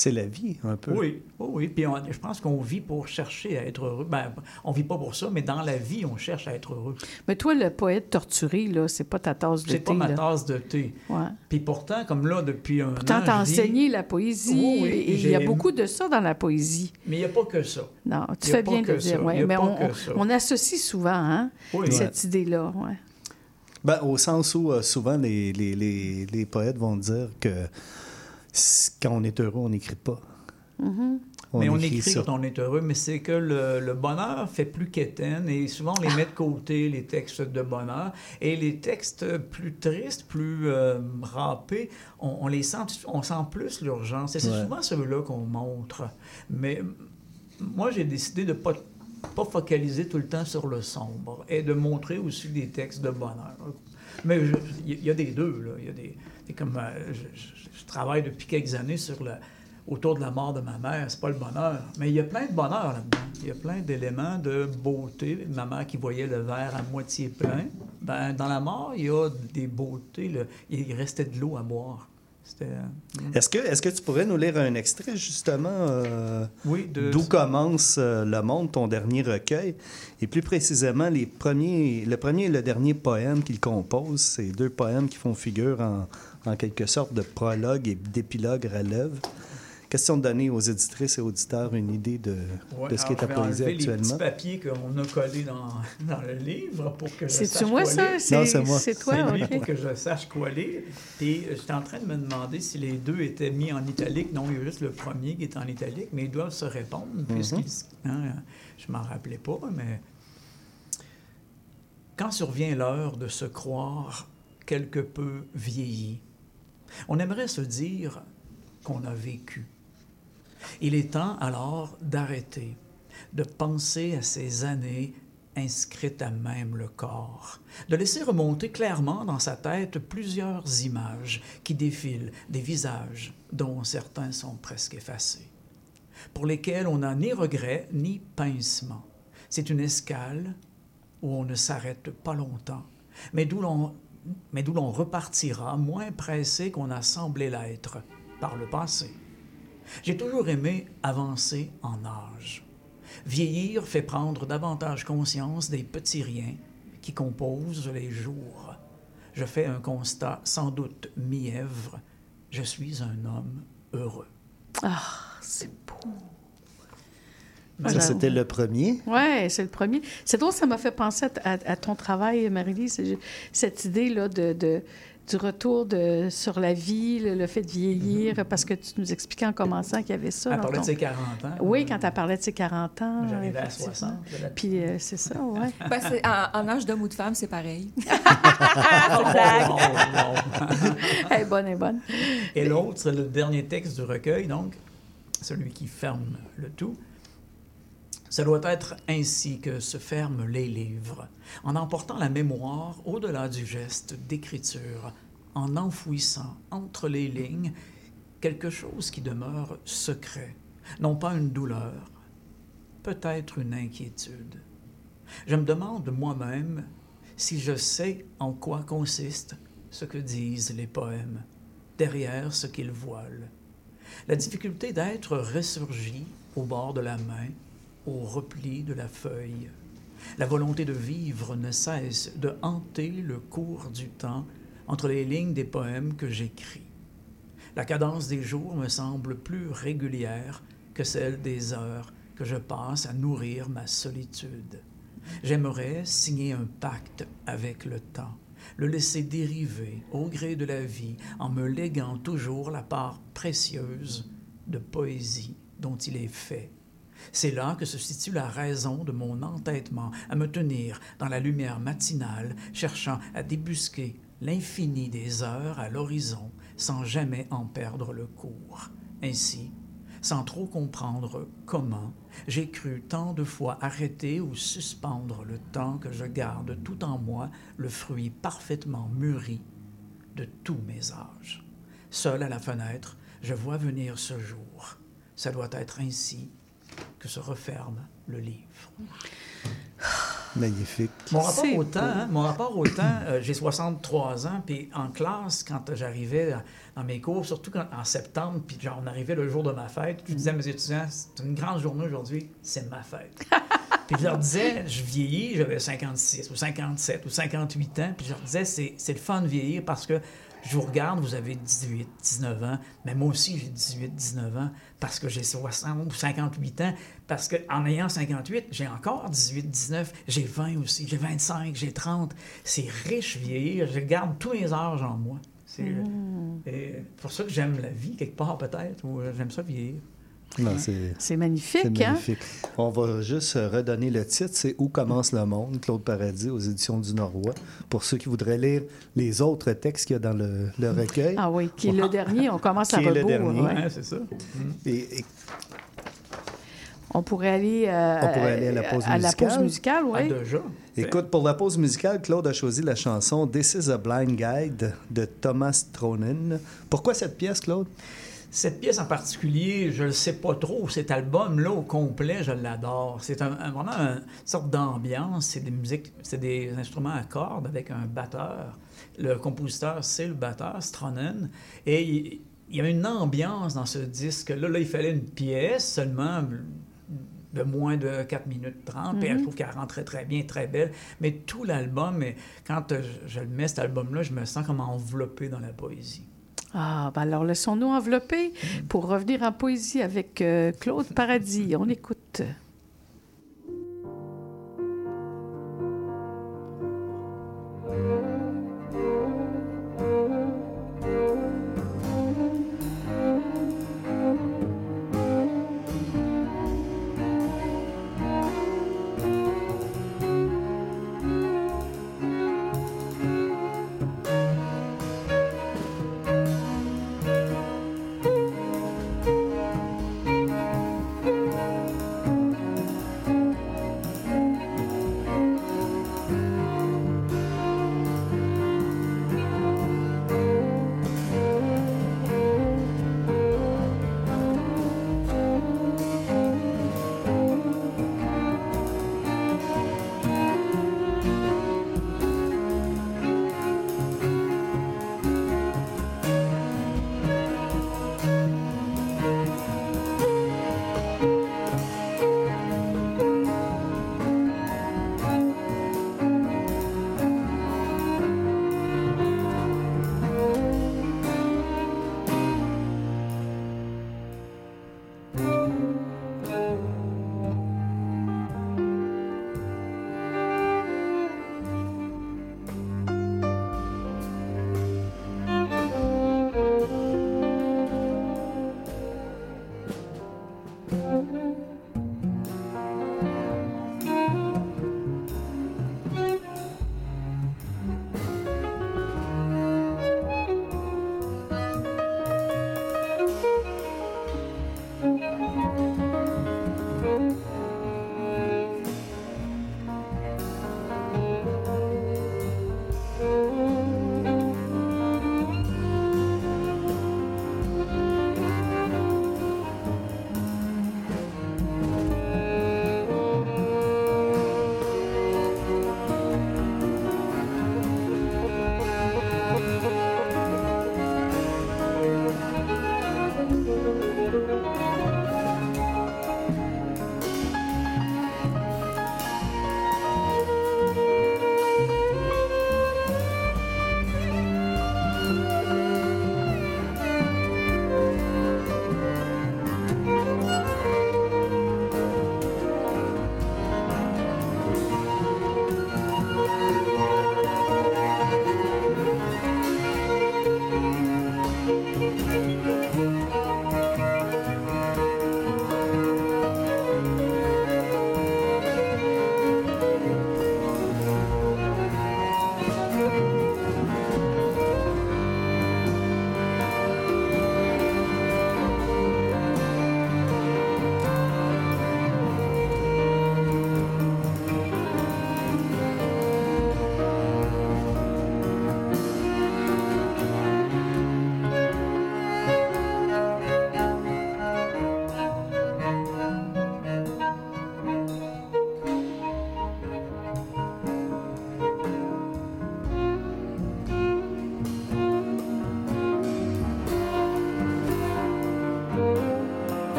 C'est la vie, un peu. Oui, oui, oui. Puis on- je pense qu'on vit pour chercher à être heureux. Ben, on vit pas pour ça, mais dans la vie, on cherche à être heureux. Mais toi, le poète torturé, là, c'est pas ta tasse de C'est thé. pas ma là. tasse de thé. Ouais. Puis pourtant, comme là, depuis un Pourtant, an, t'as dis- enseigné la poésie. Oui, oui, et il y a beaucoup de ça dans la poésie. Mais il n'y a pas que ça. Non, tu fais bien de dire. ouais. Mais on, associe souvent hein, Oui. cette idée-là. Ouais. Ben, au sens où euh, souvent les, les, les, les poètes vont dire que quand on est heureux, on n'écrit pas. Mhm. mais on écrit quand on est heureux, mais c'est que le, le bonheur fait plus qu'éteindre et souvent on les met de côté, les textes de bonheur. Et les textes plus tristes, plus euh, râpés, on, on les sent, on sent plus l'urgence. Et c'est Ouais. souvent ceux-là qu'on montre. Mais moi, j'ai décidé de ne pas, pas focaliser tout le temps sur le sombre et de montrer aussi des textes de bonheur. Mais il y, a des deux. Là. Il y a des, c'est comme, euh, je, je- je travaille depuis quelques années sur la, autour de la mort de ma mère. C'est pas le bonheur. Mais il y a plein de bonheur là-dedans. Il y a plein d'éléments de beauté. Ma mère qui voyait le verre à moitié plein. Ben, dans la mort, il y a des beautés. là. Il restait de l'eau à boire. Euh, Est-ce que, est que tu pourrais nous lire un extrait, justement, euh, Oui, d'où commence euh, Le Monde, ton dernier recueil, et plus précisément les premiers, le premier et le dernier poème qu'il compose, c'est deux poèmes qui font figure en, en quelque sorte de prologue et d'épilogue à l'œuvre. Question de donner aux éditrices et auditeurs une idée de, Ouais, de ce qui est poésie les actuellement. petits papiers qu'on a collés dans, dans le livre pour que je sache moi, quoi ça? lire. C'est- Non, c'est moi. c'est toi, C'est lui ok. pour que je sache quoi lire. Puis euh, j'étais en train de me demander si les deux étaient mis en italique. Non, il y a juste le premier qui est en italique, mais ils doivent se répondre puisqu'ils... hein, je m'en rappelais pas, mais... quand survient l'heure de se croire quelque peu vieilli, on aimerait se dire qu'on a vécu. Il est temps alors d'arrêter, de penser à ces années inscrites à même le corps, de laisser remonter clairement dans sa tête plusieurs images qui défilent, des visages dont certains sont presque effacés, pour lesquels on n'a ni regret ni pincement. C'est une escale où on ne s'arrête pas longtemps, mais d'où l'on mais d'où l'on repartira moins pressé qu'on a semblé l'être par le passé. J'ai toujours aimé avancer en âge. Vieillir fait prendre davantage conscience des petits riens qui composent les jours. Je fais un constat sans doute mièvre. Je suis un homme heureux. Ah, c'est beau. Ça, c'était le premier. Oui, c'est le premier. C'est drôle, ça m'a fait penser à, à- à ton travail, Marie-Lise, cette idée-là de, de- du retour de, sur la vie, le, le fait de vieillir, parce que tu nous expliquais en commençant qu'il y avait ça. Elle parlait de ses 40 ans. Oui, quand tu parlé de ses 40 ans. J'arrivais à effectivement. 60. de la- Puis euh, c'est ça, oui. Ben, en, en âge d'homme ou de femme, c'est pareil. Elle est bonne, elle est bonne. Et l'autre, c'est le dernier texte du recueil, donc, celui qui ferme le tout. Ça doit être ainsi que se ferment les livres, en emportant la mémoire au-delà du geste d'écriture, en enfouissant entre les lignes quelque chose qui demeure secret, non pas une douleur, peut-être une inquiétude. Je me demande moi-même si je sais en quoi consiste ce que disent les poèmes, derrière ce qu'ils voilent. La difficulté d'être ressurgi au bord de la main, au repli de la feuille. La volonté de vivre ne cesse de hanter le cours du temps entre les lignes des poèmes que j'écris. La cadence des jours me semble plus régulière que celle des heures que je passe à nourrir ma solitude. J'aimerais signer un pacte avec le temps, le laisser dériver au gré de la vie en me léguant toujours la part précieuse de poésie dont il est fait. C'est là que se situe la raison de mon entêtement à me tenir dans la lumière matinale, cherchant à débusquer l'infini des heures à l'horizon sans jamais en perdre le cours. Ainsi, sans trop comprendre comment, j'ai cru tant de fois arrêter ou suspendre le temps que je garde tout en moi le fruit parfaitement mûri de tous mes âges. Seul à la fenêtre, je vois venir ce jour. Ça doit être ainsi que se referme le livre. Magnifique. Mon rapport au temps, hein, mon rapport au temps, euh, j'ai 63 ans, puis en classe, quand j'arrivais dans- mes cours, surtout quand- en septembre, puis genre on arrivait le jour de ma fête, je disais à mes étudiants, c'est une grande journée aujourd'hui, c'est ma fête. puis je leur disais, je vieillis, j'avais 56 ou 57 ou 58 ans, puis je leur disais, c'est c'est le fun de vieillir parce que je vous regarde, vous avez 18, 19 ans, mais moi aussi j'ai 18, 19 ans parce que j'ai 60 ou 58 ans, parce qu'en ayant 58, j'ai encore 18, 19, j'ai 20 aussi, j'ai 25, j'ai 30. C'est riche vieillir, je garde tous les âges en moi. C'est Mm. et pour ça que j'aime la vie, quelque part peut-être, ou euh, j'aime ça vieillir. C'est... Magnifique, hein? magnifique. On va juste euh, redonner le titre. C'est Où commence le monde, Claude Paradis, aux éditions du Norrois. Pour ceux qui voudraient lire les autres textes qu'il y a dans le, le recueil. Ah oui, qui est le dernier, on commence à Qui est le rebours. dernier. ouais. Ouais, c'est ça. Et, et On pourrait aller, euh, On pourrait aller à la pause à la musicale. pause musicale, oui. Ah, déjà. Écoute, pour la pause musicale, Claude a choisi la chanson This is a Blind Guide de Thomas Tronen. Pourquoi cette pièce, Claude? Cette pièce en particulier, je ne le sais pas trop. Cet album-là, au complet, je l'adore. C'est un, un- vraiment une sorte d'ambiance. C'est des musiques, c'est des instruments à cordes avec un batteur. Le compositeur, c'est le batteur, Stronen. Et il, il y avait une ambiance dans ce disque-là. Là, il fallait une pièce seulement de moins de 4 minutes 30. Puis Mhm. je trouve qu'elle rentrait très bien, très belle. Mais tout l'album, et quand je, je le mets, cet album-là, je me sens comme enveloppé dans la poésie. Ah, ben alors laissons-nous envelopper pour revenir en poésie avec euh, Claude Paradis. On écoute.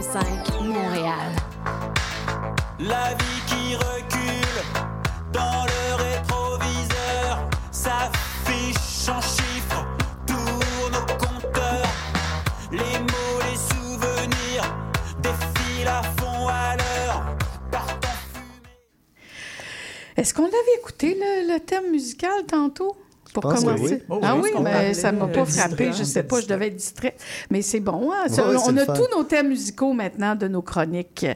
101.5 Montréal. La vie qui recule dans le rétroviseur s'affiche en chiffres, tourne au compteur. Les mots, les souvenirs défilent à fond à l'heure. Est-ce qu'on avait écouté le, le thème musical tantôt? Pour pense que commencer. oui. Oh, ah oui, mais ça ne m'a pas frappé. Je hein, sais pas, je devais être distrait. Mais c'est bon. hein, ça- Ouais, on a fun. tous nos thèmes musicaux maintenant de nos chroniques.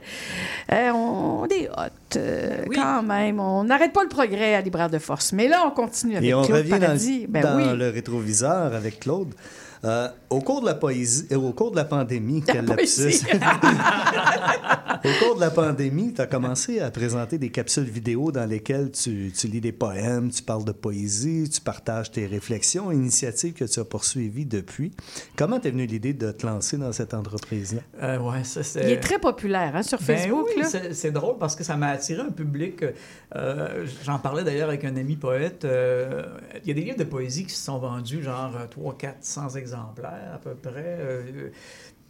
Euh, on, on est hot, euh, quand même. On n'arrête pas le progrès à Libraire de Force. Mais là, on continue avec Et on Claude revient dans, Paradis. le, Ben dans oui. le rétroviseur avec Claude. Euh, au cours de la poésie, euh, au cours de la pandémie, quel poésie. lapsus. au cours de la pandémie, tu as commencé à présenter des capsules vidéo dans lesquelles tu, tu lis des poèmes, tu parles de poésie, tu partages tes réflexions, initiative que tu as poursuivie depuis. Comment t'es venue l'idée de te lancer dans cette entreprise-là? Euh, ouais, ça, c'est- Il est très populaire hein, sur Ben Facebook. oui, là. c'est- c'est drôle parce que ça m'a attiré un public. euh, J'en parlais d'ailleurs avec un ami poète. euh, Il y a des livres de poésie qui se sont vendus, genre 300, 400 exemplaires à peu près. euh,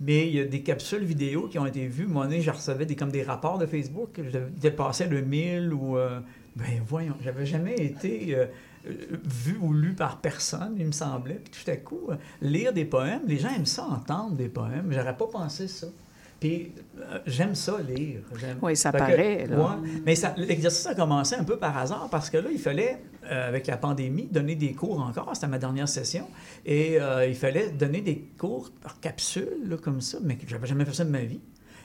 mais il y a des capsules vidéo qui ont été vues. Moi, je recevais des, comme des rapports de Facebook. Je dépassais le 1000 ou. euh, ben voyons, j'avais jamais été. euh, euh, vu ou lu par personne, il me semblait. Puis tout à coup, lire des poèmes, les gens aiment ça entendre des poèmes. J'aurais pas pensé ça. Puis euh, j'aime ça lire. Oui, ça Fait que, paraît, là. ouais. mais l'exercice a commencé un peu par hasard parce que là, il fallait, euh, avec la pandémie, donner des cours encore. C'était ma dernière session. Et euh, il fallait donner des cours par capsule, là, comme ça, mais j'avais jamais fait ça de ma vie.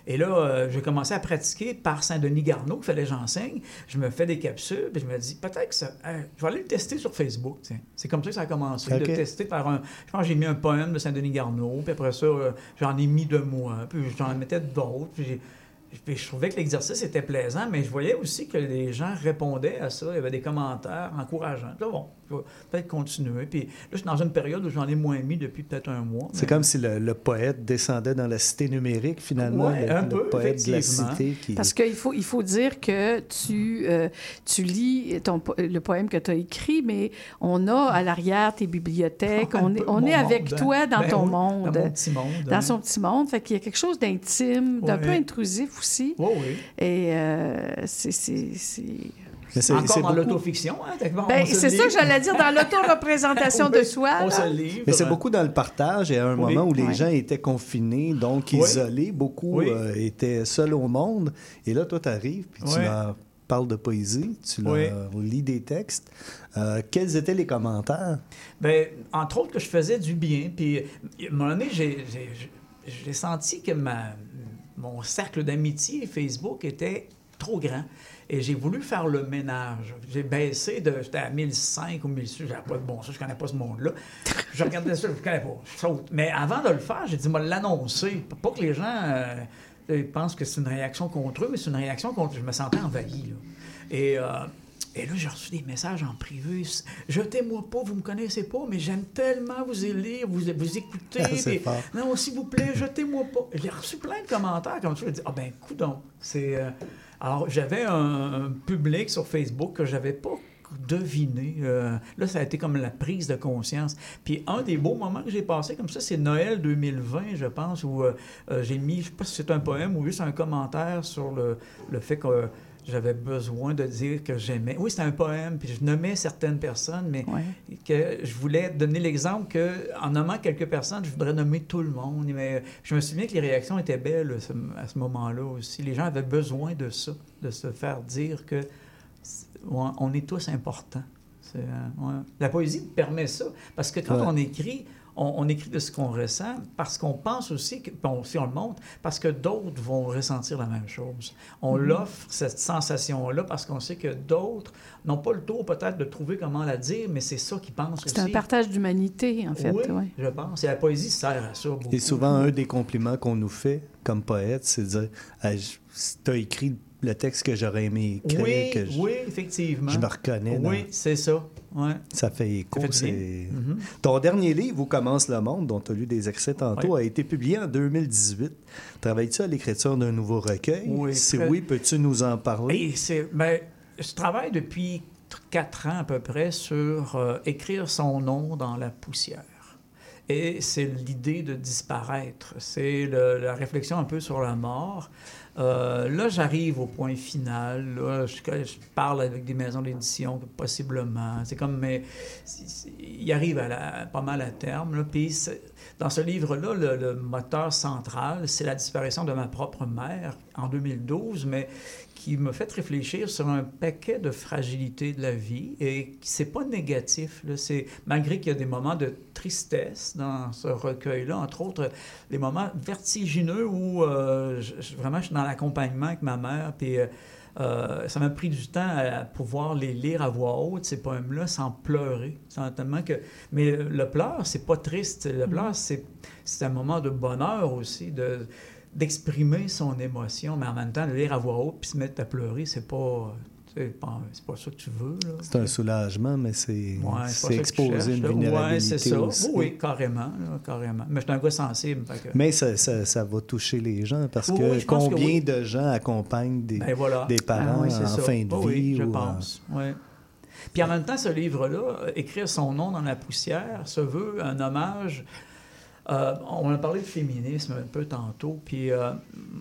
Et là, euh, j'ai commencé à pratiquer par Saint-Denis Garneau, qu'il fallait que j'enseigne. Je me fais des capsules, puis je me dis, peut-être que ça. hein, je vais aller le tester sur Facebook. C'est comme ça que ça a commencé, de tester par un. Je pense que j'ai mis un poème de Saint-Denis Garneau, puis après ça, euh, j'en ai mis de moi, puis j'en mettais d'autres, puis je trouvais que l'exercice était plaisant, mais je voyais aussi que les gens répondaient à ça. Il y avait des commentaires encourageants. Là, bon, vais peut-être continuer. Puis là, je suis dans une période où j'en ai moins mis depuis peut-être un mois. C'est mais- comme si le, le poète descendait dans la cité numérique, finalement, Ouais, le, un le peu, poète de la cité qui... Parce qu'il faut, il faut dire que tu, euh, tu lis ton, po- le poème que tu as écrit, mais on a à l'arrière tes bibliothèques. On est, peu on est avec monde, hein. toi dans Ben ton oui, monde. dans mon petit monde, Dans hein. son petit monde. Fait qu'il y a quelque chose d'intime, d'un Ouais. peu intrusif aussi. Oui, oui. Et euh, c'est... c'est- Encore c'est dans beaucoup- l'autofiction, hein? Ben, c'est ça que j'allais dire, dans l'auto-représentation de soi. On là. se livre. Mais c'est beaucoup dans le partage et à un Oui. moment où les gens étaient confinés, donc Oui. isolés, beaucoup Oui. euh, étaient seuls au monde. Et là, toi, tu arrives, puis tu leur parles de poésie, tu leur Oui. lis des textes. Euh, quels étaient les commentaires? Ben, entre autres, que je faisais du bien. Puis, à un moment donné, j'ai- j'ai j'ai senti que ma, mon cercle d'amitié Facebook était trop grand. Et j'ai voulu faire le ménage. J'ai baissé de. J'étais à 1005 ou 1006, j'avais pas de bon sens, je connais pas ce monde-là. Je regardais ça, je connais pas. je saute. Mais avant de le faire, j'ai dit, moi, l'annoncer. Pas que les gens euh, pensent que c'est une réaction contre eux, mais c'est une réaction contre. Je me sentais envahi. Là. Et. euh, et là, j'ai reçu des messages en privé. Jetez-moi pas, vous me connaissez pas, mais j'aime tellement vous lire, vous, vous écouter. Fort. non, s'il vous plaît, jetez-moi pas. J'ai reçu plein de commentaires comme ça. J'ai dit, ah ben, coudon. C'est. euh, Alors, j'avais un, public sur Facebook que j'avais pas deviné. Euh, là, ça a été comme la prise de conscience. Puis un des beaux moments que j'ai passé comme ça, c'est Noël 2020, je pense, où euh, euh, j'ai mis, je sais pas si c'est un poème ou juste un commentaire sur le, le fait que j'avais besoin de dire que j'aimais. Oui, c'était un poème, puis je nommais certaines personnes, mais que je voulais donner l'exemple que en nommant quelques personnes, je voudrais nommer tout le monde. Mais je me souviens que les réactions étaient belles à ce, moment-là aussi. Les gens avaient besoin de ça, de se faire dire que on est tous importants. Euh, ouais. La poésie permet ça, parce que quand Ouais. on écrit, on, on écrit de ce qu'on ressent, parce qu'on pense aussi, que, bon, si on le montre, parce que d'autres vont ressentir la même chose. On Mhm. l'offre, cette sensation-là, parce qu'on sait que d'autres n'ont pas le tour peut-être de trouver comment la dire, mais c'est ça qu'ils pensent aussi. C'est un partage d'humanité, en fait. Oui, ouais. je pense. Et la poésie sert à ça beaucoup. Et souvent, un des compliments qu'on nous fait comme poète, c'est de dire Tu as écrit le texte que j'aurais aimé écrire, Oui, que je, oui, effectivement. je me reconnais. Oui, c'est ça. Ouais. Ça fait écho. Ça fait. Mhm. Ton dernier livre, Où commence le monde, dont tu as lu des extraits tantôt, Oui. a été publié en 2018. Travailles-tu à l'écriture d'un nouveau recueil? Oui, Si oui, peux-tu nous en parler? Et c'est, ben, je travaille depuis quatre ans à peu près sur euh, écrire son nom dans la poussière. Et c'est l'idée de disparaître. C'est la réflexion un peu sur la mort. Euh, là, j'arrive au point final. Là, je, parle avec des maisons d'édition, possiblement. C'est comme, mais il arrive à pas mal à terme. Puis dans ce livre-là, le, le moteur central, c'est la disparition de ma propre mère en 2012, mais qui me fait réfléchir sur un paquet de fragilités de la vie et c'est pas négatif. Là. C'est, malgré qu'il y a des moments de tristesse dans ce recueil-là, entre autres, des moments vertigineux où euh, je- vraiment je suis dans l'accompagnement avec ma mère, puis euh, euh, ça m'a pris du temps à pouvoir les lire à voix haute, ces poèmes-là, sans pleurer. Tellement que... Mais le pleur, c'est pas triste. Le pleur, c'est, c'est un moment de bonheur aussi, de, d'exprimer son émotion, mais en même temps, de lire à voix haute puis se mettre à pleurer, c'est pas... C'est pas, pas ça que tu veux. Là. C'est un soulagement, mais c'est Ouais, exposer une vulnérabilité Ouais, c'est ça. aussi. Oui, carrément, là, carrément. Mais je suis un gars sensible. que- Mais ça, ça, ça va toucher les gens parce Oui, que oui, combien oui. de gens accompagnent des, Ben voilà. des parents Ah en ça. fin de Oh oui, vie? je ou, pense. Puis en même temps, ce livre-là, écrire son nom dans la poussière, se veut un hommage. Euh, on a parlé de féminisme un peu tantôt, puis euh,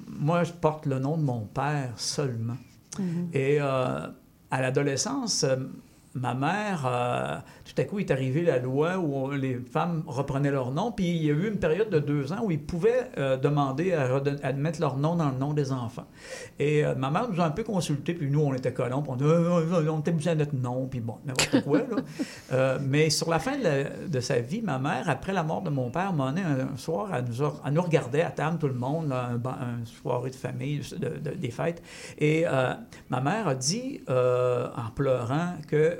moi, je porte le nom de mon père seulement. Mhm. Et euh, à l'adolescence, ma mère, euh, tout à coup, est arrivée la loi où les femmes reprenaient leur nom. Puis il y a eu une période de deux ans où ils pouvaient euh, demander à, à mettre leur nom dans le nom des enfants. Et euh, ma mère nous a un peu consultés, puis nous, on était colons, puis on dit Euh, euh, on était besoin de notre nom, puis bon, n'importe quoi. Là. Mais sur la fin de, la- de sa vie, ma mère, après la mort de mon père, m'a amené un, un soir, elle nous, a- elle nous regardait à table, tout le monde, là, un, soirée de famille, de- de- des fêtes. Et ma mère a dit, en pleurant, que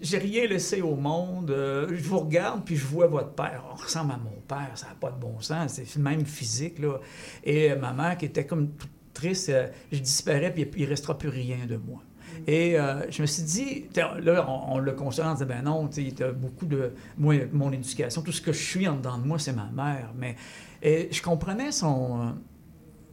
j'ai rien laissé au monde. euh, je vous regarde, puis je vois votre père. On ressemble à mon père, ça n'a pas de bon sens. C'est même physique, là. Et euh, ma mère, qui était comme toute triste, euh, je disparais, puis il ne restera plus rien de moi. Et euh, je me suis dit, là, on, on le consolait, on disait, ben non, tu as beaucoup de. Moi, mon éducation, tout ce que je suis en dedans de moi, c'est ma mère. Mais et je comprenais son.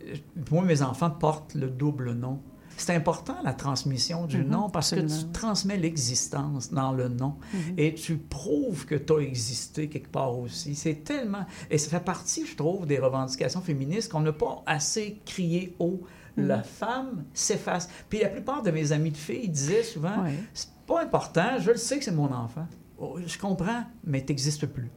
euh, moi, mes enfants portent le double nom. C'est important, la transmission du Mhm, nom, parce que tu transmets l'existence dans le nom. Mhm. Et tu prouves que tu as existé quelque part aussi. C'est tellement... Et ça fait partie, je trouve, des revendications féministes qu'on n'a pas assez crié haut. Mhm. La femme s'efface. Puis la plupart de mes amis de filles disaient souvent, Ouais. c'est pas important, je le sais que c'est mon enfant. Oh, je comprends, mais tu n'existes plus.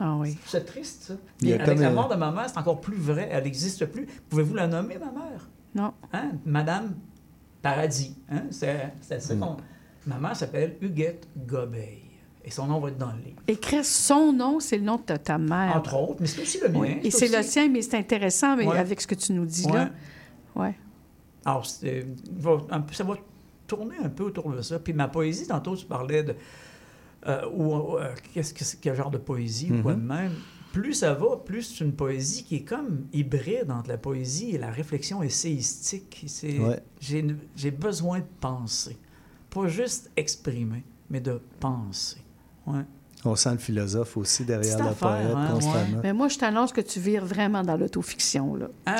Ah oui. C'est triste, ça. Il y a Et avec la un- mort de ma mère, c'est encore plus vrai. Elle n'existe plus. Pouvez-vous la nommer, ma mère? Non. Hein? Madame Paradis. Hein? C'est ça Mm. qu'on... Ma mère s'appelle Huguette Gobeil. Et son nom va être dans le livre. Écrire son nom, c'est le nom de ta mère. Entre autres, mais c'est aussi le mien. Oui. Et c'est le sien, mais c'est intéressant mais Ouais. avec ce que tu nous dis Ouais. là. Ouais. Alors, ça va tourner un peu autour de ça. Puis ma poésie, tantôt, tu parlais de... euh, ou, euh, qu'est-ce que quel genre de poésie ou quoi de même. Plus ça va, plus c'est une poésie qui est comme hybride entre la poésie et la réflexion essayistique. Ouais. j'ai, besoin de penser. Pas juste exprimer, mais de penser. Ouais. On sent le philosophe aussi derrière le affaire, poète hein, constamment. Mais moi, je t'annonce que tu vires vraiment dans l'autofiction. Là.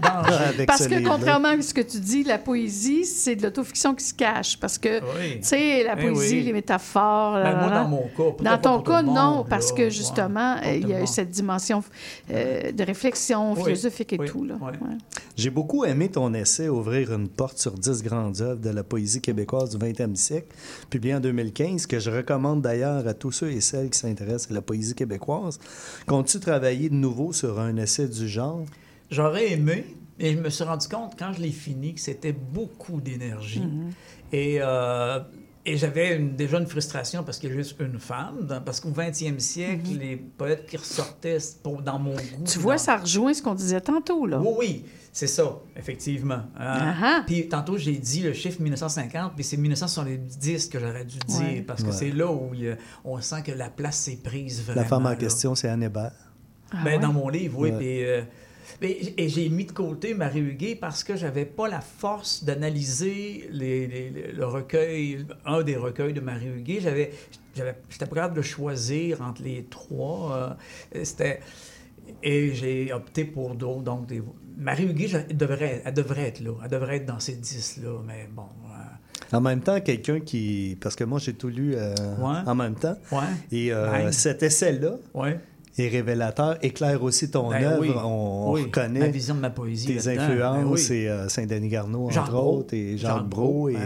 Avec Parce ce que contrairement à ce que tu dis, la poésie, c'est de l'autofiction qui se cache. Parce que, Oui. tu sais, la Eh poésie, oui. les métaphores... Ben, là, moi, dans mon cas, Dans pas ton cas, monde, non, là, parce que justement, euh, il y a eu cette dimension euh, de réflexion Oui, philosophique et oui, tout. Là. ouais. J'ai beaucoup aimé ton essai Ouvrir une porte sur 10 grandes œuvres de la poésie québécoise du 20e siècle, publié en 2015, que je recommande d'ailleurs à tous ceux et celles qui s'intéressent à la poésie québécoise. Comptes-tu travailler de nouveau sur un essai du genre? J'aurais aimé, et je me suis rendu compte quand je l'ai fini que c'était beaucoup d'énergie. Mhm. Et, euh, et j'avais une- déjà une frustration parce qu'il y a juste une femme. dans- parce qu'au 20e siècle, les poètes qui ressortaient c'est pour- dans mon goût. Mhm. Tu vois, dans- ça rejoint ce qu'on disait tantôt. Là. Oui, oui, c'est ça, effectivement. Ah-ha. Puis tantôt, j'ai dit le chiffre 1950, puis c'est 1970 que j'aurais dû dire, Ouais. parce que Ouais. c'est là où il on sent que la place s'est prise vraiment. La femme en là. question, c'est Hébert. Ah Ben, ouais? Dans mon livre, oui. Ouais. puis, euh, mais- et j'ai mis de côté Marie Huguet parce que j'avais pas la force d'analyser les- les- les- le recueil, un des recueils de Marie Huguet. J'avais, j'étais pas capable de choisir entre les trois. euh, c'était, et j'ai opté pour d'autres. Donc, des, Marie Huguet, elle devrait, elle devrait être là. Elle devrait être dans ces dix-là. Mais bon. euh, En même temps, quelqu'un qui. Parce que moi, j'ai tout lu euh, Ouais. en même temps. Ouais. Et euh, cet essai-là Ouais. Est révélateur, éclaire aussi ton Ben œuvre. oui. On, on Oui. reconnaît Ma vision de ma poésie tes là-dedans. influences. Ben oui. C'est euh, Saint-Denis Garneau, entre autres, et Jacques, Jacques Brault. Et hein.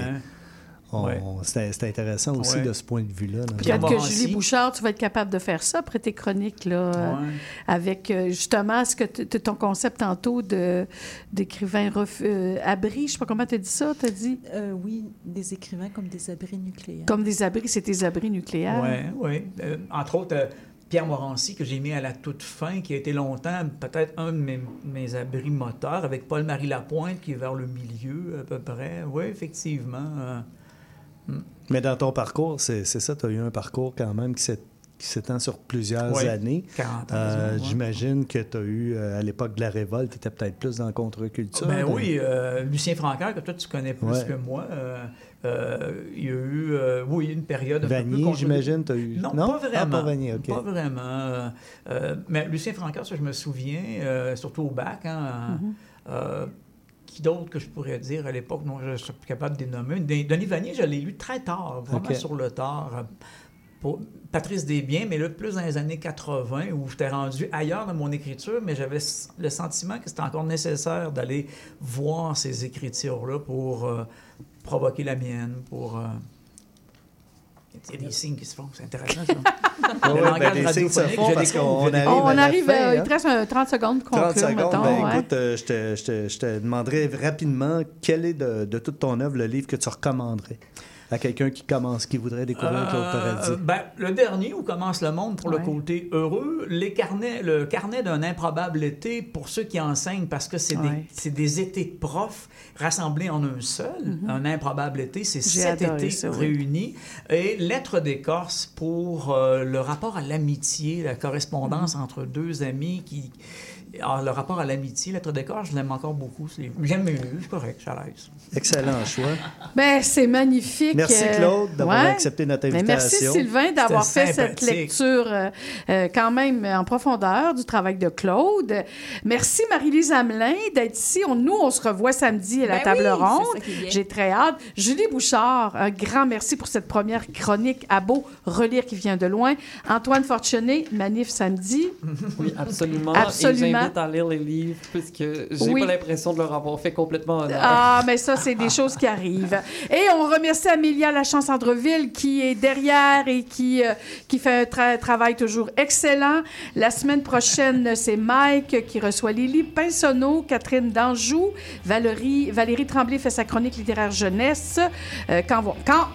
on- Ouais. C'était c'était intéressant aussi Ouais. de ce point de vue-là. là. Peut-être que Julie Bouchard, tu vas être capable de faire ça après tes chroniques, là, euh, Ouais. avec euh, justement ce que ton concept tantôt de, d'écrivain ref- euh, abri, je sais pas comment tu as dit ça, tu as dit? Euh, oui, des écrivains comme des abris nucléaires. Comme des abris, c'est tes abris nucléaires. Oui, oui. entre autres, euh, Pierre Morancy, que j'ai mis à la toute fin, qui a été longtemps peut-être un de mes, mes abris moteurs, avec Paul-Marie Lapointe, qui est vers le milieu à peu près. Oui, effectivement. euh, Mais dans ton parcours, c'est ça, tu as eu un parcours quand même qui s'est- qui s'étend sur plusieurs Ouais, années. 40 ans, Euh. J'imagine que tu as eu, euh, à l'époque de la révolte, tu étais peut-être plus dans la contre-culture. Ben de- oui, euh, Lucien Francaire, que toi tu connais plus Ouais. que moi, euh, il y a eu, euh, oui, une période un Vanier, contre- j'imagine, t'as eu- Non, non? pas Ah, vraiment. pas Vanier, ok. Pas vraiment. euh, mais Lucien Francaire, ça je me souviens, euh, surtout au bac, hein, Mhm. euh, qui d'autre que je pourrais dire à l'époque, non, je ne suis plus capable de les nommer? Denis Vanier, je l'ai lu très tard, vraiment sur le tard. Pour Patrice Desbiens, mais là, plus dans les années 80, où j'étais rendu ailleurs dans mon écriture, mais j'avais le sentiment que c'était encore nécessaire d'aller voir ces écritures-là pour euh, provoquer la mienne, pour... euh, Il y a des signes qui se font, c'est intéressant ça. Le ouais, ben, les signes se font parce arrive On à la arrive, fin, euh, hein. il te reste un 30 secondes pour 30 conclure, secondes. mettons. Ben, ouais. écoute, euh, je, te, je te- je te demanderais rapidement quel est de, de toute ton œuvre le livre que tu recommanderais à quelqu'un qui commence, qui voudrait découvrir Claude Euh, Paradis. ben, le dernier, où commence le monde pour le côté heureux, les carnets, le carnet d'un improbable été pour ceux qui enseignent, parce que c'est Ouais. des, c'est des étés de profs rassemblés en un seul. Un improbable été, c'est sept étés ça, oui. réunis. Et Lettre d'Écorce pour euh, le rapport à l'amitié, la correspondance entre deux amis qui. Alors, le rapport à l'amitié, Lettre d'Écorce, je l'aime encore beaucoup. C'est- J'aime mieux, c'est correct, je suis à l'aise. Excellent choix. Ben, c'est magnifique. Merci, euh, Claude, d'avoir ouais. accepté notre Ben, merci invitation. Sylvain d'avoir fait cette lecture euh, euh, quand même en profondeur du travail de Claude. Merci Marie-Lise Hamelin d'être ici. On- nous, on se revoit samedi à la Ben table oui, ronde. J'ai très hâte. Julie Bouchard, un grand merci pour cette première chronique à beau relire qui vient de loin. Antoine Fortuné, manif samedi. Oui, absolument. Absolument. J'invite à lire les livres puisque j'ai Oui. pas l'impression de leur avoir fait complètement honneur. Ah, mais ça, c'est des choses qui arrivent. Et on remercie Amélia Lachance-Andreville qui est derrière et qui, euh, qui fait un tra- travail toujours excellent. La semaine prochaine, c'est Mike qui reçoit Lily Pinsonneau, Catherine Danjou, Valérie, Valérie Tremblay fait sa chronique littéraire jeunesse. euh, quand,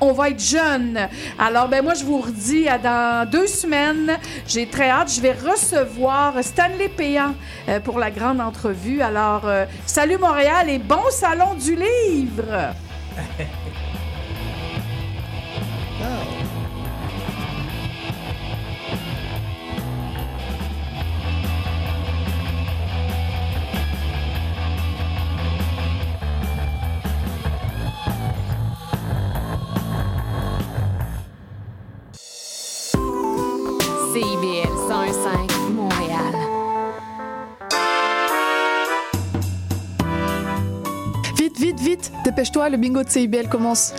on va être jeune. Alors, ben moi, je vous redis à dans deux semaines. J'ai très hâte. Je vais recevoir Stanley euh, pour la grande entrevue. Alors, euh, salut Montréal et bon salon du livre! CIBL Dépêche-toi, le bingo de CIBL commence.